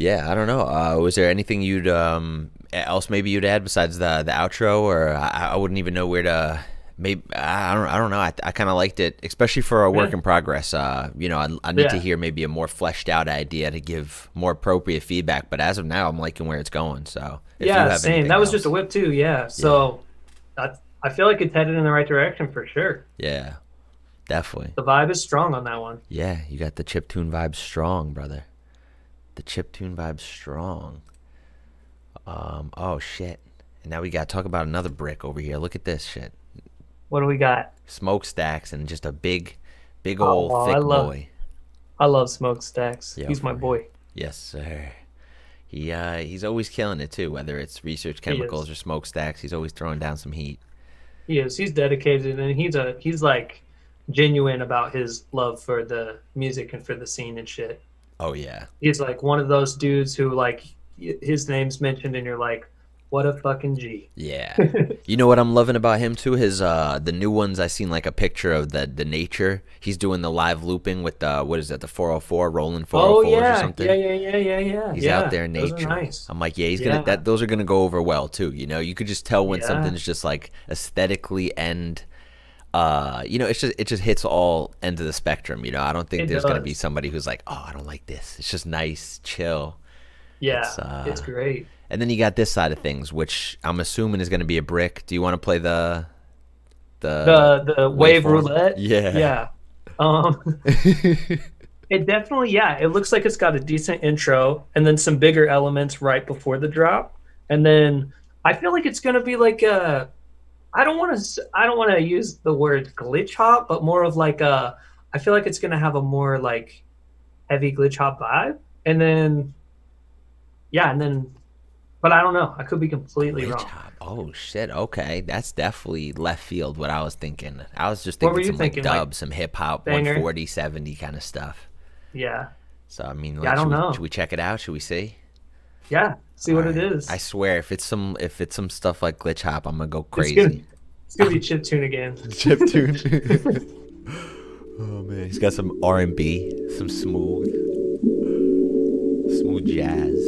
Yeah. I don't know. Uh, was there anything you'd um else maybe you'd add besides the the outro, or I, I wouldn't even know where to. Maybe I don't. I don't know. I, I kind of liked it, especially for a work Yeah. in progress. Uh, you know, I, I need to hear maybe a more fleshed out idea to give more appropriate feedback. But as of now, I'm liking where it's going. So if you yeah, same. That was just a whip too. Yeah. So I I feel like it's headed in the right direction for sure. yeah, definitely. The vibe is strong on that one. Yeah, you got the chip tune vibe strong, brother. The chip tune vibe strong. Um. Oh shit. And now we got to talk about another brick over here. Look at this shit. What do we got? Smokestacks and just a big, big Oh, old wow, thick I love- boy. I love smokestacks. Yeah, He's my boy. Yes, sir. He uh he's always killing it too. Whether it's research chemicals or smokestacks, he's always throwing down some heat. He is. He's dedicated, and he's a he's like genuine about his love for the music and for the scene and shit. Oh yeah, He's like one of those dudes who like his name's mentioned, and you're like, what a fucking G. yeah. [LAUGHS] you know what I'm loving about him too? His uh the new ones I seen like a picture of the the nature. He's doing the live looping with the what is that the 404 Roland 404s Oh or yeah, something. yeah, yeah, yeah, yeah, yeah. He's yeah. out there in nature. nice. I'm like, yeah, he's gonna that those are gonna go over well too. You know, you could just tell when Yeah. something's just like aesthetically and uh you know, it's just it just hits all ends of the spectrum, you know. I don't think It there's gonna be somebody who's like, Oh, I don't like this. It's just nice, chill. Yeah, It's, uh, it's great. And then you got this side of things, which I'm assuming is gonna be a brick. Do you wanna play the the The the wave roulette. Yeah. Yeah. Um, [LAUGHS] it definitely yeah. It looks like it's got a decent intro and then some bigger elements right before the drop, and then I feel like it's gonna be like a. I don't want to. I don't want to use the word glitch hop, but more of like a. I feel like it's gonna have a more like heavy glitch hop vibe, and then. Yeah, and then, but I don't know. I could be completely Glitch wrong. hop. Oh shit. Okay, that's definitely left field. What I was thinking. I was just thinking some thinking, like like, dub, some hip hop, banger? 140, 70 kind of stuff. Yeah, So I mean, Yeah, like, I don't should, know. We, should we check it out? Should we see? Yeah. See what it Alright. is. I swear, if it's some if it's some stuff like glitch hop, I'm gonna go It's crazy. gonna, it's gonna be chip tune again. [LAUGHS] Chip tune. [LAUGHS] oh man, he's got some R and B, some smooth, smooth jazz.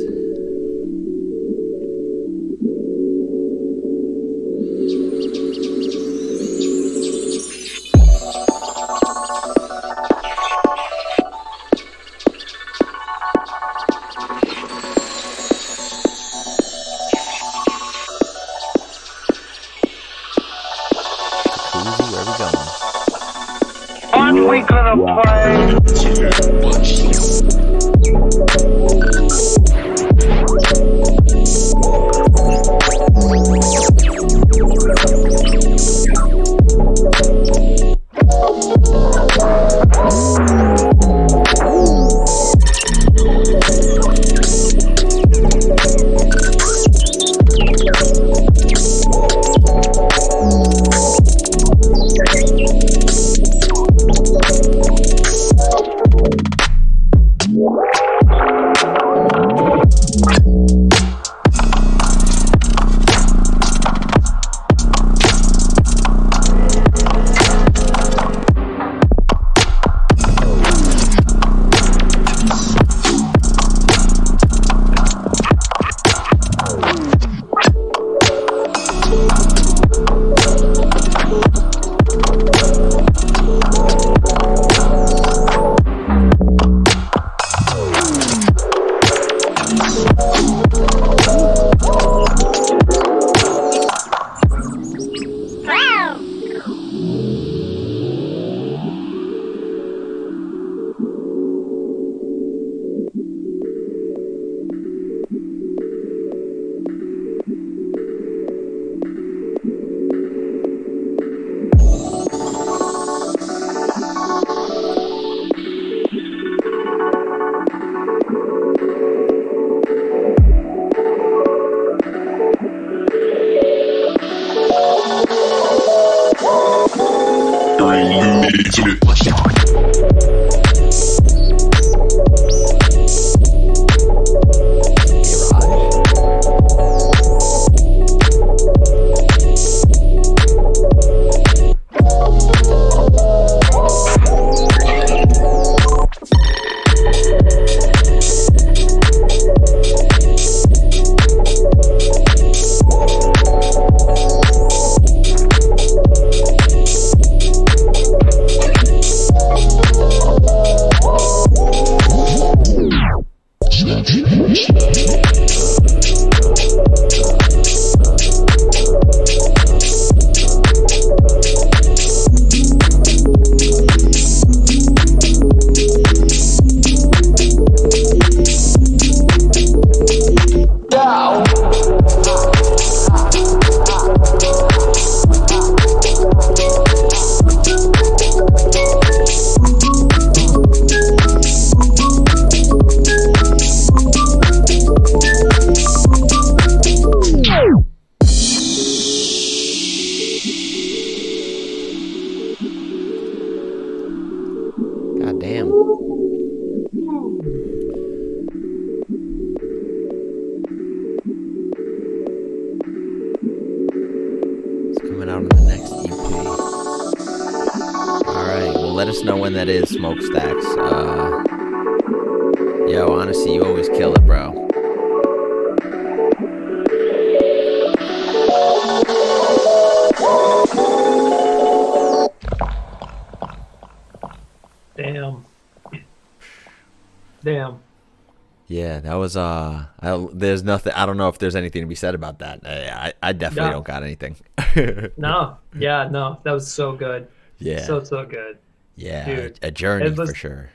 Don't know if there's anything to be said about that. I I, definitely No. don't got anything. [LAUGHS] No. Yeah, no. That was so good. yeah. So so good. yeah, dude, a journey was- for sure.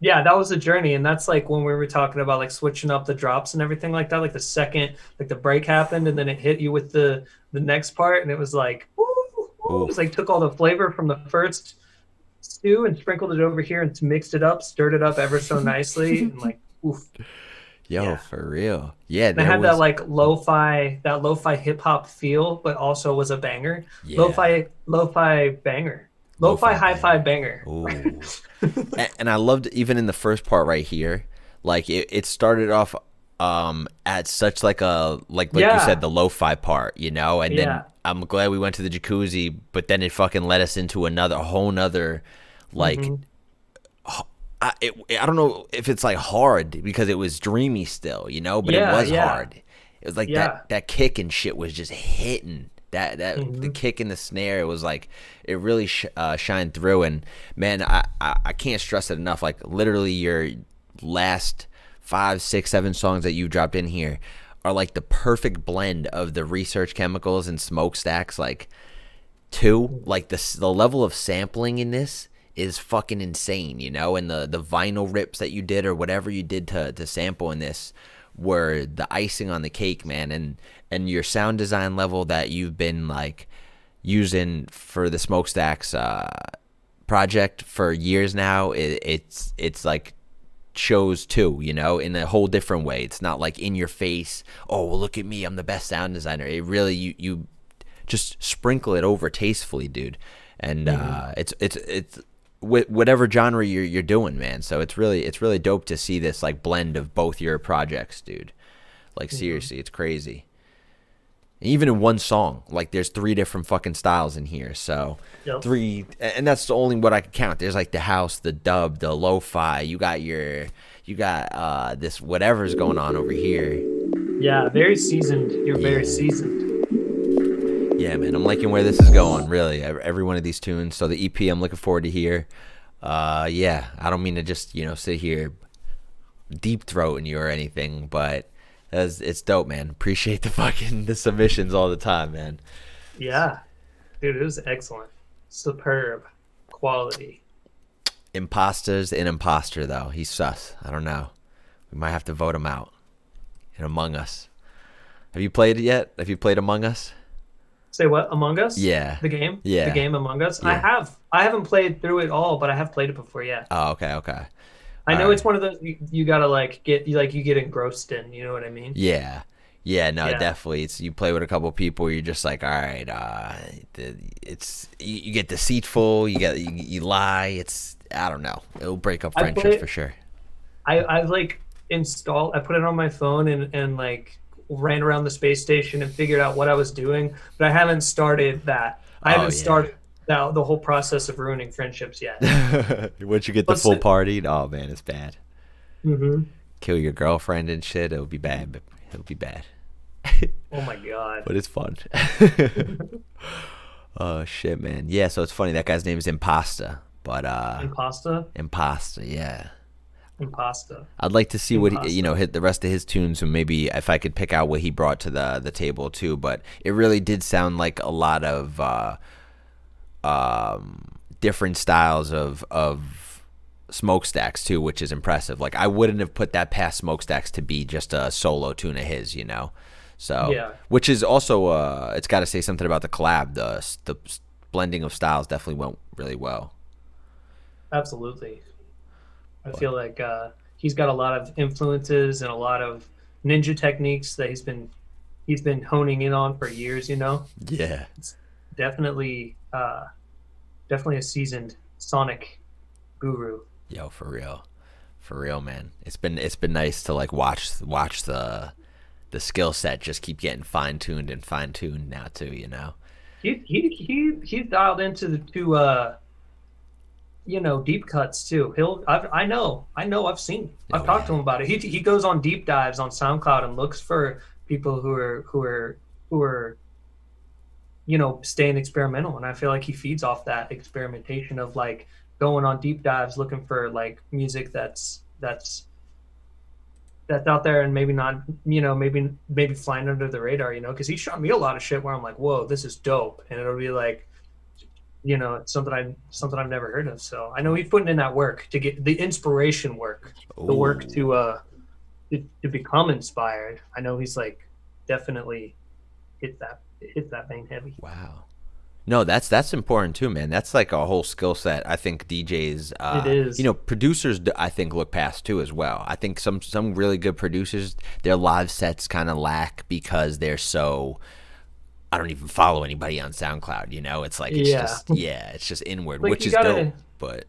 Yeah, that was a journey, and that's like when we were talking about like switching up the drops and everything like that. Like the second, like the break happened, and then it hit you with the the next part, and it was like, woo, woo. it was like took all the flavor from the first stew and sprinkled it over here and mixed it up, stirred it up ever so nicely, and like. Yo, Yeah. for real. Yeah, And it had was, that like lo-fi, that lo-fi hip hop feel, but also was a banger. Yeah. Lo-fi, lo-fi banger, lo-fi, Lo-fi hi-fi banger. Ooh. [LAUGHS] and, and I loved even in the first part right here, like it, it started off um at such like a like like you said the lo-fi part, you know, and Yeah. then I'm glad we went to the jacuzzi, but then it fucking led us into another a whole nother like Mm-hmm. I, it, I don't know if it's like hard because it was dreamy still, you know, but Yeah, it was yeah. hard. It was like Yeah. that that kick and shit was just hitting. That that Mm-hmm. the kick and the snare it was like it really sh- uh, shined through and man I, I I can't stress it enough like literally your last five six seven songs that you dropped in here are like the perfect blend of the research chemicals and smokestacks like two like the the level of sampling in this is fucking insane you know and the the vinyl rips that you did or whatever you did to to sample in this were the icing on the cake man and and your sound design level that you've been like using for the smokestacks uh project for years now it, it's it's like shows too, you know, in a whole different way. It's not like in your face, oh, well, look at me, I'm the best sound designer. It really you you just sprinkle it over tastefully, dude. And uh it's it's it's wh- whatever genre you're you're doing, man. So it's really it's really dope to see this like blend of both your projects, dude. Like seriously, it's crazy. Even in one song, like there's three different fucking styles in here. So Yep. three, and that's the only what I can count. There's like the house, the dub, the lo-fi. You got your, you got uh this whatever's going on over here. Yeah, very seasoned. You're very seasoned. Yeah, man, I'm liking where this is going. Really, every one of these tunes. So the EP, I'm looking forward to hear. Uh, yeah, I don't mean to just you know sit here deep throating you or anything, but it's, it's dope, man. Appreciate the fucking the submissions all the time, man. Yeah, dude, it was excellent, superb quality. Imposter's an imposter though. He's sus. I don't know. We might have to vote him out. And Among Us. Have you played it yet? Have you played Among Us? Say what? Among Us? Yeah. The game? Yeah. The game Among Us? I have. I haven't played through it all, but I have played it before. Yeah. Oh, okay, okay. I know Alright. it's one of those you, you gotta like get you like you get engrossed in. You know what I mean? Yeah. Yeah, no, Yeah. definitely. It's you play with a couple people. You're just like, all right, uh, it's you, you get deceitful. You get you, you lie. It's I don't know. It'll break up friendships play- for sure. I I like installed. I put it on my phone and and like ran around the space station and figured out what I was doing, but I haven't started that. I Oh, haven't yeah. started that, the whole process of ruining friendships yet. [LAUGHS] Once you get the full say- party, oh man, it's bad. hmm Kill your girlfriend and shit. It'll be bad. But it'll be bad. Oh my god. [LAUGHS] but it's fun. [LAUGHS] oh shit, man. Yeah, so it's funny. That guy's name is Impasta, but uh, Impasta. Impasta. Yeah. Impasta. I'd like to see what he, you know hit the rest of his tunes and maybe if I could pick out what he brought to the the table too. But it really did sound like a lot of uh, um, different styles of of smokestacks too, which is impressive. Like I wouldn't have put that past smokestacks to be just a solo tune of his, you know. So Yeah. which is also uh, it's got to say something about the collab. The the blending of styles definitely went really well. Absolutely. I feel like uh, he's got a lot of influences and a lot of ninja techniques that he's been he's been honing in on for years. You know, Yeah. definitely, uh, definitely a seasoned sonic guru. Yo, for real, for real, man. It's been it's been nice to like watch watch the the skill set just keep getting fine tuned and fine tuned now too. You know. He he he he's dialed into the two. Uh, you know, deep cuts too. He'll. I've, I know. I know. I've seen. I've Oh, talked yeah. to him about it. He he goes on deep dives on SoundCloud and looks for people who are who are who are, you know, staying experimental. And I feel like he feeds off that experimentation of like going on deep dives, looking for like music that's that's that's out there and maybe not, you know, maybe maybe flying under the radar. You know, because he shot me a lot of shit where I'm like, whoa, this is dope, and it'll be like you know it's something I something I've never heard of. So I know he's putting in that work to get the inspiration work, the work to uh to, to become inspired. I know he's like definitely hit that hit that vein heavy. Wow. No, that's that's important too, man. That's like a whole skill set. I think DJs, uh, It is. You know, producers. I think look past too as well. I think some some really good producers, their live sets kind of lack because they're so. I don't even follow anybody on SoundCloud. You know, it's like it's Yeah. just [LAUGHS] yeah, it's just inward, Like, which is gotta- dope. But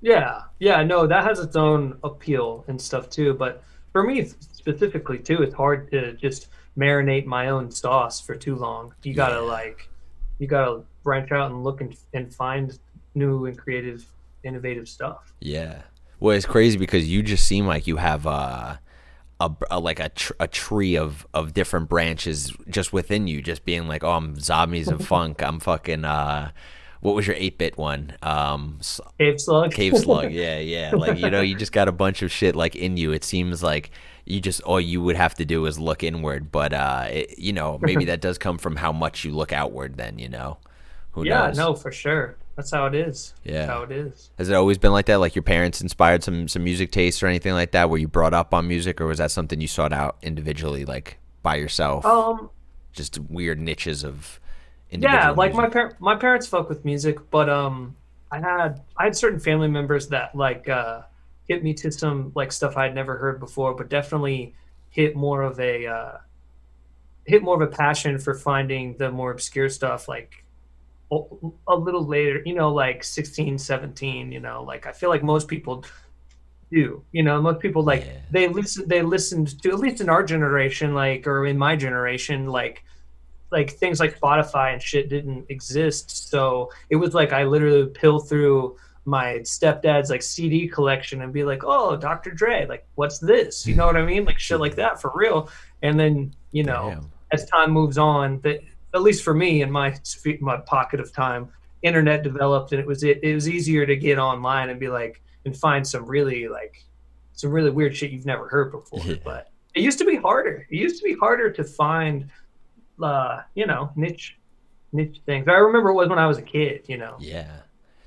Yeah, yeah, no, that has its own appeal and stuff too. But for me specifically too, it's hard to just marinate my own sauce for too long. You gotta Yeah. like, you gotta branch out and look and, and find new and creative, innovative stuff. Yeah. Well, it's crazy because you just seem like you have uh, a, a like a, tr- a tree of, of different branches just within you, just being like, oh, I'm zombies and [LAUGHS] funk. I'm fucking. Uh, what was your eight bit one? Um, Cave slug. Cave Slug. [LAUGHS] Yeah, yeah. Like you know, you just got a bunch of shit like in you. It seems like you just all you would have to do is look inward, but uh, it, you know, maybe [LAUGHS] that does come from how much you look outward. Then you know, who yeah, knows? no, for sure. That's how it is. Yeah. That's how it is. Has it always been like that? Like your parents inspired some some music tastes or anything like that? Were you brought up on music, or was that something you sought out individually, like by yourself? Um, Just weird niches of individual. yeah like my music? par- my parents fuck with music but um i had i had certain family members that like uh hit me to some like stuff i'd never heard before but definitely hit more of a uh hit more of a passion for finding the more obscure stuff like a, little later you know like 16 17 you know like i feel like most people do you know most people like Yeah. they listen they listened to at least in our generation like or in my generation like like things like Spotify and shit didn't exist. So it was like I literally pill through my stepdad's like CD collection and be like, "Oh, Dr. Dre, like what's this?" You know what I mean? Like shit like that for real. And then you know, Damn. as time moves on, that at least for me in my my pocket of time, internet developed and it was it, it was easier to get online and be like and find some really like some really weird shit you've never heard before. Yeah. But it used to be harder. It used to be harder to find uh, you know, niche niche things. I remember it was when I was a kid, you know. Yeah.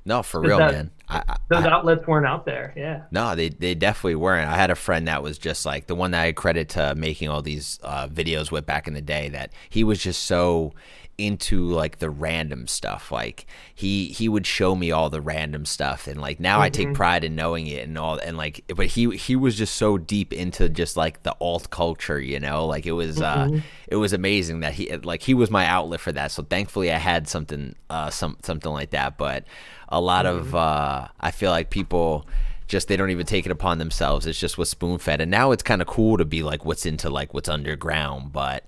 No, for real, that- man. I, Those I- outlets weren't out there. Yeah. No, they they definitely weren't. I had a friend that was just like the one that I credit to making all these uh, videos with back in the day. That he was just so into like the random stuff. Like he he would show me all the random stuff and like now I take pride in knowing it and all and like but he he was just so deep into just like the alt culture, you know? Like it was uh it was amazing that he like he was my outlet for that. So thankfully I had something uh some something like that, but a lot of uh I feel like people just they don't even take it upon themselves. It's just what's spoon fed. And now it's kind of cool to be like what's into like what's underground, but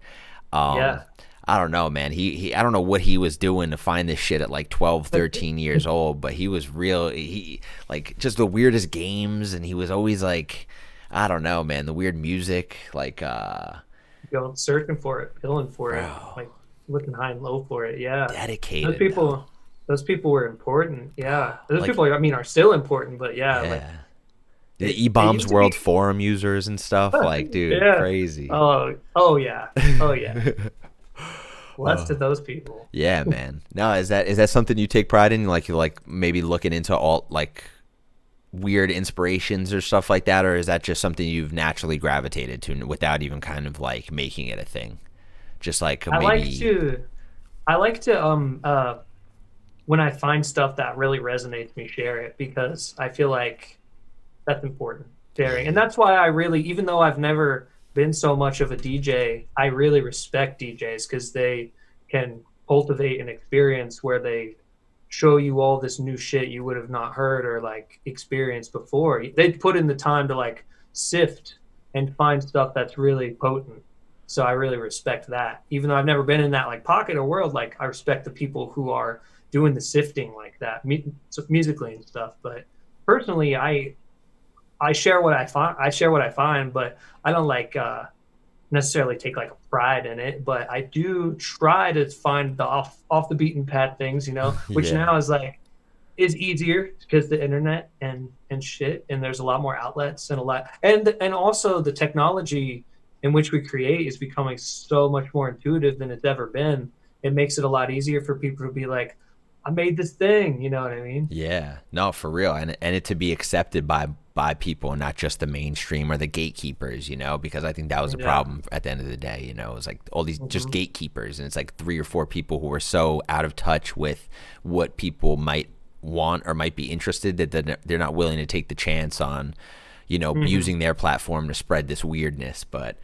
um Yeah. I don't know, man. He, he I don't know what he was doing to find this shit at like 12, 13 years old, but he was real he like just the weirdest games and he was always like I don't know, man, the weird music, like uh Going searching for it, pilling for Bro. it, like looking high and low for it. Yeah. dedicated. those people though. those people were important yeah those Like- people i mean are still important but yeah, like Yeah. The E Bombs World be- Forum users and stuff, [LAUGHS] like, dude, Yeah. crazy. oh oh yeah oh yeah [LAUGHS] less Uh. to those people Yeah, [LAUGHS] man. No, is that is that something you take pride in? Like you like maybe looking into all like weird inspirations or stuff like that, or is that just something you've naturally gravitated to without even kind of like making it a thing? Just like i like to i like to um uh when i find stuff that really resonates me share it because i feel like that's important sharing and that's why i really even though i've never been so much of a dj i really respect djs because they can cultivate an experience where they show you all this new shit you would have not heard or like experienced before. They put in the time to like sift and find stuff that's really potent. So i really respect that. Even though i've never been in that like pocket or world like i respect the people who are doing the sifting like that musically and stuff. But personally i i share what i find i share what i find but i don't like uh necessarily take like pride in it but i do try to find the off off the beaten path things you know [LAUGHS] which Yeah. now is like is easier because the internet and and shit and there's a lot more outlets and a lot and and also the technology in which we create is becoming so much more intuitive than it's ever been. It makes it a lot easier for people to be like i made this thing you know what i mean? Yeah, no, for real, and and it to be accepted by by people, and not just the mainstream or the gatekeepers, you know, because I think that was a Yeah. problem at the end of the day. You know, it was like all these just mm-hmm. gatekeepers, and it's like three or four people who were so out of touch with what people might want or might be interested that they're not willing to take the chance on, you know, mm-hmm. using their platform to spread this weirdness. But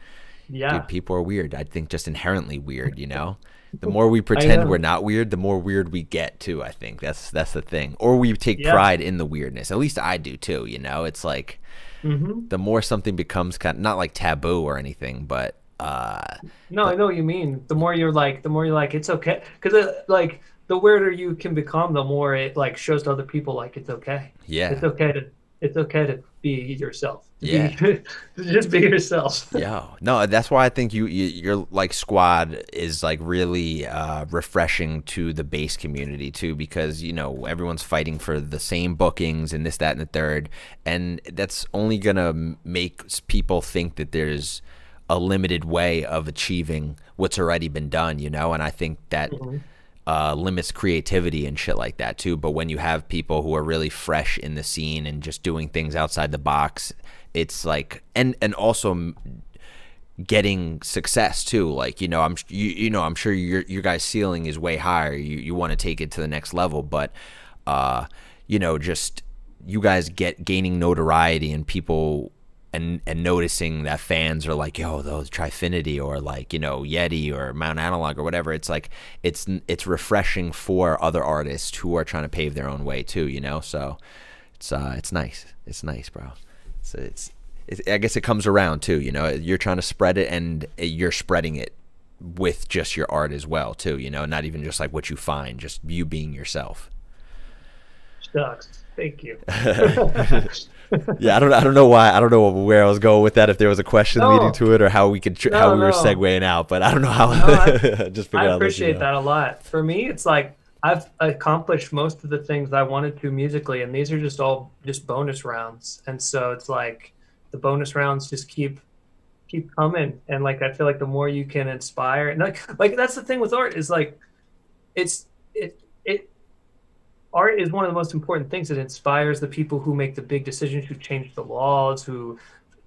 yeah dude, people are weird. I think just inherently weird, you know. The more we pretend we're not weird, the more weird we get too. I think that's that's the thing. Or we take Yeah. pride in the weirdness. At least I do too. You know, it's like hmm the more something becomes kind of not like taboo or anything, but uh, No, I know what you mean. The more you're like, the more you're like, it's okay. Because like the weirder you can become, the more it like shows to other people like it's okay. yeah, It's okay to it's okay to be yourself. To be- Yeah. [LAUGHS] just be yourself. Yo, no, that's why I think you, you your like squad is like really uh, refreshing to the bass community too, because you know everyone's fighting for the same bookings and this, that, and the third, and that's only gonna make people think that there's a limited way of achieving what's already been done, you know, and I think that uh, limits creativity and shit like that too. But when you have people who are really fresh in the scene and just doing things outside the box, it's like and and also getting success too. Like you know, I'm you, you know I'm sure your your guys' ceiling is way higher. You you want to take it to the next level, but uh, you know, just you guys get gaining notoriety and people and and noticing that fans are like, yo, those Trifinity or like you know Yheti or Mount Analog or whatever. It's like it's it's refreshing for other artists who are trying to pave their own way too. You know, so it's uh it's nice. It's nice, bro. It's it's. it's I guess it comes around too. You know, you're trying to spread it and you're spreading it with just your art as well too. You know, not even just like what you find, just you being yourself. Shucks. Thank you. [LAUGHS] [LAUGHS] [LAUGHS] yeah, I don't, I don't know why, I don't know where I was going with that. If there was a question No. leading to it, or how we could, tr- No, how we were no. segueing out, but I don't know how. [LAUGHS] I- just I appreciate that a lot. For me, it's like I've accomplished most of the things I wanted to musically, and these are just all just bonus rounds. And so it's like the bonus rounds just keep keep coming, and like I feel like the more you can inspire, and like like that's the thing with art is like it's it it art is one of the most important things. It inspires the people who make the big decisions, who change the laws, who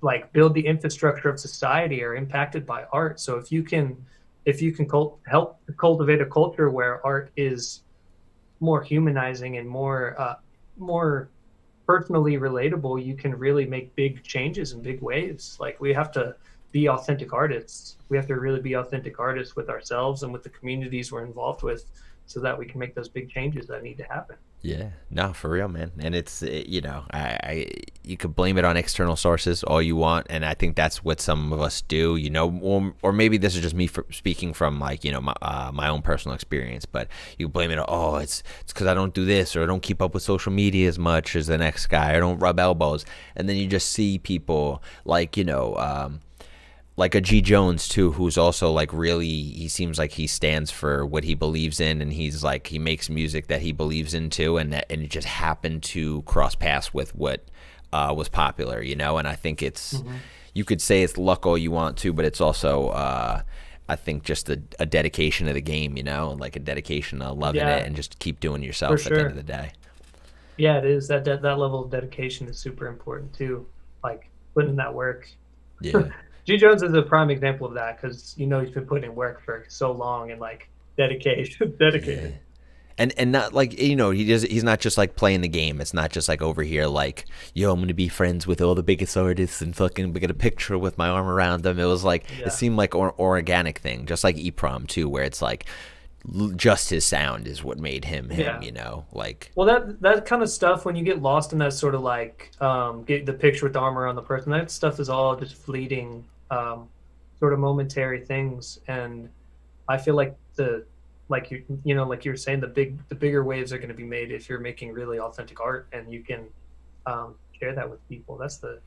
like build the infrastructure of society are impacted by art. So if you can if you can cult- help cultivate a culture where art is more humanizing and more uh, more personally relatable, you can really make big changes and big waves. Like we have to be authentic artists. We have to really be authentic artists with ourselves and with the communities we're involved with, so that we can make those big changes that need to happen. Yeah, no, for real, man. And it's it, you know, I, I you could blame it on external sources all you want, and I think that's what some of us do. You know, or, or maybe this is just me speaking from like you know my uh, my own personal experience, but you blame it. on, Oh, it's it's because I don't do this or I don't keep up with social media as much as the next guy. I don't rub elbows, and then you just see people like you know. Um, like a G Jones too, who's also like really he seems like he stands for what he believes in and he's like he makes music that he believes in too and that, and it just happened to cross paths with what uh, was popular, you know, and I think it's Mm-hmm. you could say it's luck all you want to, but it's also uh, I think just a, a dedication to the game, you know, and like a dedication to loving Yeah. it and just keep doing yourself at the end of the day. Yeah, it is that that, that level of dedication is super important too. Like putting in that work. Yeah. [LAUGHS] G Jones is a prime example of that because you know he's been putting in work for so long and like dedication, [LAUGHS] dedicated. Yeah. And and not like you know he does he's not just like playing the game. It's not just like over here like yo I'm gonna be friends with all the biggest artists and fucking get a picture with my arm around them. It was like Yeah. it seemed like an organic thing, just like EPROM too, where it's like just his sound is what made him him. Yeah. You know, like Well, that that kind of stuff when you get lost in that sort of like um, get the picture with the armor on the person, that stuff is all just fleeting, um, sort of momentary things, and I feel like the like you you know like you were saying the big the bigger waves are going to be made if you're making really authentic art and you can um, share that with people. That's the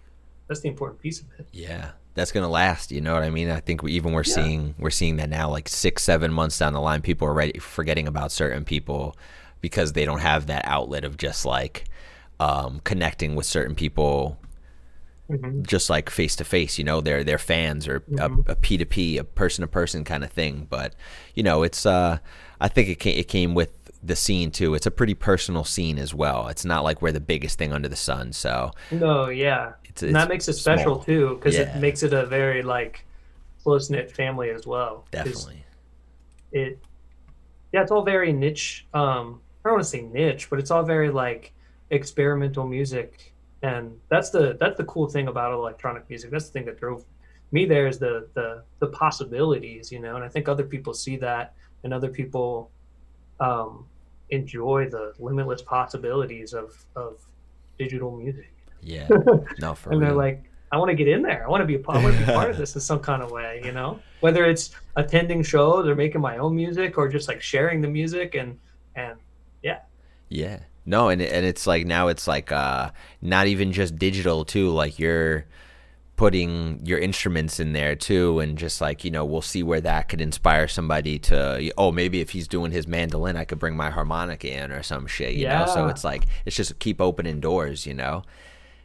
that's the important piece of it. Yeah, that's gonna last. You know what I mean? I think we, even we're Yeah. seeing we're seeing that now. Like six, seven months down the line, people are ready, forgetting about certain people because they don't have that outlet of just like um, connecting with certain people, Mhm. just like face to face. You know, they're they're fans or Mhm. a P to P, a person to person kind of thing. But you know, it's uh, I think it came, it came with the scene too. It's a pretty personal scene as well. It's not like we're the biggest thing under the sun. So No, yeah, it's, and it's that makes it special small. too because Yeah. it makes it a very like close knit family as well Definitely. it yeah it's all very niche um i don't want to say niche but it's all very like experimental music and that's the that's the cool thing about electronic music that's the thing that drove me there is the the the possibilities you know and i think other people see that and other people um enjoy the limitless possibilities of of digital music Yeah. [LAUGHS] No, for me. and they're like i want to get in there i want to be a, to be part of [LAUGHS] this in some kind of way you know whether it's attending shows or making my own music or just like sharing the music and and yeah Yeah. No, and and it's like now it's like uh not even just digital too, like you're putting your instruments in there too and just like, you know, we'll see where that could inspire somebody to oh, maybe if he's doing his mandolin, I could bring my harmonica in or some shit, you know. So it's like it's just keep opening doors, you know.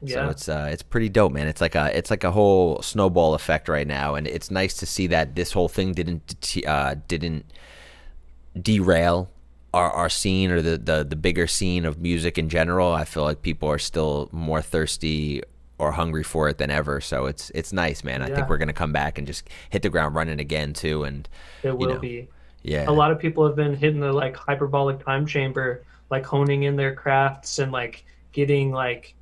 Yeah. So it's uh it's pretty dope, man. It's like a it's like a whole snowball effect right now, and it's nice to see that this whole thing didn't uh didn't derail our, our scene or the, the the bigger scene of music in general. I feel like people are still more thirsty or hungry for it than ever. So it's it's nice, man. I Yeah. think we're gonna come back and just hit the ground running again too. And it will know, be yeah, a lot of people have been hitting the like hyperbolic time chamber like honing in their crafts and like getting like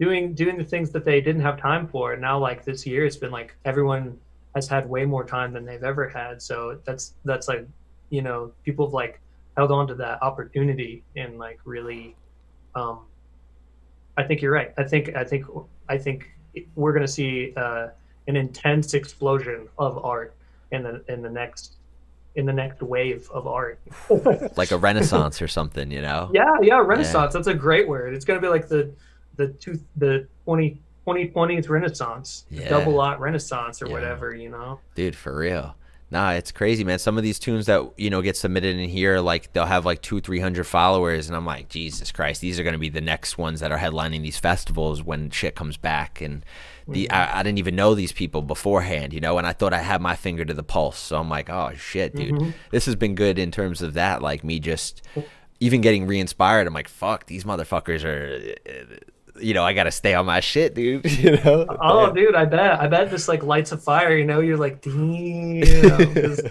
doing doing the things that they didn't have time for and now like this year it's been like everyone has had way more time than they've ever had so that's that's like you know people have like held on to that opportunity and like really um i think you're right i think i think i think we're going to see uh an intense explosion of art in the in the next in the next wave of art [LAUGHS] like a renaissance or something, you know? yeah yeah renaissance that's a great word it's going to be like the the two the 20 2020s renaissance Yeah. double lot renaissance or Yeah. whatever you know Dude, for real. Nah, it's crazy, man. Some of these tunes that you know get submitted in here, like they'll have like two, three hundred followers, and I'm like, Jesus Christ, these are gonna be the next ones that are headlining these festivals when shit comes back. And the I, I didn't even know these people beforehand, you know, and I thought I had my finger to the pulse. So I'm like, oh shit, dude, mm-hmm. this has been good in terms of that. Like me just even getting re-inspired. I'm like, fuck, these motherfuckers are. You know, I gotta stay on my shit, dude. [LAUGHS] You know? Oh, dude, I bet. I bet this like lights a fire. You know, you're like, damn.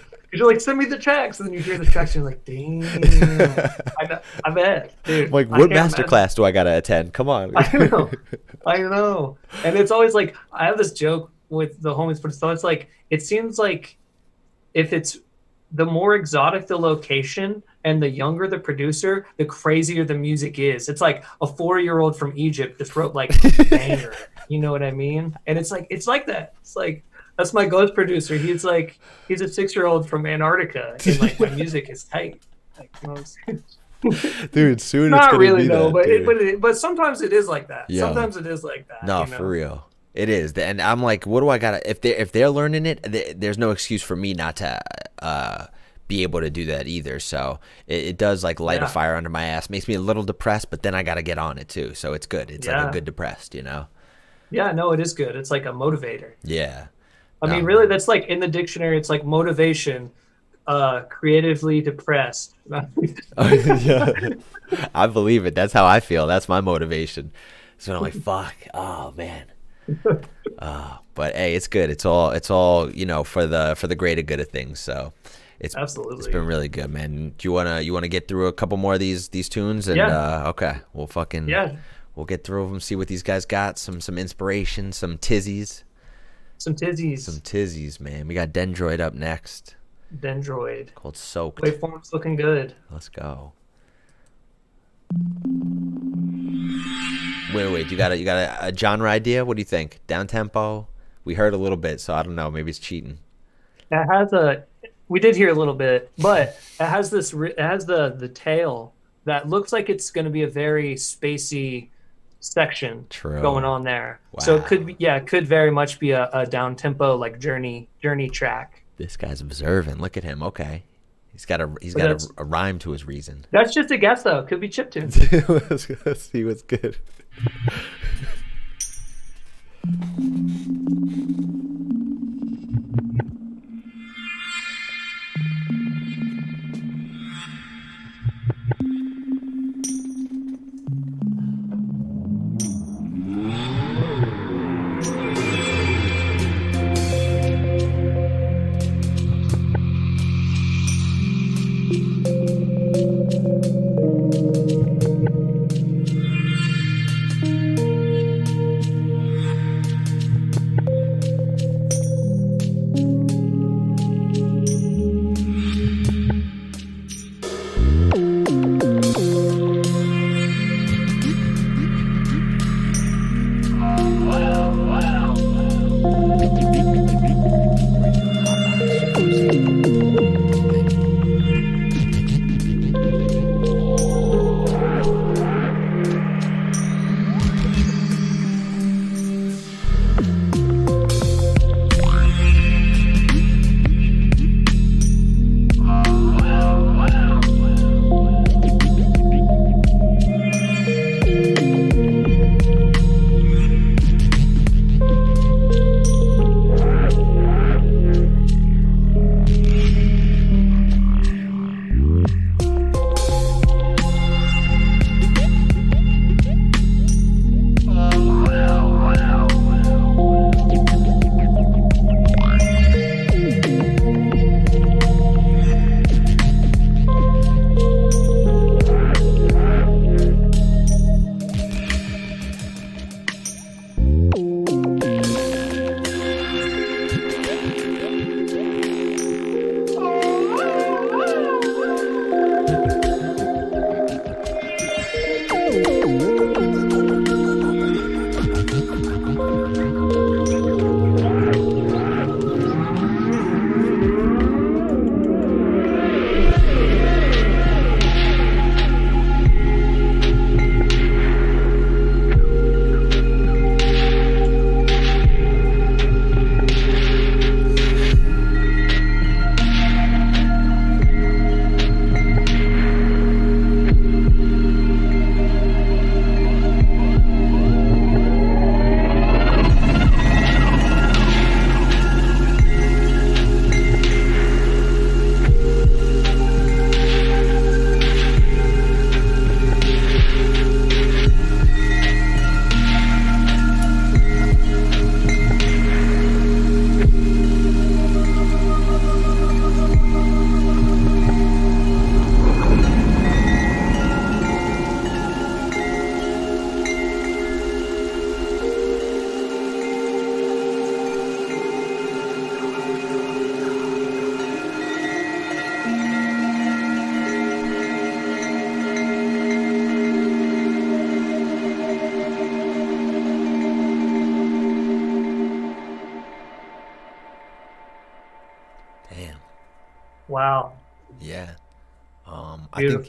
[LAUGHS] Because you're like, send me the tracks, and then you hear the tracks, and you're like, damn. [LAUGHS] I, know, I bet, dude. like, what can't master class do I gotta attend? Come on. I know. I know. And it's always like I have this joke with the homies, but it's like it seems like if it's the more exotic the location and the younger the producer, the crazier the music is. It's like a four year old from Egypt just wrote like [LAUGHS] banger. You know what I mean? And it's like it's like that. It's like that's my ghost producer. He's like he's a six year old from Antarctica and like my music is tight. Like, you know [LAUGHS] dude, soon not gonna really no that, but it, but it, but sometimes it is like that Yeah. sometimes it is like that No, you know? for real. It is, and I'm like, what do I gotta? If they if they're learning it, th- there's no excuse for me not to uh, be able to do that either. So it, it does like light a fire under my ass. Makes me a little depressed, but then I gotta get on it too. So it's good. It's like a good depressed, you know? yeah no it is good it's like a motivator Yeah. i mean really that's like in the dictionary it's like motivation uh creatively depressed yeah. [LAUGHS] [LAUGHS] I believe it. That's how I feel. That's my motivation. So I'm like, fuck. Oh man. [LAUGHS] Uh, but hey, it's good. It's all it's all you know for the for the greater good of things. So it's it's Absolutely. been really good, man. Do you wanna you wanna get through a couple more of these these tunes and Yeah. uh, okay, we'll fucking yeah we'll get through them. See what these guys got. Some some inspiration. Some tizzies. some tizzies Some tizzies, man. We got Dendroid up next. dendroid Called Soaked. waveform's looking good Let's go. Wait, wait. You got a you got a, a genre idea? What do you think? Down tempo? We heard a little bit, so I don't know. Maybe it's cheating. it has a we did hear a little bit but it has this it has the the tail that looks like it's going to be a very spacey section True. going on there so it could be yeah it could very much be a, a down tempo like journey journey track This guy's observing. Look at him. Okay, he's got a he's But got a, a rhyme to his reason. that's just a guess though could be chiptune [LAUGHS] Let's go see what's good. [LAUGHS]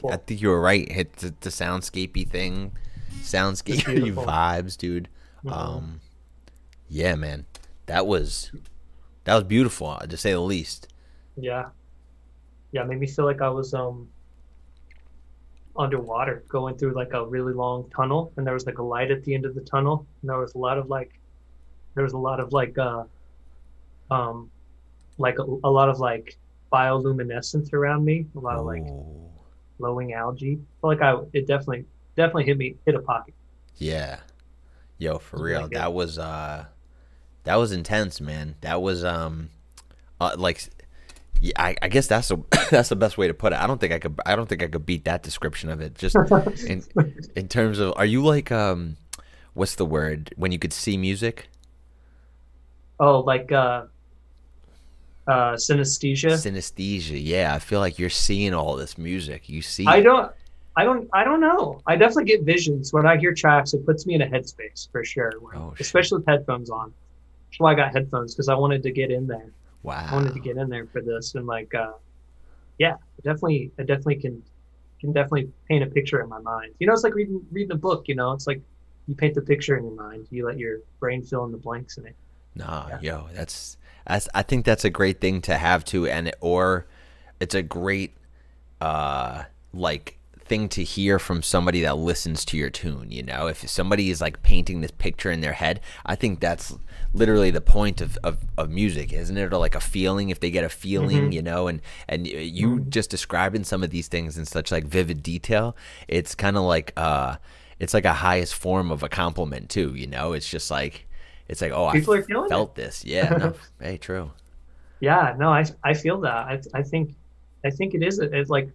Beautiful. I think you were right. Hit the, the soundscapey thing, soundscapey [LAUGHS] vibes, dude. Mhm. Um, yeah, man, that was that was beautiful to say the least. Yeah. Yeah, it made me feel like I was um underwater going through like a really long tunnel and there was like a light at the end of the tunnel and there was a lot of like there was a lot of like uh um like a, a lot of like bioluminescence around me, a lot of like Ooh. Glowing algae. Like I it definitely definitely hit me hit a pocket. Yeah. Yo, for real. That was uh that was intense, man. That was um uh, like yeah, I, I guess that's the [LAUGHS] that's the best way to put it. I don't think I could I don't think I could beat that description of it. Just [LAUGHS] in in terms of are you like um what's the word when you could see music? Oh, like uh uh synesthesia. Synesthesia. Yeah, I feel like you're seeing all this music. You see I don't I don't I don't know. I definitely get visions when I hear tracks. It puts me in a headspace for sure. when- Oh, shit. especially with headphones on. That's why I got headphones because I wanted to get in there. Wow. I wanted to get in there for this and like uh yeah, I definitely I definitely can can definitely paint a picture in my mind. You know, it's like reading reading a book, you know, it's like you paint the picture in your mind. You let your brain fill in the blanks in it. Nah, Yeah. yo, that's that's I think that's a great thing to have too, and it, or it's a great uh like thing to hear from somebody that listens to your tune. You know, if somebody is like painting this picture in their head, I think that's literally the point of, of, of music, isn't it? Or like a feeling, if they get a feeling, Mhm. you know, and and you just describing some of these things in such like vivid detail, it's kind of like uh, it's like a highest form of a compliment too. You know, it's just like. It's like, oh, People I are feeling it. felt this. Yeah, no, [LAUGHS] hey, true. Yeah, no, I I feel that. I I think I think it is it's like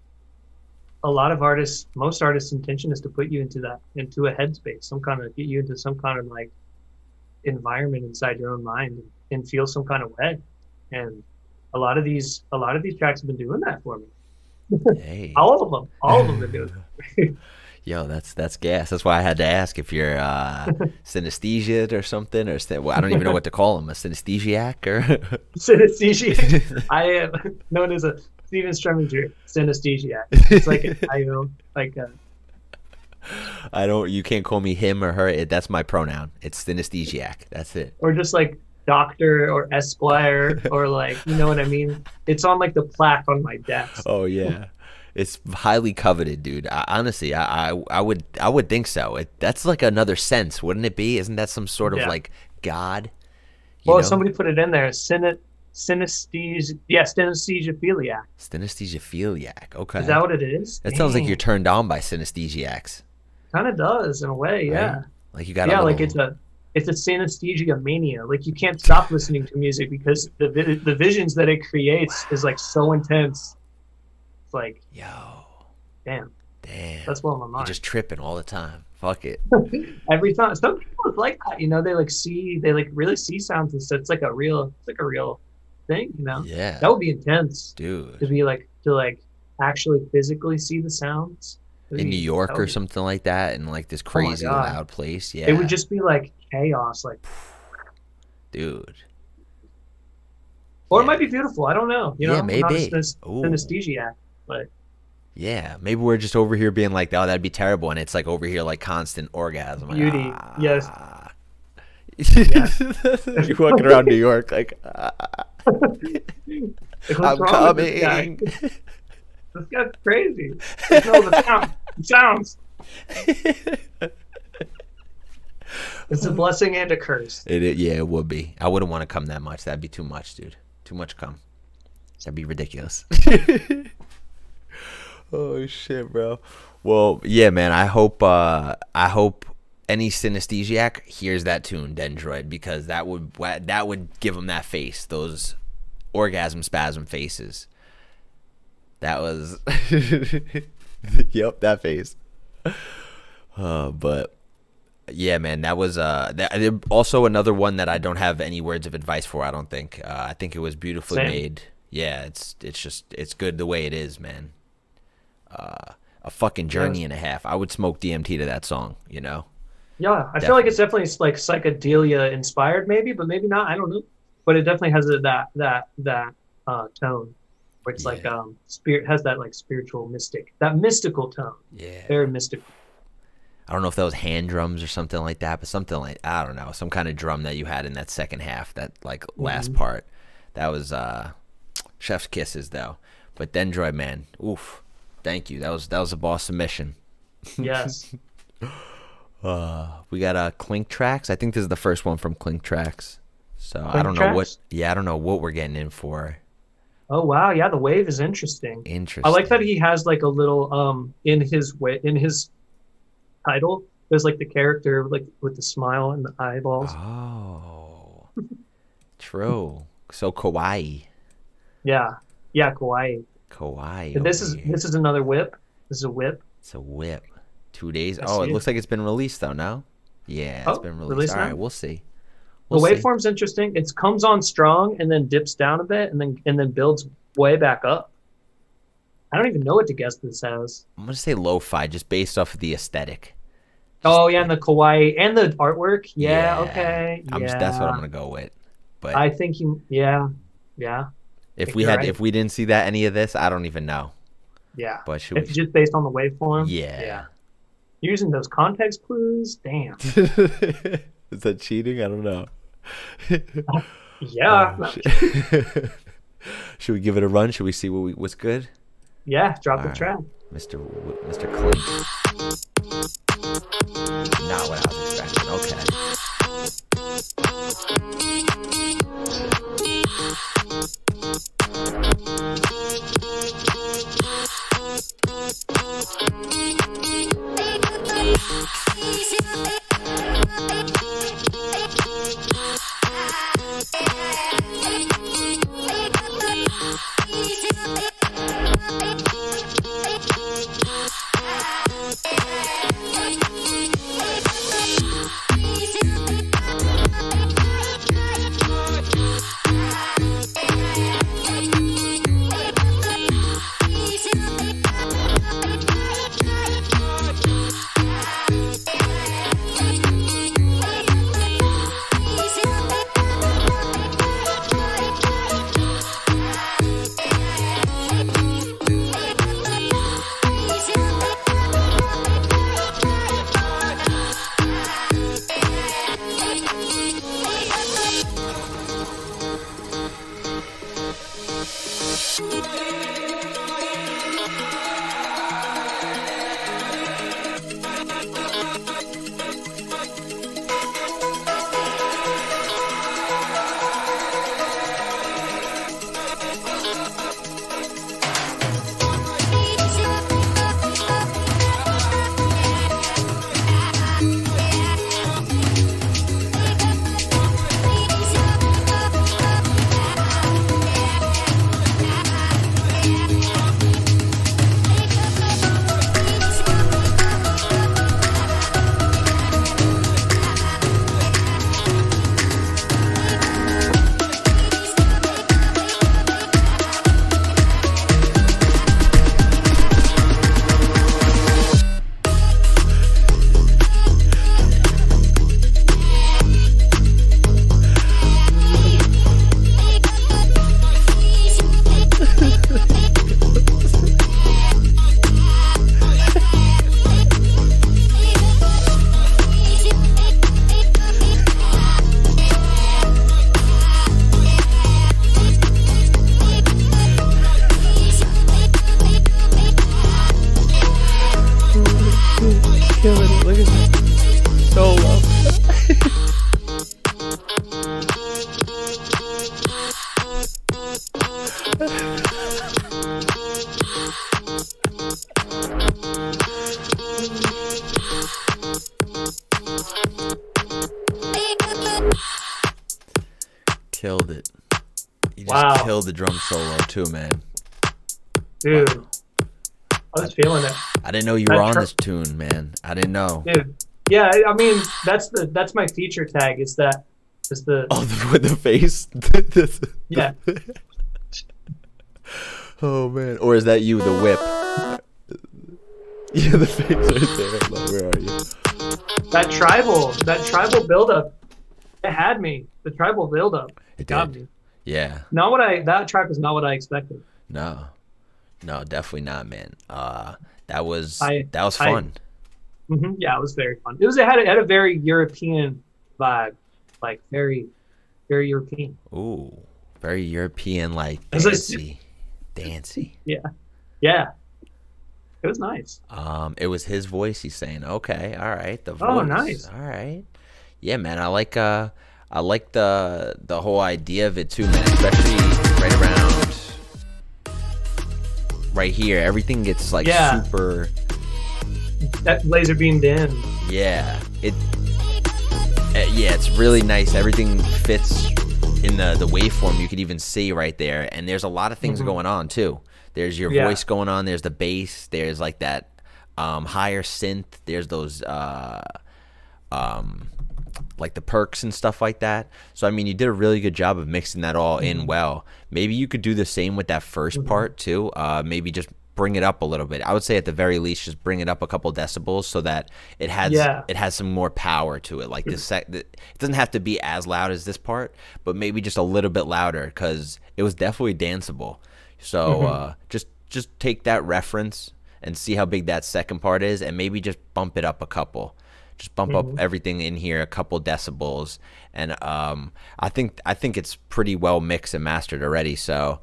a lot of artists, most artists' intention is to put you into that into a headspace, some kind of get you into some kind of like environment inside your own mind and feel some kind of way. And a lot of these a lot of these tracks have been doing that for me. Hey, [LAUGHS] All of them, all of them have been doing it. [LAUGHS] yo, that's that's gas. That's why I had to ask if you're uh, [LAUGHS] synesthesia or something, or well, I don't even know what to call him, a synesthesiac or. [LAUGHS] synesthesia. [LAUGHS] I am known as a Steven Streminger synesthesiac. It's like a, I like a, I don't. You can't call me him or her. It, that's my pronoun. It's synesthesiac. That's it. or just like doctor or esquire or like you know what I mean. It's on like the plaque on my desk. Oh yeah, it's highly coveted, dude. I, honestly, I, I I would I would think so. It, that's like another sense, wouldn't it be? Isn't that some sort of Yeah. like God? Well, know? somebody put it in there. Syne- synesthesia. Yeah, synesthesiaphiliac. synesthesiaphiliac. Okay. Is that what it is? That sounds like you're turned on by synesthesiacs. kind of does in a way. Yeah. Right? Like you got yeah, a like it's a it's a synesthesia mania. Like you can't stop listening to music because the the visions that it creates is like so intense. It's like, yo, damn, damn. that's my You're mind. just tripping all the time. Fuck it. [LAUGHS] every time. Some people is like that, you know. They like see, they like really see sounds and stuff. It's like a real, it's like a real thing, you know. Yeah, That would be intense dude. to be like to like actually physically see the sounds In be- New York or be- something like that, in like this Oh crazy God. loud place. Yeah, It would just be like chaos, like, dude. or Yeah. it might be beautiful. I don't know. You know, Yeah, I'm not a maybe. synesthesiac, but Yeah, maybe we're just over here being like, oh, that'd be terrible, and it's like over here like constant orgasm. Like, Beauty, yes. ah. [LAUGHS] You're walking around New York like, ah, like, I'm with this guy? coming. [LAUGHS] This guy's crazy. No, the sound, the sounds. It's a blessing and a curse. It, it yeah, it would be. I wouldn't want to come that much. That'd be too much, dude. Too much come. That'd be ridiculous. [LAUGHS] oh shit, bro. Well, yeah, man. I hope. uh I hope any synesthesiac hears that tune, Dendroid, because that would that would give him that face, those orgasm spasm faces. That was. [LAUGHS] yep, that face. Uh, but yeah, man, that was uh that, also another one that I don't have any words of advice for. I don't think. Uh, I think it was beautifully Same. made. Yeah, it's it's just it's good the way it is, man. Uh, a fucking journey and a half. I would smoke DMT to that song. You know. Yeah, I feel like it's definitely like psychedelia inspired, maybe, but maybe not. I don't know. But it definitely has a, that that that uh, tone. where it's like um spirit has that like spiritual mystic, that mystical tone, Yeah. very mystical. I don't know if that was hand drums or something like that, but something like I don't know, some kind of drum that you had in that second half, that like last Mm-hmm. part. That was uh Chef's kisses though. But Dendroid man, oof. Thank you. That was that was a boss submission. Yes. [LAUGHS] Uh we got uh Clink Tracks. I think this is the first one from Clink Tracks. So I don't know what yeah, I don't know what we're getting in for. oh wow, yeah, the wave is interesting. Interesting. I like that he has like a little um in his way in his title. There's like the character like with the smile and the eyeballs. Oh. [LAUGHS] True. So kawaii. Yeah, yeah, kawaii. Kawaii. And this is here. this is another whip. This is a whip. It's a whip. Two days. Oh, it it. looks like it's been released though. Now, Yeah, it's Oh, been released. released All right, now? we'll see. The We'll see. waveform's interesting. It comes on strong and then dips down a bit and then and then builds way back up. I don't even know what to guess this as. I'm gonna say lo-fi, just based off of the aesthetic. Oh yeah, and the kawaii and the artwork. Yeah, okay. I'm yeah. just, that's what I'm gonna go with. But I think you. Yeah, yeah, if we had, right. if we didn't see that any of this, I don't even know. yeah. But should It's we? just based on the waveform. Yeah. Yeah. Using those context clues. Damn. [LAUGHS] is that cheating? I don't know. [LAUGHS] Yeah. Oh, [LAUGHS] should we give it a run? Should we see what we, what's good? yeah. Drop the Alright. track. Mr. W- Mr. Clink. Not what I was expecting. Okay. Killing too, man. Dude. I was feeling it. I didn't know you I were on tr- this tune, man. I didn't know. Dude. Yeah, I- mean that's the that's my feature tag is that is the [LAUGHS] Oh, the, with the face. [LAUGHS] Yeah. [LAUGHS] oh man, or is that you, the whip? Yeah, the face right there. On, Where are you? that tribal that tribal buildup it had me. The tribal buildup It got did. me. Yeah. Not what I that track was not what I expected. No, no, definitely not, man. Uh, that was I- that was I- fun. hmm Yeah, it was very fun. It was it had a, it had a very European vibe, like very, very European. Ooh, very European, like it- dancey, dancey. Yeah, it was nice. Um, it was his voice. He's saying, "Okay, all right, the voice. Oh, nice. All right, yeah, man. I like uh, I like the the whole idea of it too, man. Especially right around right here. Everything gets like Yeah. super. That laser beamed in. Yeah, it. uh, yeah, it's really nice. Everything fits in the the waveform. You could even see right there, and there's a lot of things going on too. There's your Yeah. voice going on. There's the bass. There's like that um, higher synth. There's those uh, um, like the perks and stuff like that. So I mean, you did a really good job of mixing that all in well. Maybe you could do the same with that 1st part too. Uh, maybe just bring it up a little bit. I would say at the very least, just bring it up a couple decibels so that it has Yeah. it has some more power to it. Like this, sec- it doesn't have to be as loud as this part, but maybe just a little bit louder because it was definitely danceable. So uh, just just take that reference and see how big that second part is, and maybe just bump it up a couple. Just bump up everything in here a couple decibels, and um, I think I think it's pretty well mixed and mastered already. So,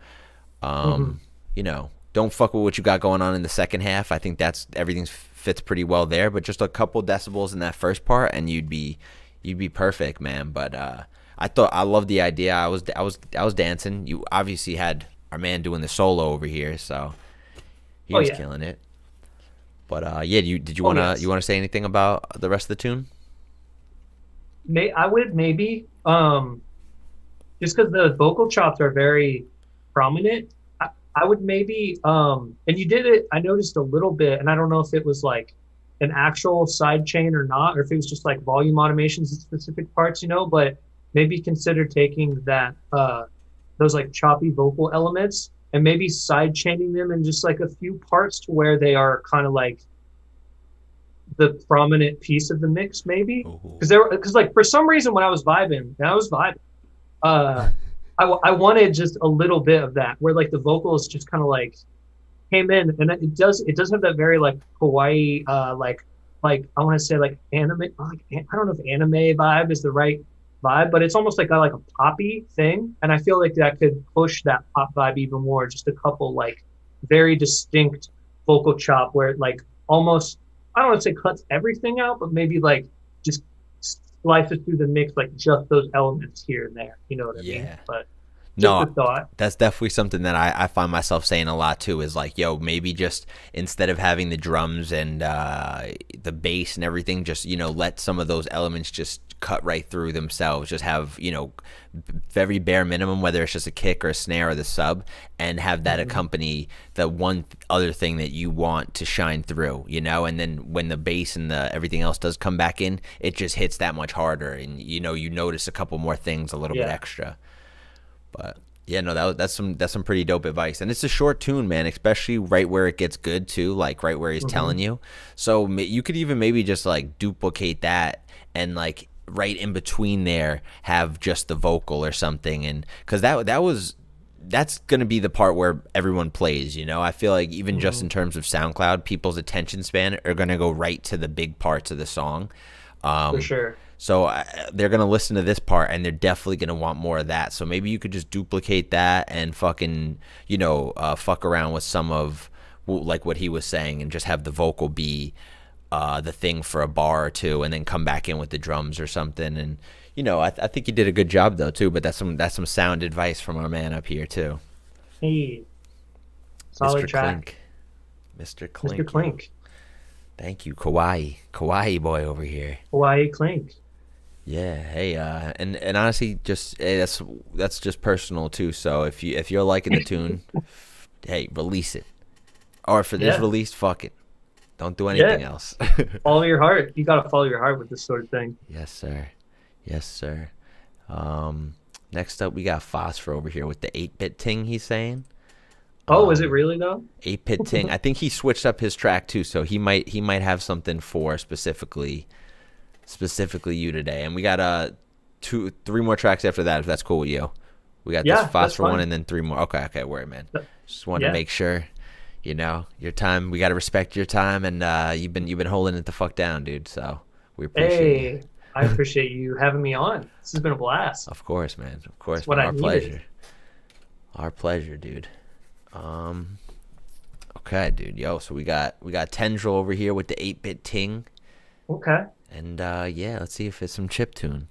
um, you know, don't fuck with what you got going on in the second half. I think that's everything fits pretty well there. But just a couple decibels in that first part, and you'd be you'd be perfect, man. But uh, I thought I loved the idea. I was I was I was dancing. You obviously had our man doing the solo over here, so he Oh, was yeah. killing it. But uh, yeah, you did you Oh, wanna yes. you wanna say anything about the rest of the tune? May I would maybe um, just because the vocal chops are very prominent. I, I would maybe um, and you did it. I noticed a little bit, and I don't know if it was like an actual side chain or not, or if it was just like volume automations in specific parts, you know. But maybe consider taking that uh, those like choppy vocal elements and maybe side chaining them in just like a few parts to where they are kind of like the prominent piece of the mix, maybe? Because there because like for some reason when I was vibing, and I was vibing, uh, [LAUGHS] I, w- I wanted just a little bit of that where like the vocals just kind of like came in, and it does it does have that very like kawaii uh like like I want to say like anime like I don't know if anime vibe is the right vibe, but it's almost like a, like a poppy thing, and I feel like that could push that pop vibe even more. Just a couple like very distinct vocal chop where it like almost I don't want to say cuts everything out, but maybe like just slices through the mix like just those elements here and there. You know what I mean? Yeah. But No, that's definitely something that I, I find myself saying a lot too is like yo maybe just instead of having the drums and uh, the bass and everything just you know let some of those elements just cut right through themselves just have you know very bare minimum whether it's just a kick or a snare or the sub and have that mm-hmm. accompany the one other thing that you want to shine through you know and then when the bass and the everything else does come back in it just hits that much harder and you know you notice a couple more things a little bit extra but yeah, no, that that's some that's some pretty dope advice, and it's a short tune, man. Especially right where it gets good too, like right where he's mm-hmm. telling you. So you could even maybe just like duplicate that and like right in between there have just the vocal or something, and because that that was that's gonna be the part where everyone plays. You know, I feel like even just in terms of SoundCloud, people's attention span are gonna go right to the big parts of the song. Um, For sure. so uh, they're gonna listen to this part, and they're definitely gonna want more of that. So maybe you could just duplicate that and fucking, you know, uh, fuck around with some of like what he was saying, and just have the vocal be uh, the thing for a bar or two, and then come back in with the drums or something. And you know, I, th- I think you did a good job though too. But that's some that's some sound advice from our man up here too, Hey. Solid Mr. track. Clink. Mr. Clink. Mr. Clink. Thank you, Kawaii, Kawaii boy over here. Kawaii Clink. Yeah, hey, uh, and and honestly, just hey, that's that's just personal too. So if you if you're liking the tune, [LAUGHS] hey, release it. Or if it is Yeah. released, fuck it. Don't do anything Yeah. else. [LAUGHS] Follow your heart. You gotta follow your heart with this sort of thing. yes, sir. Yes, sir. Um, next up, we got Phosphor over here with the eight bit ting. He's saying Oh, is it Um, really though? eight bit ting. I think he switched up his track too, so he might he might have something for specifically specifically you today. And we got uh two three more tracks after that if that's cool with you. We got Yeah, this phosphor one and then three more. Okay, okay, worry man. Just wanted yeah. to make sure, you know, your time. We got to respect your time, and uh, you've been you've been holding it the fuck down, dude. So we appreciate you. Hey, I appreciate you having me on. This has been a blast. Of course, man. Of course, what Our needed. pleasure. Our pleasure, dude. Um. Okay, dude. Yo, so we got we got Tendril over here with the eight bit ting, Okay. and uh yeah, let's see if it's some chip tune.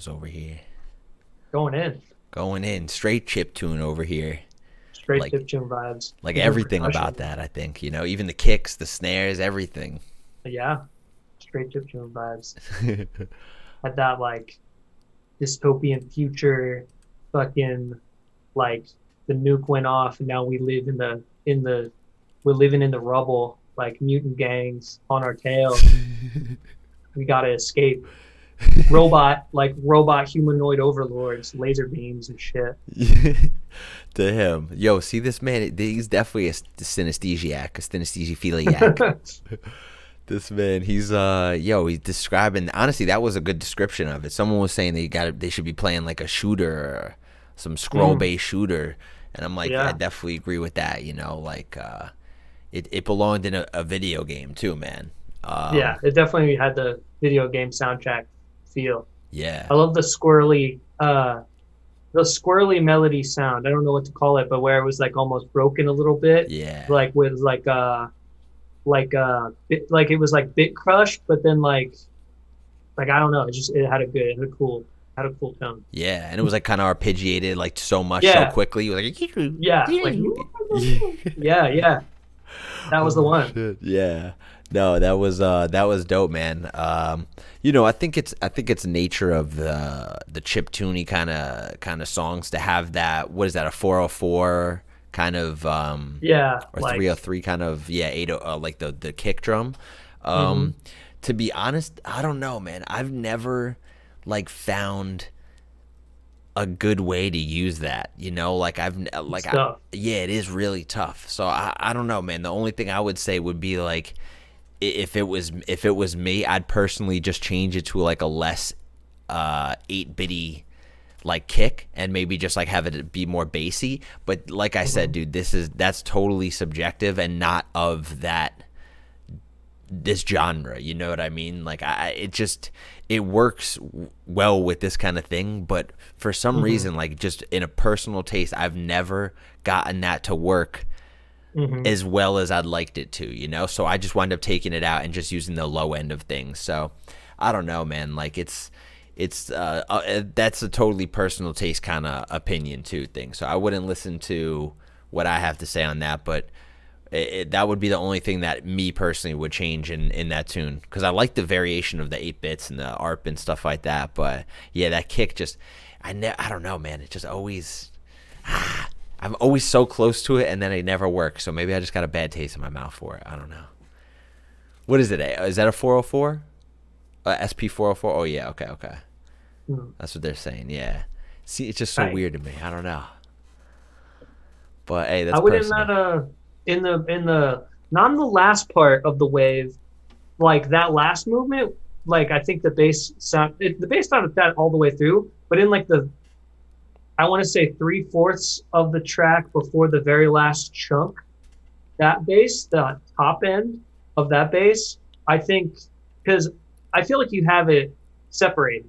Mr. Tendril. Phosphor Visuals over here. Going in. going in straight chip tune over here. Straight Like- chip tune vibes. Like Even everything about that, I think. You know, even the kicks, the snares, everything. Yeah. Straight chip tune vibes. [LAUGHS] Had that like dystopian future fucking like the nuke went off and now we live in the in the we're living in the rubble like mutant gangs on our tail. [LAUGHS] we gotta escape. [LAUGHS] Robot like robot humanoid overlords, laser beams and shit. [LAUGHS] to him. Yo, see this man? He's definitely a synesthesiac, a synesthesiaphiliac. [LAUGHS] this man, he's uh, yo, he's describing. Honestly, that was a good description of it. Someone was saying they got, they should be playing like a shooter, or some scroll based shooter, and I'm like, Yeah. I definitely agree with that. You know, like uh, it it belonged in a, a video game too, man. Um, yeah, it definitely had the video game soundtrack feel. yeah, I love the squirrely, uh, the squirrely melody sound. I don't know what to call it, but where it was like almost broken a little bit, yeah, like with like uh, like uh, bit, like it was like bit crushed, but then like, like I don't know, it just it had a good, it had a cool, had a cool tone. yeah, and it was like kind of arpeggiated, like so much Yeah. so quickly. It was like, Yeah, like, [LAUGHS] [LAUGHS] yeah, yeah, that was the one. Shit, Yeah. No, that was uh that was dope, man. Um you know, I think it's I think it's nature of the the chip tuney kind of kind of songs to have that what is that a 404 kind of um Yeah, or like 303 kind of yeah 80 uh, like the the kick drum. Um to be honest, I don't know, man. I've never like found a good way to use that, you know, like I've like I, yeah, it is really tough. So I, I don't know, man. The only thing I would say would be like if it was if it was me, I'd personally just change it to like a less uh 8 bitty like kick and maybe just like have it be more bassy. But like I said, dude, this is that's totally subjective and not of that this genre you know what i mean? Like i it just it works w- well with this kind of thing but for some reason like just in a personal taste i've never gotten that to work Mhm. as well as i'd liked it to you know so i just wind up taking it out and just using the low end of things so i don't know man like it's it's uh, uh that's a totally personal taste kind of opinion too thing so i wouldn't listen to what i have to say on that but it, it- that would be the only thing that me personally would change in, in that tune because I like the variation of the eight bits and the ARP and stuff like that. But yeah, that kick just I ne- I don't know, man. It just always ah, I'm always so close to it and then it never works. So maybe I just got a bad taste in my mouth for it. I don't know. What is it? eh? That a 404? Uh, SP 404? Oh yeah. Okay. Okay. Hmm. That's what they're saying. Yeah. See, it's just so Right. weird to me. I don't know. But hey, that's I would in personal. that uh in the in the not in the last part of the wave, like that last movement. Like I think the bass sound it, the bass sounded that all the way through, but in like the I want to say three fourths of the track before the very last chunk, that bass, the top end of that bass, I think because I feel like you have it separated,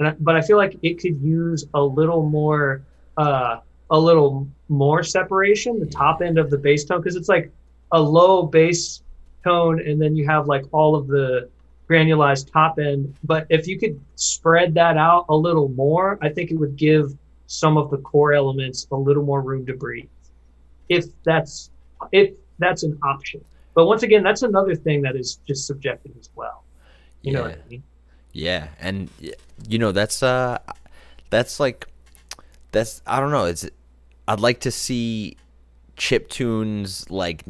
I, but I feel like it could use a little more. Uh, a little more separation, the top end of the bass tone, because it's like a low bass tone, and then you have like all of the granulized top end. But if you could spread that out a little more, I think it would give some of the core elements a little more room to breathe. If that's if that's an option. But once again, that's another thing that is just subjective as well. You know what Yeah. I mean? Yeah, and you know that's uh that's like that's I don't know, it's I'd like to see chip tunes like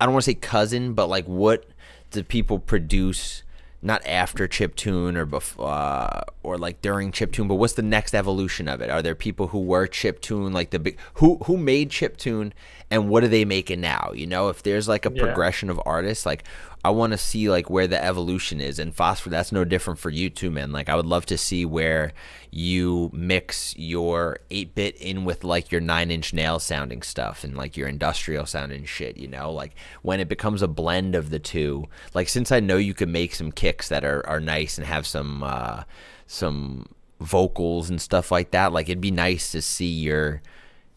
I don't want to say cousin, but like what do people produce not after chip tune or before uh, or like during chip tune, but what's the next evolution of it? Are there people who were chip tune like the big who who made chip tune and what are they making now? You know, if there's like a Yeah. progression of artists, like I want to see like where the evolution is. And Phosphor, that's no different for you too, man. Like I would love to see where you mix your 8-bit in with like your 9-inch nail sounding stuff and like your industrial sounding shit, you know? Like when it becomes a blend of the two. Like since I know you can make some kicks that are are nice and have some uh some vocals and stuff like that, like it'd be nice to see your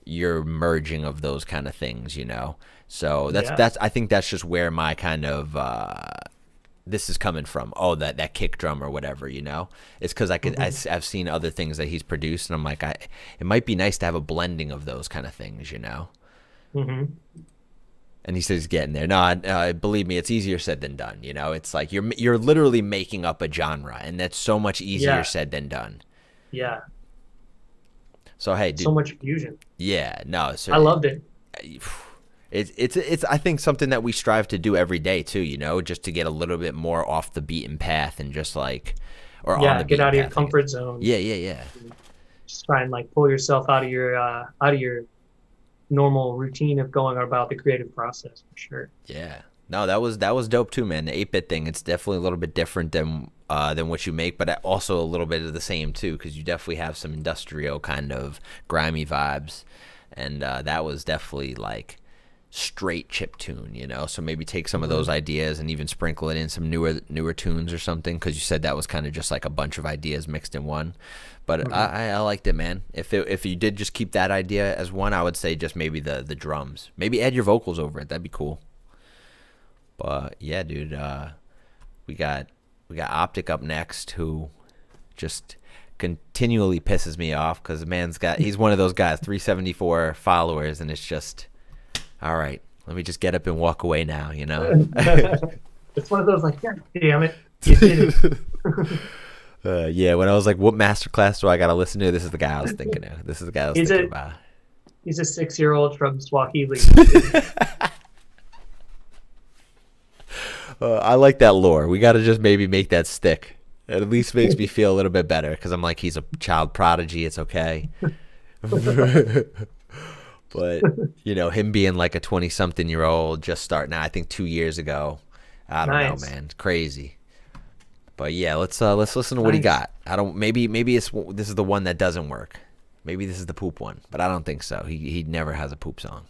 your merging of those kind of things, you know. So that's Yeah. that's I think that's just where my kind of uh this is coming from. Oh, that that kick drum or whatever, you know. It's because I could I, have seen other things that he's produced, and I'm like, I it might be nice to have a blending of those kind of things, you know. Mm-hmm. And he says he's getting there. No, I- uh, believe me, it's easier said than done. You know, it's like you're you're literally making up a genre, and that's so much easier Yeah. said than done. Yeah, So hey, dude, so much fusion. yeah, no, so I loved it. It's it's it's I think something that we strive to do every day too. You know, just to get a little bit more off the beaten path and just like, or on Yeah, get out of your path, I guess. comfort zone. Yeah, yeah, yeah. Just try and like pull yourself out of your uh, out of your normal routine of going about the creative process for sure. Yeah. No, that was that was dope too, man. The eight bit thing, it's definitely a little bit different than uh, than what you make, but also a little bit of the same too, because you definitely have some industrial kind of grimy vibes, and uh, that was definitely like straight chip tune, you know. So maybe take some of those ideas and even sprinkle it in some newer newer tunes or something, because you said that was kind of just like a bunch of ideas mixed in one. But I, I, I liked it, man. If it, if you did just keep that idea as one, I would say just maybe the the drums, maybe add your vocals over it. That'd be cool. But yeah, dude, uh, we got we got Optic up next, who just continually pisses me off because the man's got he's one of those guys, 374 followers, and it's just all right. Let me just get up and walk away now, you know. [LAUGHS] It's one of those like, God damn it, it. [LAUGHS] uh, yeah, when I was like, "What masterclass do I got to listen to?" This is the guy I was thinking of. This is the guy I was Is thinking it- about. He's a six-year-old from Swahili. [LAUGHS] Uh, I like that lore. We got to just maybe make that stick. It at least makes me feel a little bit better because I'm like, he's a child prodigy. It's okay. But, [LAUGHS] you know, him being like a 20 something year old just starting out, I think two years ago. I don't Nice. know, man. It's crazy. But yeah, let's uh let's listen to what he got. I don't maybe maybe it's this is the one that doesn't work. Maybe this is the poop one, but I don't think so. He he never has a poop song.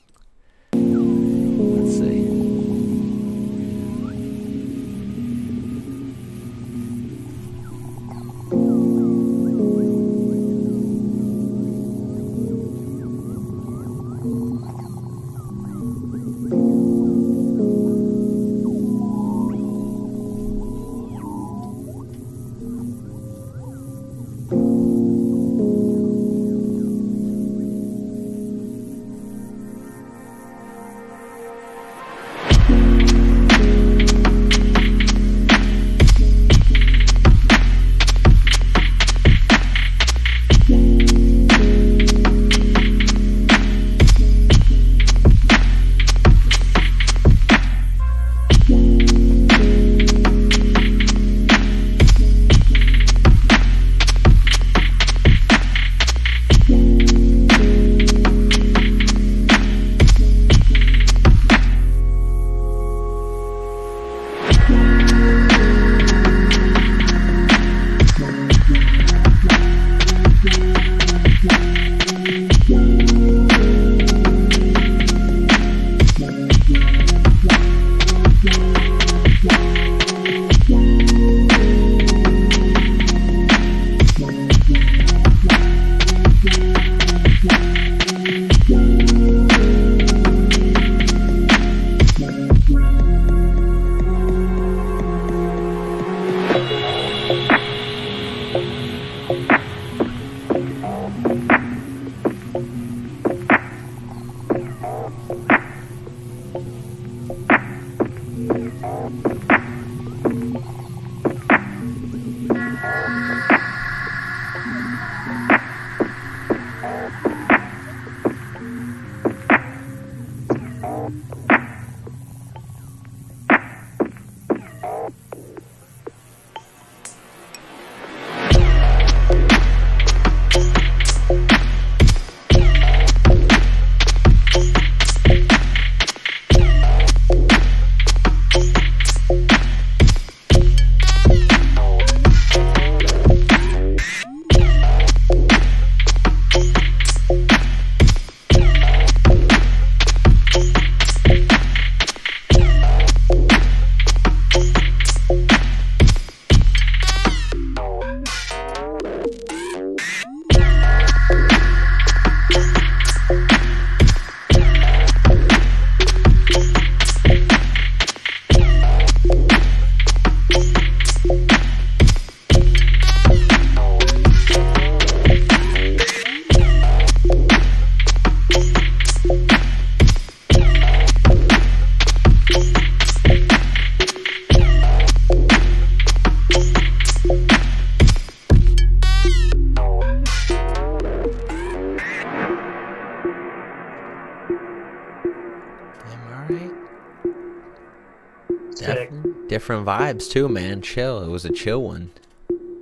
Different vibes too, man. Chill. It was a chill one.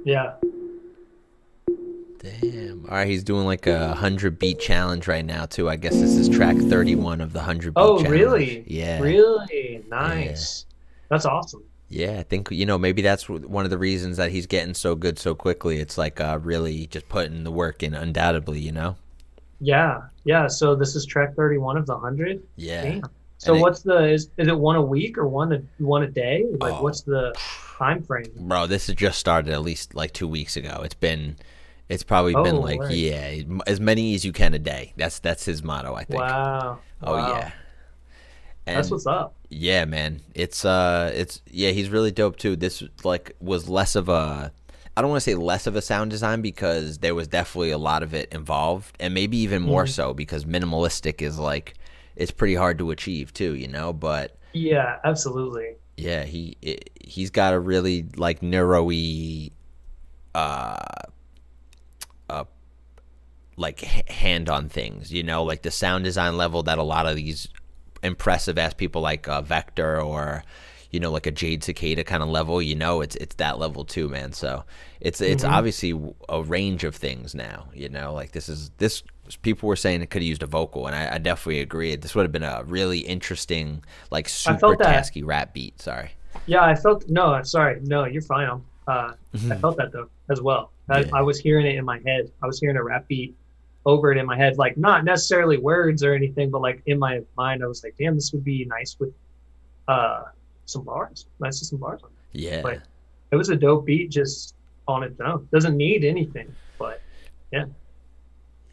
Yeah. Damn. All right, he's doing like a hundred beat challenge right now too. I guess this is track thirty-one of the hundred Oh, challenge. really? Yeah. Really nice. That's awesome. Yeah, I think you know maybe that's one of the reasons that he's getting so good so quickly. It's like uh, really just putting the work in, undoubtedly. You know. Yeah. Yeah. So this is track 31 of the 100. Yeah. Damn. So And it- what's the is, is it one a week or one a one a day? Like Oh. what's the time frame? Bro, this has just started at least like two weeks ago. It's been, it's probably been Oh, like word. yeah, as many as you can a day. That's that's his motto, I think. Wow. Oh Wow. yeah. And That's what's up. yeah, man. It's uh, it's yeah, he's really dope too. This like was less of a, I don't want to say less of a sound design because there was definitely a lot of it involved, and maybe even more Mm-hmm. so because minimalistic is like, it's pretty hard to achieve too, you know. But Yeah, absolutely. yeah, he he's got a really like neuro-y, uh, uh, like hand on things, you know, like the sound design level that a lot of these impressive ass people like uh, Vector or you know like a Jade Cicada kind of level, you know, it's it's that level too, man. So it's it's obviously a range of things now, you know, like this is this people were saying it could have used a vocal, and I, I definitely agree. This would have been a really interesting like super tasky rap beat. Sorry. Yeah, I felt no. I'm sorry. No, you're fine. Uh, I felt that though as well. I, Mm-hmm. Yeah. I was hearing it in my head. I was hearing a rap beat over it in my head, like not necessarily words or anything, but like in my mind, I was like, "Damn, this would be nice with uh, some bars. Nice with some bars." on it. Yeah. Like, It was a dope beat just on its own. Doesn't need anything, but yeah,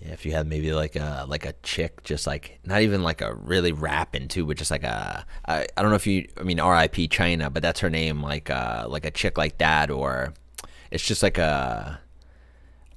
Yeah, if you had maybe like a like a chick, just like not even like a really rapping too, but just like a I, I don't know if you I mean R.I.P. China, but that's her name, like uh like a chick like that, or it's just like a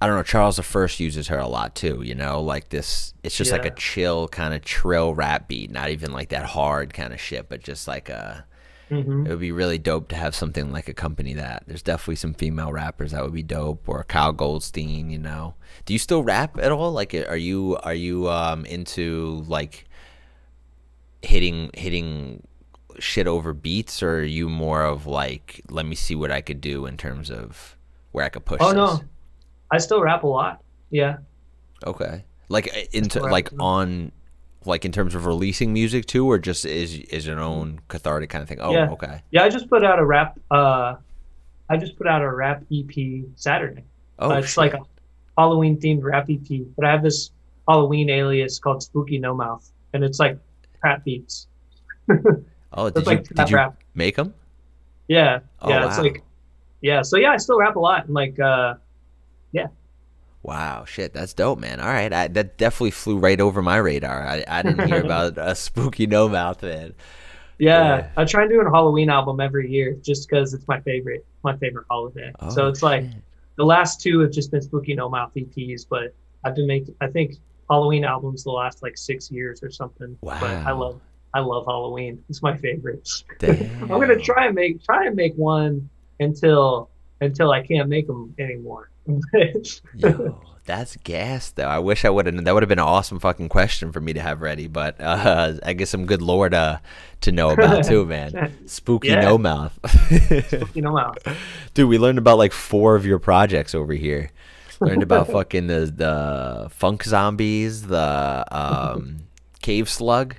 I don't know. Charles the First uses her a lot too. You know, like this. It's just like a chill kind of trill rap beat, not even like that hard kind of shit, but just like a. hmm It would be really dope to have something like accompany that. There's definitely some female rappers that would be dope, or Kyle Goldstein. You know, do you still rap at all? Like, are you are you um into like hitting hitting shit over beats, or are you more of like, let me see what I could do in terms of where I could push? Oh this? no, I still rap a lot. Yeah, Okay. Like uh, into like on like in terms of releasing music too, or just is is your own cathartic kind of thing? Oh, Yeah. okay. yeah. I just put out a rap. Uh, I just put out a rap EP Saturday. Oh, Uh, it's shit. like a Halloween themed rap EP, but I have this Halloween alias called Spooky No Mouth, and it's like trap beats. [LAUGHS] Oh, did like you trap did you rap. make them? Yeah, Oh, yeah. It's wow. like, yeah. So yeah, I still rap a lot, and like, uh, Wow, shit, that's dope, man. All right, I, that definitely flew right over my radar. I, I didn't hear [LAUGHS] about a spooky no mouth, man. yeah, Yeah. I try and do a Halloween album every year just because it's my favorite, my favorite holiday. Oh, so Oh, it's like the last two have just been Spooky No Mouth EPs, but I've been making, I think Halloween albums the last like six years or something. But I love, I love Halloween. It's my favorite. [LAUGHS] I'm gonna try and make try and make one until until I can't make them anymore. Yo, that's gas though. I wish I would have. That would have been an awesome fucking question for me to have ready. But uh, [LAUGHS] I guess some good lore to to know about [LAUGHS] too, man. Spooky Yeah. no mouth. you know, out. Dude, we learned about like four of your projects over here. Learned about [LAUGHS] fucking the the funk zombies, the um, cave slug.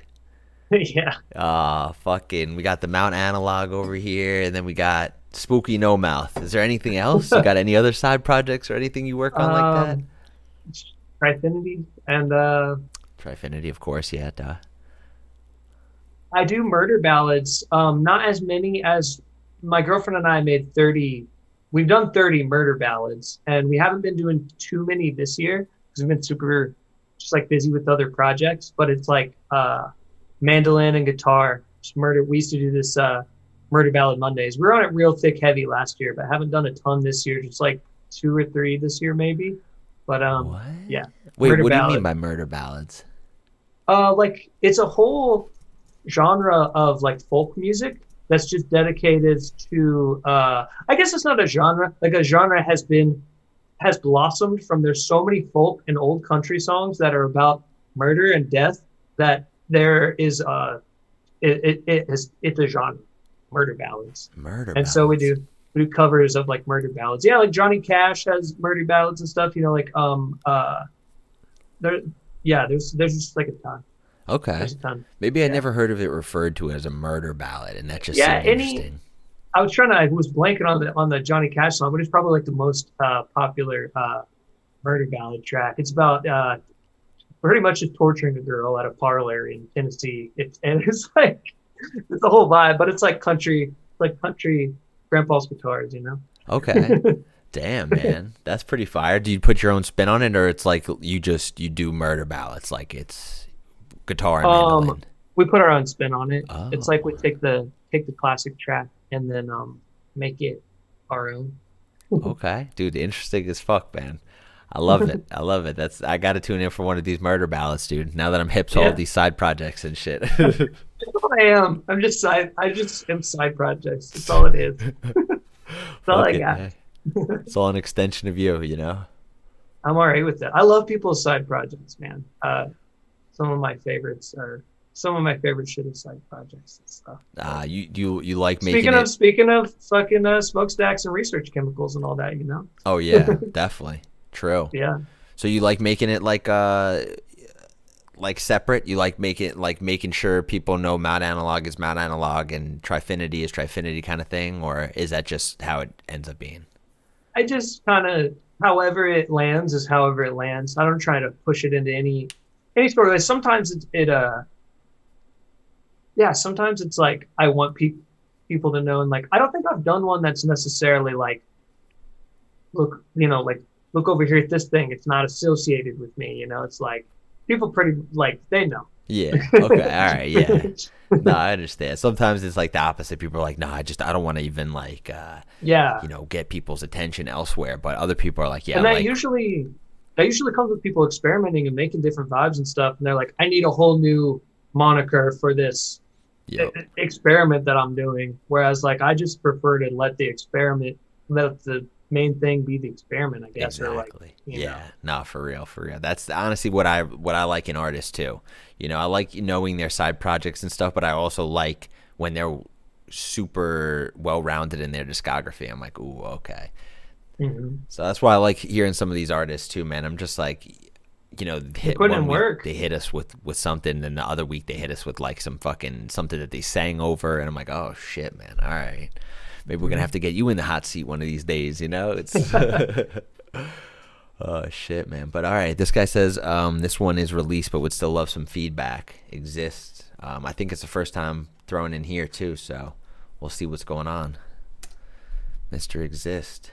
yeah. Uh fucking we got the Mount Analog over here and then we got Spooky No Mouth. Is there anything else? You got [LAUGHS] any other side projects or anything you work on like that? Um, Trifinity and uh, Trifinity, of course, yeah, duh. I do murder ballads. Um, not as many as my girlfriend and I made thirty. We've done thirty murder ballads, and we haven't been doing too many this year because we've been super just like busy with other projects. But it's like uh, mandolin and guitar. Just murder. We used to do this uh, murder ballad Mondays. We were on it real thick heavy last year, but haven't done a ton this year. Just like two or three this year maybe. But um, What? yeah. Wait, Murder what do you mean by murder ballads? uh like it's a whole genre of like folk music that's just dedicated to uh i guess it's not a genre like a genre has been has blossomed from there's so many folk and old country songs that are about murder and death that there is uh it, it, it is it's a genre murder ballads. Murder. and so we do we do covers of like murder ballads. Yeah, like Johnny Cash has murder ballads and stuff. You know, like um uh, there yeah, there's there's just like a ton. Okay. There's a ton. Maybe I never heard of it referred to as a murder ballad, and that just Yeah, any- interesting. I was trying to I was blanking on the on the Johnny Cash song, but it's probably like the most uh, popular uh, murder ballad track. It's about uh, pretty much just torturing a girl at a parlor in Tennessee. It's and it's [LAUGHS] like [LAUGHS] it's the whole vibe, but it's like country, like country grandpa's guitars, you know. Okay. [LAUGHS] Damn, man, that's pretty fire. Do you put your own spin on it, or it's like you just you do murder ballads, like it's guitar and Um, we put our own spin on it. Oh. It's like we take the take the classic track and then um make it our own. [LAUGHS] Okay, dude, interesting as fuck, man. I love it. [LAUGHS] I love it. That's I got to tune in for one of these murder ballads, dude. Now that I'm hip to all Yeah. of these side projects and shit. [LAUGHS] [LAUGHS] That's what I am. I'm just side. I just am side projects. That's all it is. That's all Fuck I got. man. It's all an extension of you, you know. I'm alright with that. I love people's side projects, man. Uh, some of my favorites are some of my favorite shit is side projects and stuff. Ah, you you you like making Speaking it. of speaking of fucking uh, smokestacks and research chemicals and all that, you know. oh yeah, definitely true. Yeah. So you like making it like uh like separate? You like make it like making sure people know Mount Analog is Mount Analog and Trifinity is Trifinity kind of thing, or is that just how it ends up being? I just kind of however it lands is however it lands. I don't try to push it into any any sort of way. Sometimes it, it uh yeah, sometimes it's like I want people people to know and like I don't think I've done one that's necessarily like look, you know, like look over here at this thing. It's not associated with me, you know. It's like people pretty like they know. Yeah. [LAUGHS] Okay. All right. Yeah. No, I understand. Sometimes it's like the opposite. People are like, "No, I just I don't want to even like uh yeah. you know get people's attention elsewhere." But other people are like, "Yeah, and that like usually that usually comes with people experimenting and making different vibes and stuff and they're like i need a whole new moniker for this Yep. experiment that i'm doing whereas like i just prefer to let the experiment let the main thing be the experiment i guess like Exactly. you yeah. know. No, for real, for real. That's honestly what I what I like in artists too. You know, I like knowing their side projects and stuff, but I also like when they're super well rounded in their discography. I'm like, ooh, okay. Mhm. So that's why I like hearing some of these artists too, man. I'm just like, you know, hit one week work. they hit us with with something, and the other week they hit us with like some fucking something that they sang over, and I'm like, oh shit, man. All right, maybe we're gonna have to get you in the hot seat one of these days. You know, it's. [LAUGHS] [LAUGHS] Oh shit, man! But all right, this guy says um, this one is released, but would still love some feedback. Exists. Um, I think it's the first time thrown in here too, so we'll see what's going on. Mister Exist.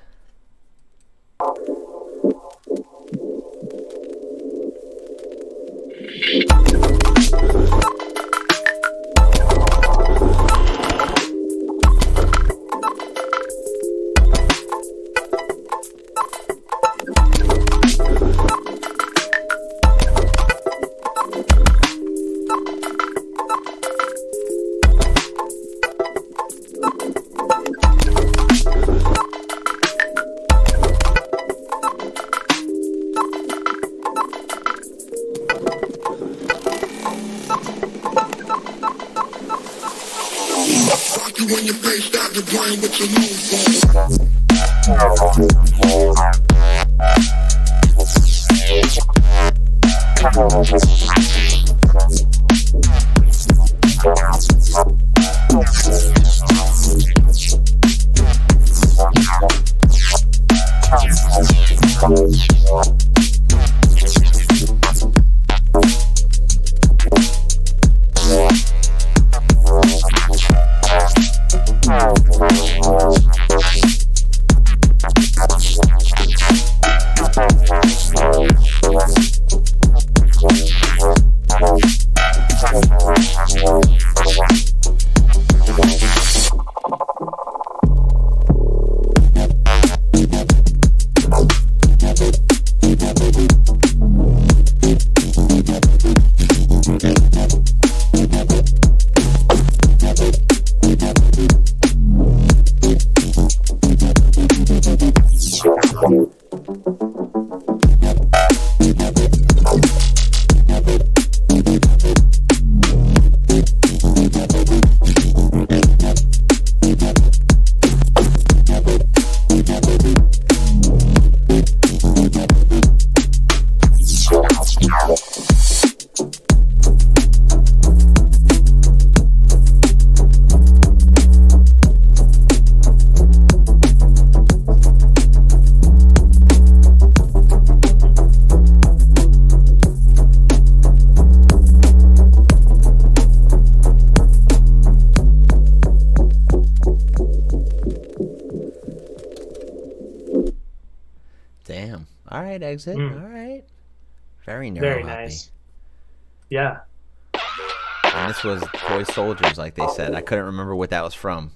Couldn't remember what that was from.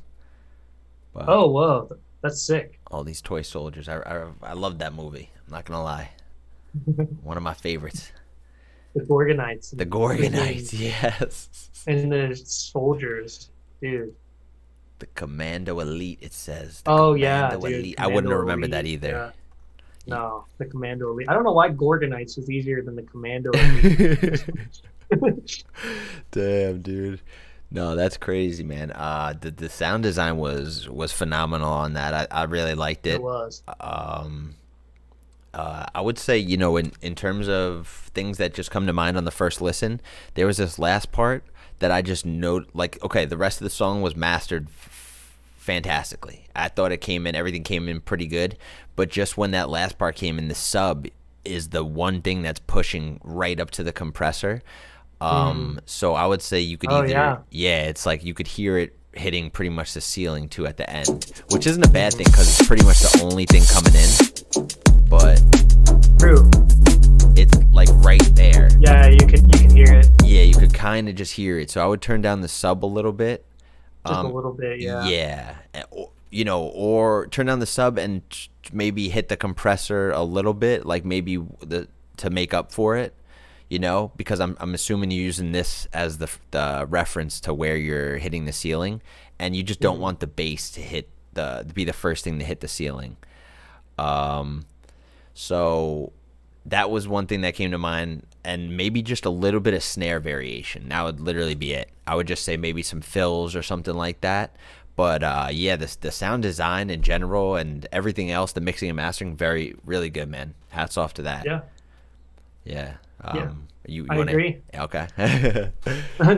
Oh, whoa. That's sick. all these Toy Soldiers. I, I, I love that movie. I'm not gonna lie. [LAUGHS] One of my favorites. The Gorgonites. The Gorgonites, [LAUGHS] yes. And the soldiers, dude. The Commando Elite, it says. The Oh yeah, Commando dude. Elite. I wouldn't Commando remembered that either. yeah. No, the Commando Elite. I don't know why Gorgonites was easier than the Commando Elite. [LAUGHS] Damn, dude. No, that's crazy, man. Uh, the the sound design was was phenomenal on that. I, I really liked it. it was. Um, uh, I would say, you know, in in terms of things that just come to mind on the first listen, there was this last part that I just note. Like, okay, the rest of the song was mastered f- fantastically. I thought it came in, everything came in pretty good, but just when that last part came in, the sub is the one thing that's pushing right up to the compressor. Um, so I would say you could Oh, either, yeah. yeah, it's like you could hear it hitting pretty much the ceiling too at the end, which isn't a bad thing because it's pretty much the only thing coming in. But True. it's like right there. Yeah, you can you can hear it Yeah, you could kind of just hear it. So I would turn down the sub a little bit. just Um, a little bit. Yeah. Yeah. You know, or turn down the sub and maybe hit the compressor a little bit, like maybe the to make up for it. You know, because I'm I'm assuming you're using this as the the reference to where you're hitting the ceiling, and you just don't want the bass to hit the to be the first thing to hit the ceiling. Um, so that was one thing that came to mind, and maybe just a little bit of snare variation. That would literally be it. I would just say maybe some fills or something like that. But uh, yeah, the the sound design in general and everything else, the mixing and mastering, very really good, man. Hats off to that. Yeah. Yeah. Um, Yeah. You, you I wanna, agree. [LAUGHS] Okay. [LAUGHS]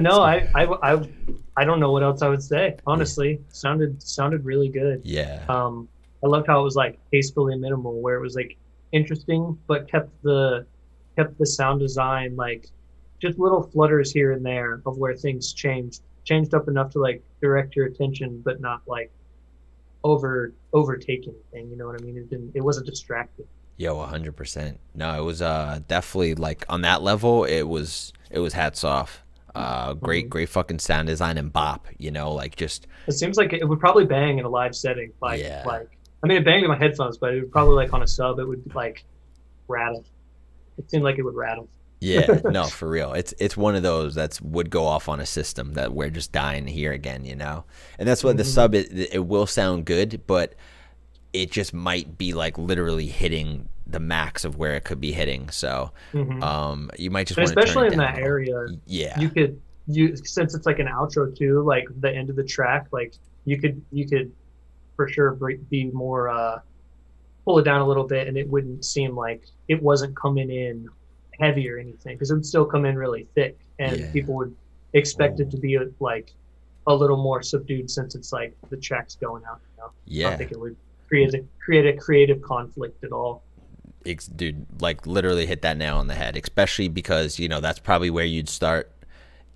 no, I, I I I don't know what else I would say. Honestly, sounded sounded really good. yeah. Um, I loved how it was like tastefully minimal, where it was like interesting, but kept the kept the sound design like just little flutters here and there of where things changed, changed up enough to like direct your attention, but not like over overtake anything. You know what I mean? It didn't. It wasn't distracting. Yo, hundred percent. No, it was uh definitely like on that level. It was it was hats off. Uh, great, Mhm. great fucking sound design and bop. You know, like just It seems like it would probably bang in a live setting. Like Yeah. like I mean, it banged in my headphones, but it would probably like on a sub, it would like rattle. It seemed like it would rattle. yeah, [LAUGHS] no, for real. It's it's one of those that's would go off on a system that we're just dying to hear again. You know, and that's what the Mhm. sub it, it will sound good, but it just might be like literally hitting the max of where it could be hitting. So Mhm. um, you might just want especially in that area, Yeah, you could you since it's like an outro too, like the end of the track, like you could you could for sure be more uh pull it down a little bit, and it wouldn't seem like it wasn't coming in heavy or anything because it would still come in really thick, and Yeah. people would expect it to be like a little more subdued since it's like the track's going out. You know? I yeah. don't think it would create a create a creative conflict at all. dude, like literally hit that nail on the head, especially because, you know, that's probably where you'd start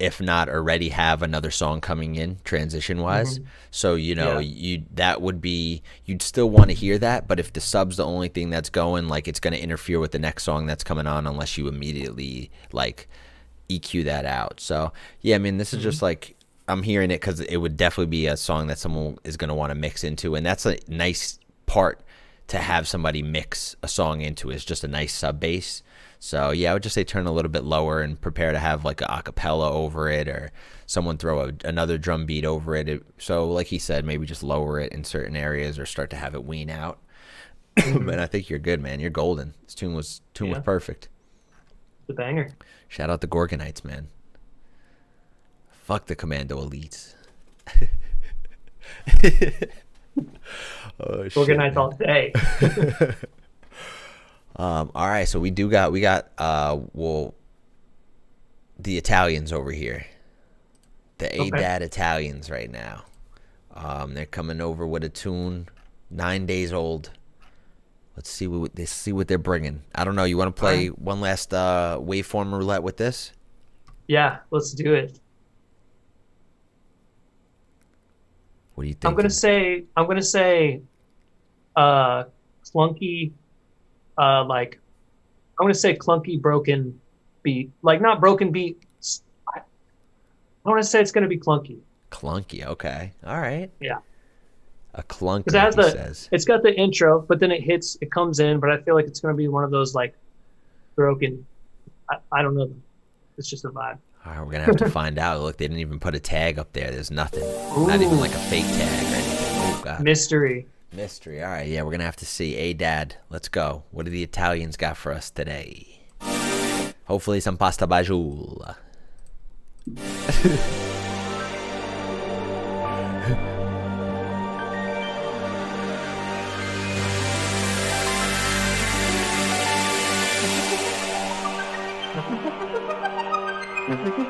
if not already have another song coming in transition wise. Mm-hmm. So, you know, Yeah. you that would be you'd still want to hear that, but if the sub's the only thing that's going, like it's going to interfere with the next song that's coming on unless you immediately like EQ that out. So, yeah, I mean, this is mm-hmm. just like I'm hearing it cuz it would definitely be a song that someone is going to want to mix into and that's a nice part to have somebody mix a song into is just a nice sub bass. So yeah, I would just say turn a little bit lower and prepare to have like a acapella over it or someone throw a, another drum beat over it. It- So like he said, maybe just lower it in certain areas or start to have it wean out. [COUGHS] and I think you're good, man. You're golden. This tune was tune Yeah. was perfect. The banger. Shout out the Gorgonites, man. Fuck the Commando Elites. [LAUGHS] oh, shit, man. all day. Um, all right, so we do got we got uh well the Italians over here. The Okay. ADAD Italians right now. Um, they're coming over with a tune nine days old. Let's see what they see what they're bringing. I don't know. You want to play one last uh, waveform roulette with this? Yeah, let's do it. What do you think? I'm gonna say I'm gonna say uh clunky uh, like I'm gonna say clunky, broken beat, like not broken beat. I, to say it's going to be clunky. Clunky. Okay. All right. Yeah. A clunky. It has the, says. it's got the intro, but then it hits, it comes in, but I feel like it's going to be one of those like broken. I, I don't know. It's just a vibe. All right, we're gonna have to [LAUGHS] find out. Look, they didn't even put a tag up there. There's nothing. Not even like a fake tag or anything. Oh god. Mystery. Mystery. All right, yeah, we're gonna have to see. Hey, Dad, let's go. What do the Italians got for us today? Hopefully, some pasta bajoule. [LAUGHS] Mm-hmm.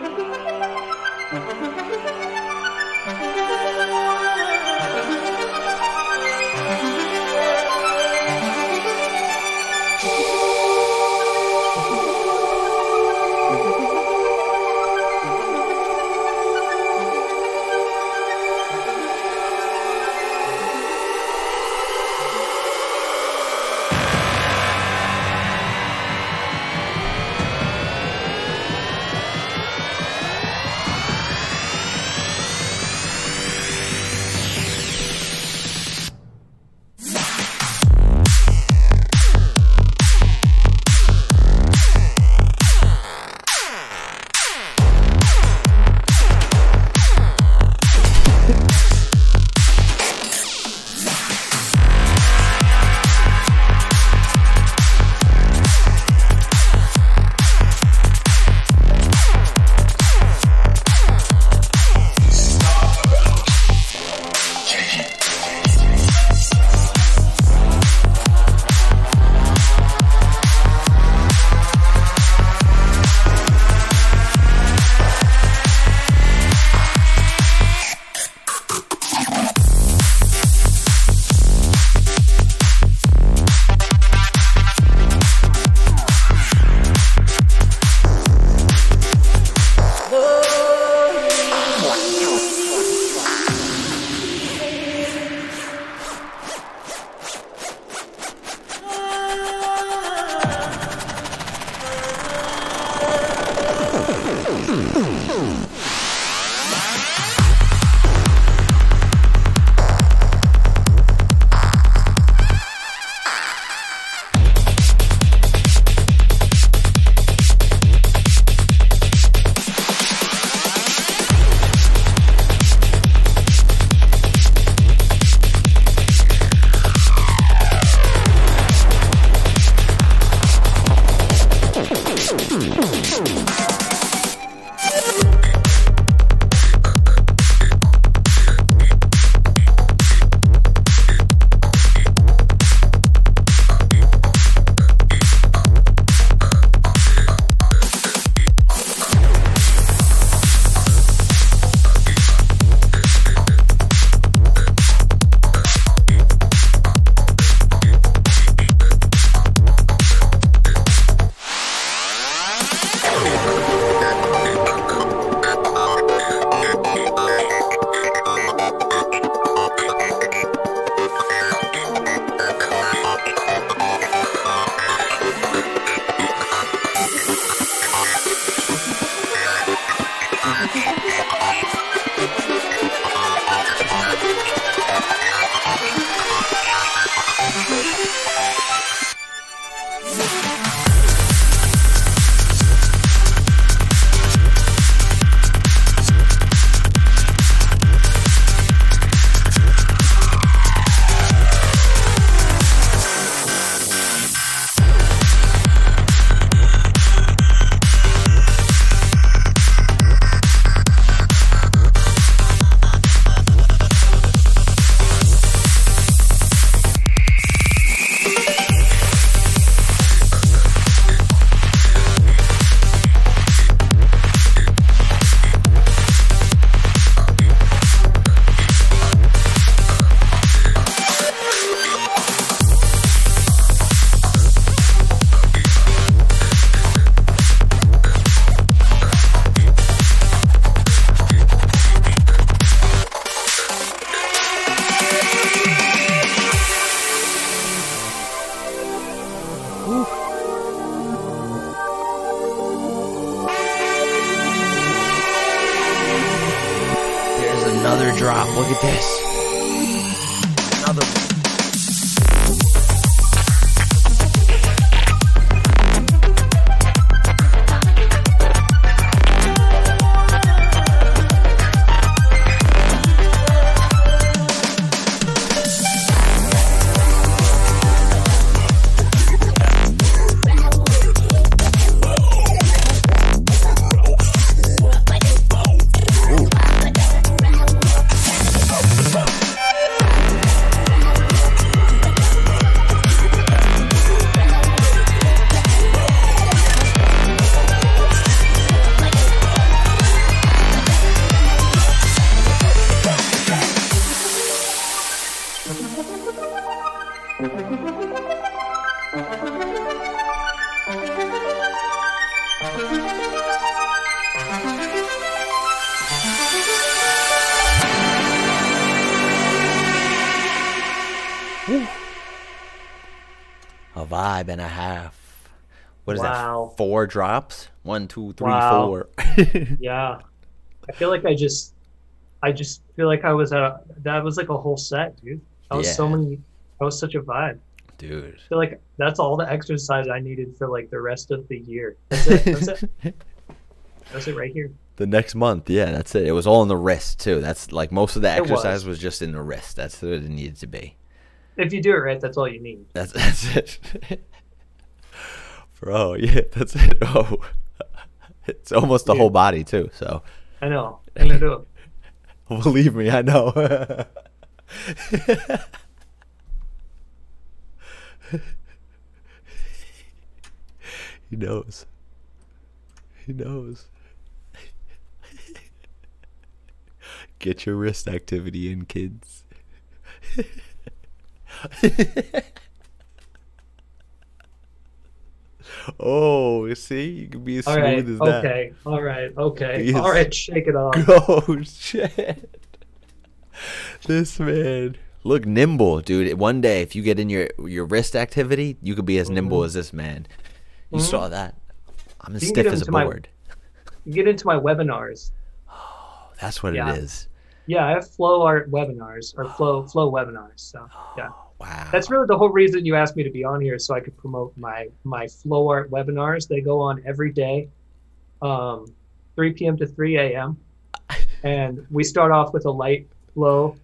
Four drops? One, two, three, Wow. four. [LAUGHS] Yeah. I feel like I just I just feel like I was a that was like a whole set, dude. That was so many that was such a vibe. Dude. I feel like that's all the exercise I needed for like the rest of the year. That's it. That's it. [LAUGHS] That's it right here. The next month, yeah, that's it. It was all in the wrist too. That's like most of the It was. exercise was. just in the wrist. That's what it needed to be. If you do it right, that's all you need. That's [LAUGHS] that's it. Bro, [LAUGHS] yeah, that's it. [LAUGHS] Oh. It's almost the Dude. whole body too, so I know. Do it. [LAUGHS] believe me, I know. he knows. He knows. Get your wrist activity in, kids. Oh, you see, you can be as All smooth right. as that. Okay. All right. Okay. Yes. All right. Shake it off. [LAUGHS] Oh shit! This man look nimble, dude. One day, if you get in your your wrist activity, you could be as nimble mm-hmm. as this man. You mm-hmm. saw that? I'm as stiff as a my- board. You get into my webinars. Oh, That's what Yeah. it is. Yeah, I have flow art webinars or flow flow webinars. So yeah. Oh. Wow. That's really the whole reason you asked me to be on here, so I could promote my my flow art webinars. They go on every day, um, 3 p.m. to 3 a.m. [LAUGHS] And we start off with a light flow,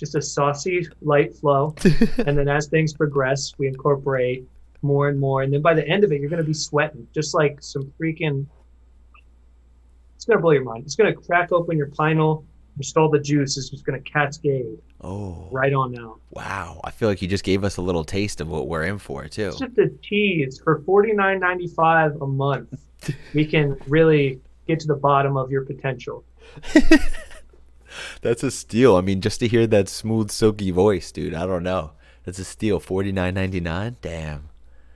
just a saucy light flow, [LAUGHS] and then as things progress, we incorporate more and more. And then by the end of it, you're going to be sweating, just like some freaking. It's going to blow your mind. It's going to crack open your pineal. Just all the juice is just going to cascade oh right on out. wow! I feel like you just gave us a little taste of what we're in for too. It's just a tease for forty nine ninety five a month. We can really get to the bottom of your potential. [LAUGHS] That's a steal. I mean, just to hear that smooth, silky voice, dude. I don't know. That's a steal. Forty nine ninety nine. Damn.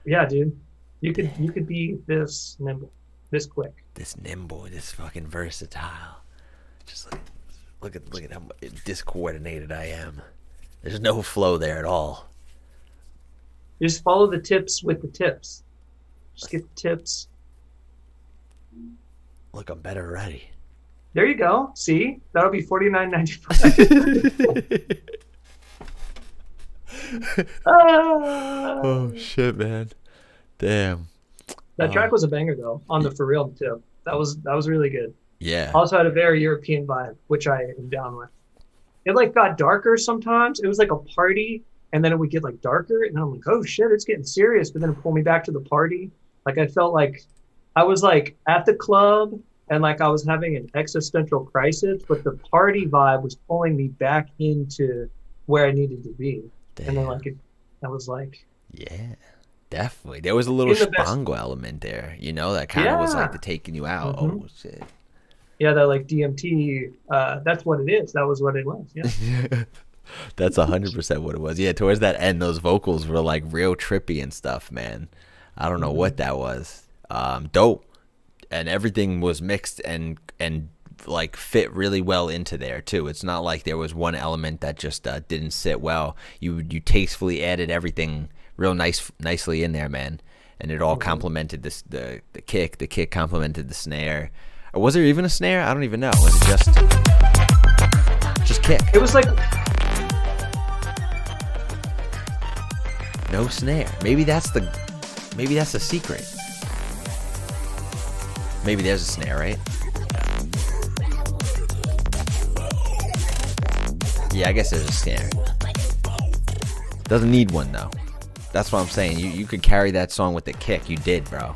Yeah, dude. You could you could be this nimble, this quick. this nimble, this fucking versatile. Just look, look at look at how discoordinated I am. There's no flow there at all. You just follow the tips with the tips. Just get the tips. Look, I'm better already. There you go. See, that'll be forty nine ninety five. ah, [LAUGHS] [LAUGHS] oh shit, man! Damn. that track was a banger though. On the for real too. That was that was really good. Yeah. also had a very European vibe, which I am down with. It like got darker sometimes. It was like a party, and then it would get like darker, and then I'm like, oh shit, it's getting serious. But then it pulled me back to the party. Like I felt like I was like at the club, and like I was having an existential crisis, but the party vibe was pulling me back into where I needed to be. And then like it, I was like, Yeah. Definitely. There was a little spango element there, you know, that kind of was like the taking you out. Mhm. Oh shit. Yeah, that like DMT. Uh, that's what it is. That was what it was. Yeah. [LAUGHS] That's a hundred percent what it was. Yeah, towards that end, those vocals were like real trippy and stuff, man. I don't know what that was. Um, dope, and everything was mixed and and like fit really well into there too. It's not like there was one element that just uh, didn't sit well. You you tastefully added everything real nice nicely in there, man, and it all complemented this the the kick. The kick complemented the snare. Or was there even a snare? I don't even know. Was it just just kick. It was like No snare. Maybe that's the maybe that's the secret. Maybe there's a snare, right? Yeah, I guess there's a snare. Doesn't need one though. That's what I'm saying. You you could carry that song with the kick. You did, bro.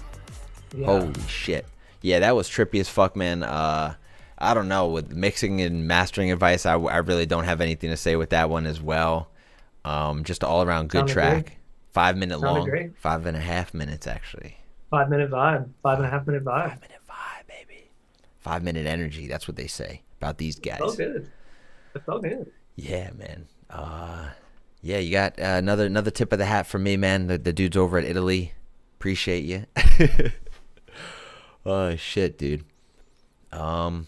yeah. Holy shit. Yeah, that was trippy as fuck, man. Uh, I don't know. With mixing and mastering advice, I, I really don't have anything to say with that one as well. Um, just all around good Sounded track. great. Five minute Sounded long. great. Five and a half minutes, actually. five minute vibe, five and a half minute vibe. Five minute vibe, baby. Five minute energy. That's what they say about these guys. Felt good. It felt good. Yeah, man. Uh, yeah, you got uh, another another tip of the hat for me, man. The, the dudes over at Italy, appreciate you. [LAUGHS] oh shit, dude. Um,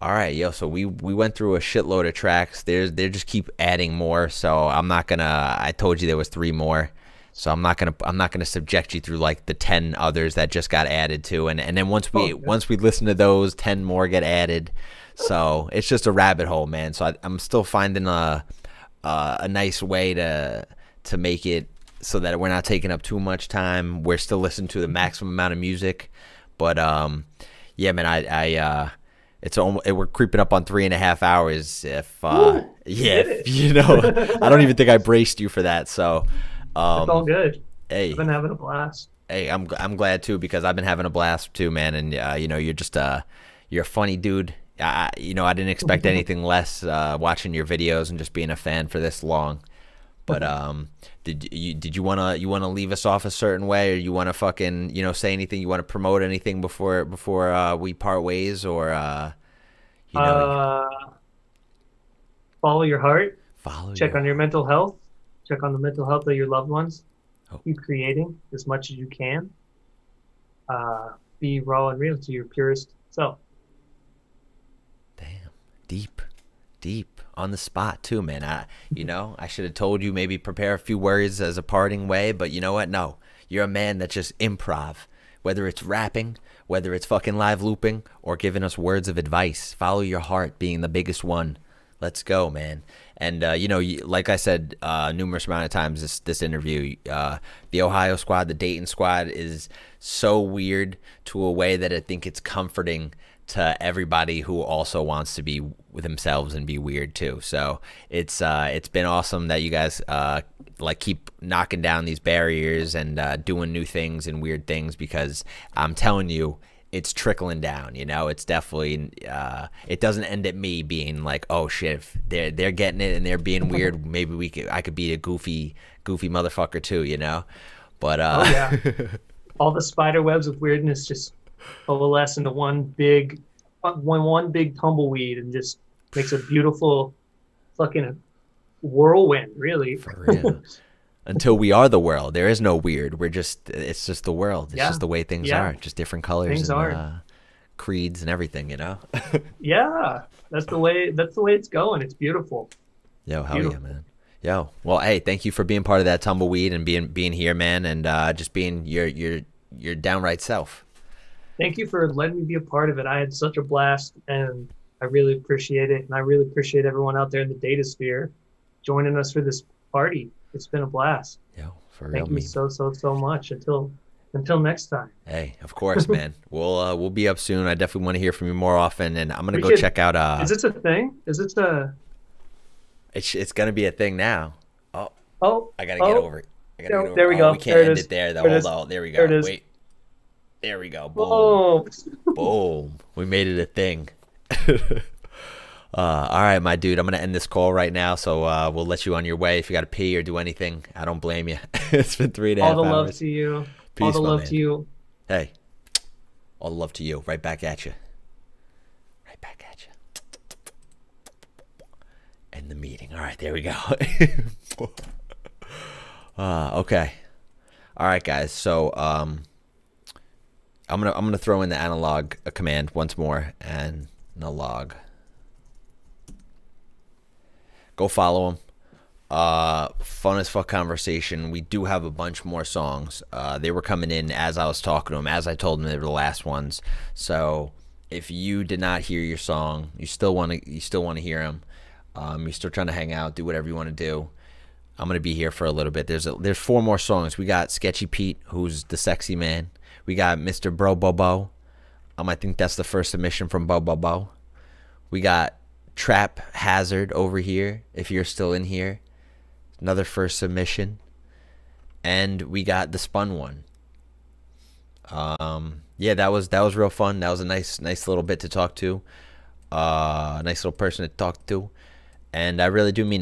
all right, yo. So we we went through a shitload of tracks. There's they just keep adding more. So I'm not gonna. I told you there was three more. So I'm not gonna I'm not gonna subject you through like the ten others that just got added to, and and then once we Oh, once we listen to those, ten more get added. So it's just a rabbit hole, man. So I, I'm still finding a uh, a nice way to to make it so that we're not taking up too much time. We're still listening to the maximum amount of music, but um, yeah, man, I I uh, it's almost, we're creeping up on three and a half hours. If uh, [LAUGHS] yeah, did it. you know, I don't even think I braced you for that. So It felt um, good. hey, I've been having a blast. hey, I'm I'm glad too because I've been having a blast too, man. And uh, you know, you're just uh, you're a funny dude. I, you know, I didn't expect [LAUGHS] anything less uh, watching your videos and just being a fan for this long. But [LAUGHS] um, did you did you wanna you wanna leave us off a certain way, or you wanna fucking you know say anything? You wanna promote anything before before uh, we part ways, or uh, you know, uh, follow your heart. follow Check your- on your mental health. Check on the mental health of your loved ones. Oh. Keep creating as much as you can. Uh, be raw and real to your purest self. Damn, deep, deep on the spot too, man. I, you know, I should have told you maybe prepare a few words as a parting way, but you know what? No, you're a man that just improv. Whether it's rapping, whether it's fucking live looping, or giving us words of advice, follow your heart being the biggest one. Let's go, man. And uh, you know, like I said uh, numerous amount of times this this interview, uh, the Ohio squad, the Dayton squad is so weird to a way that I think it's comforting to everybody who also wants to be with themselves and be weird too. So it's uh, it's been awesome that you guys uh, like keep knocking down these barriers and uh, doing new things and weird things because I'm telling you it's trickling down. You know, it's definitely uh, it doesn't end at me being like, oh shit, if they're they're getting it and they're being weird. [LAUGHS] Maybe we could I could be a goofy goofy motherfucker too. You know, but uh, Oh yeah. [LAUGHS] All the spider webs of weirdness just coalesce into one big, one one big tumbleweed, and just makes a beautiful, fucking whirlwind. Really. For real. until we are the world. There is no weird. We're just it's just the world. It's Yeah. just the way things Yeah. are. Just different colors Things and are. Uh, creeds and everything, you know? [LAUGHS] yeah, that's the way. That's the way it's going. It's beautiful. Yo, hell yeah, Beautiful. man. Yo. Well, hey, thank you for being part of that tumbleweed and being being here, man, and uh, just being your your your downright self. Thank you for letting me be a part of it. I had such a blast, and I really appreciate it. And I really appreciate everyone out there in the data sphere joining us for this party. It's been a blast. Yo, for real Thank you me. so so so much. Until until next time. Hey, of course, [LAUGHS] man. we'll uh, we'll be up soon. I definitely want to hear from you more often, and I'm gonna We go should- check out. Uh, Is this a thing? Is this a it's it's gonna be a thing now. Oh, oh? I gotta oh, get over it. I gotta There- get over there we it. go. Oh, we can't There end is. it there. though. There Hold on. There we go. There it is. Wait. There we go. Boom. Oh, Boom. We made it a thing. [LAUGHS] uh, all right, my dude. I'm gonna end this call right now, so uh, we'll let you on your way. If you got to pee or do anything, I don't blame you. [LAUGHS] it's been three and a half all the love hours. to you. Peace, all the love man. to you. Hey, all the love to you. Right back at you. Right back at you. End the meeting. All right, there we go. [LAUGHS] uh, okay. All right, guys. So, um, I'm gonna I'm gonna throw in the analog command once more and analog. Go follow him. Uh, fun as fuck conversation. We do have a bunch more songs. Uh, they were coming in as I was talking to them, as I told them they were the last ones. So if you did not hear your song, you still want to you still want to hear them. Um, you're still trying to hang out, do whatever you want to do. I'm gonna be here for a little bit. There's a, there's four more songs. We got Sketchy Pete, who's the sexy man. We got Mr. Bro Bobo. Um, I think that's the first submission from Bo Bobo. We got Trap Hazard over here. If you're still in here, another first submission. And we got the Spun one. Um, yeah, that was that was real fun. That was a nice nice little bit to talk to. Uh, a nice little person to talk to, and I really do mean it.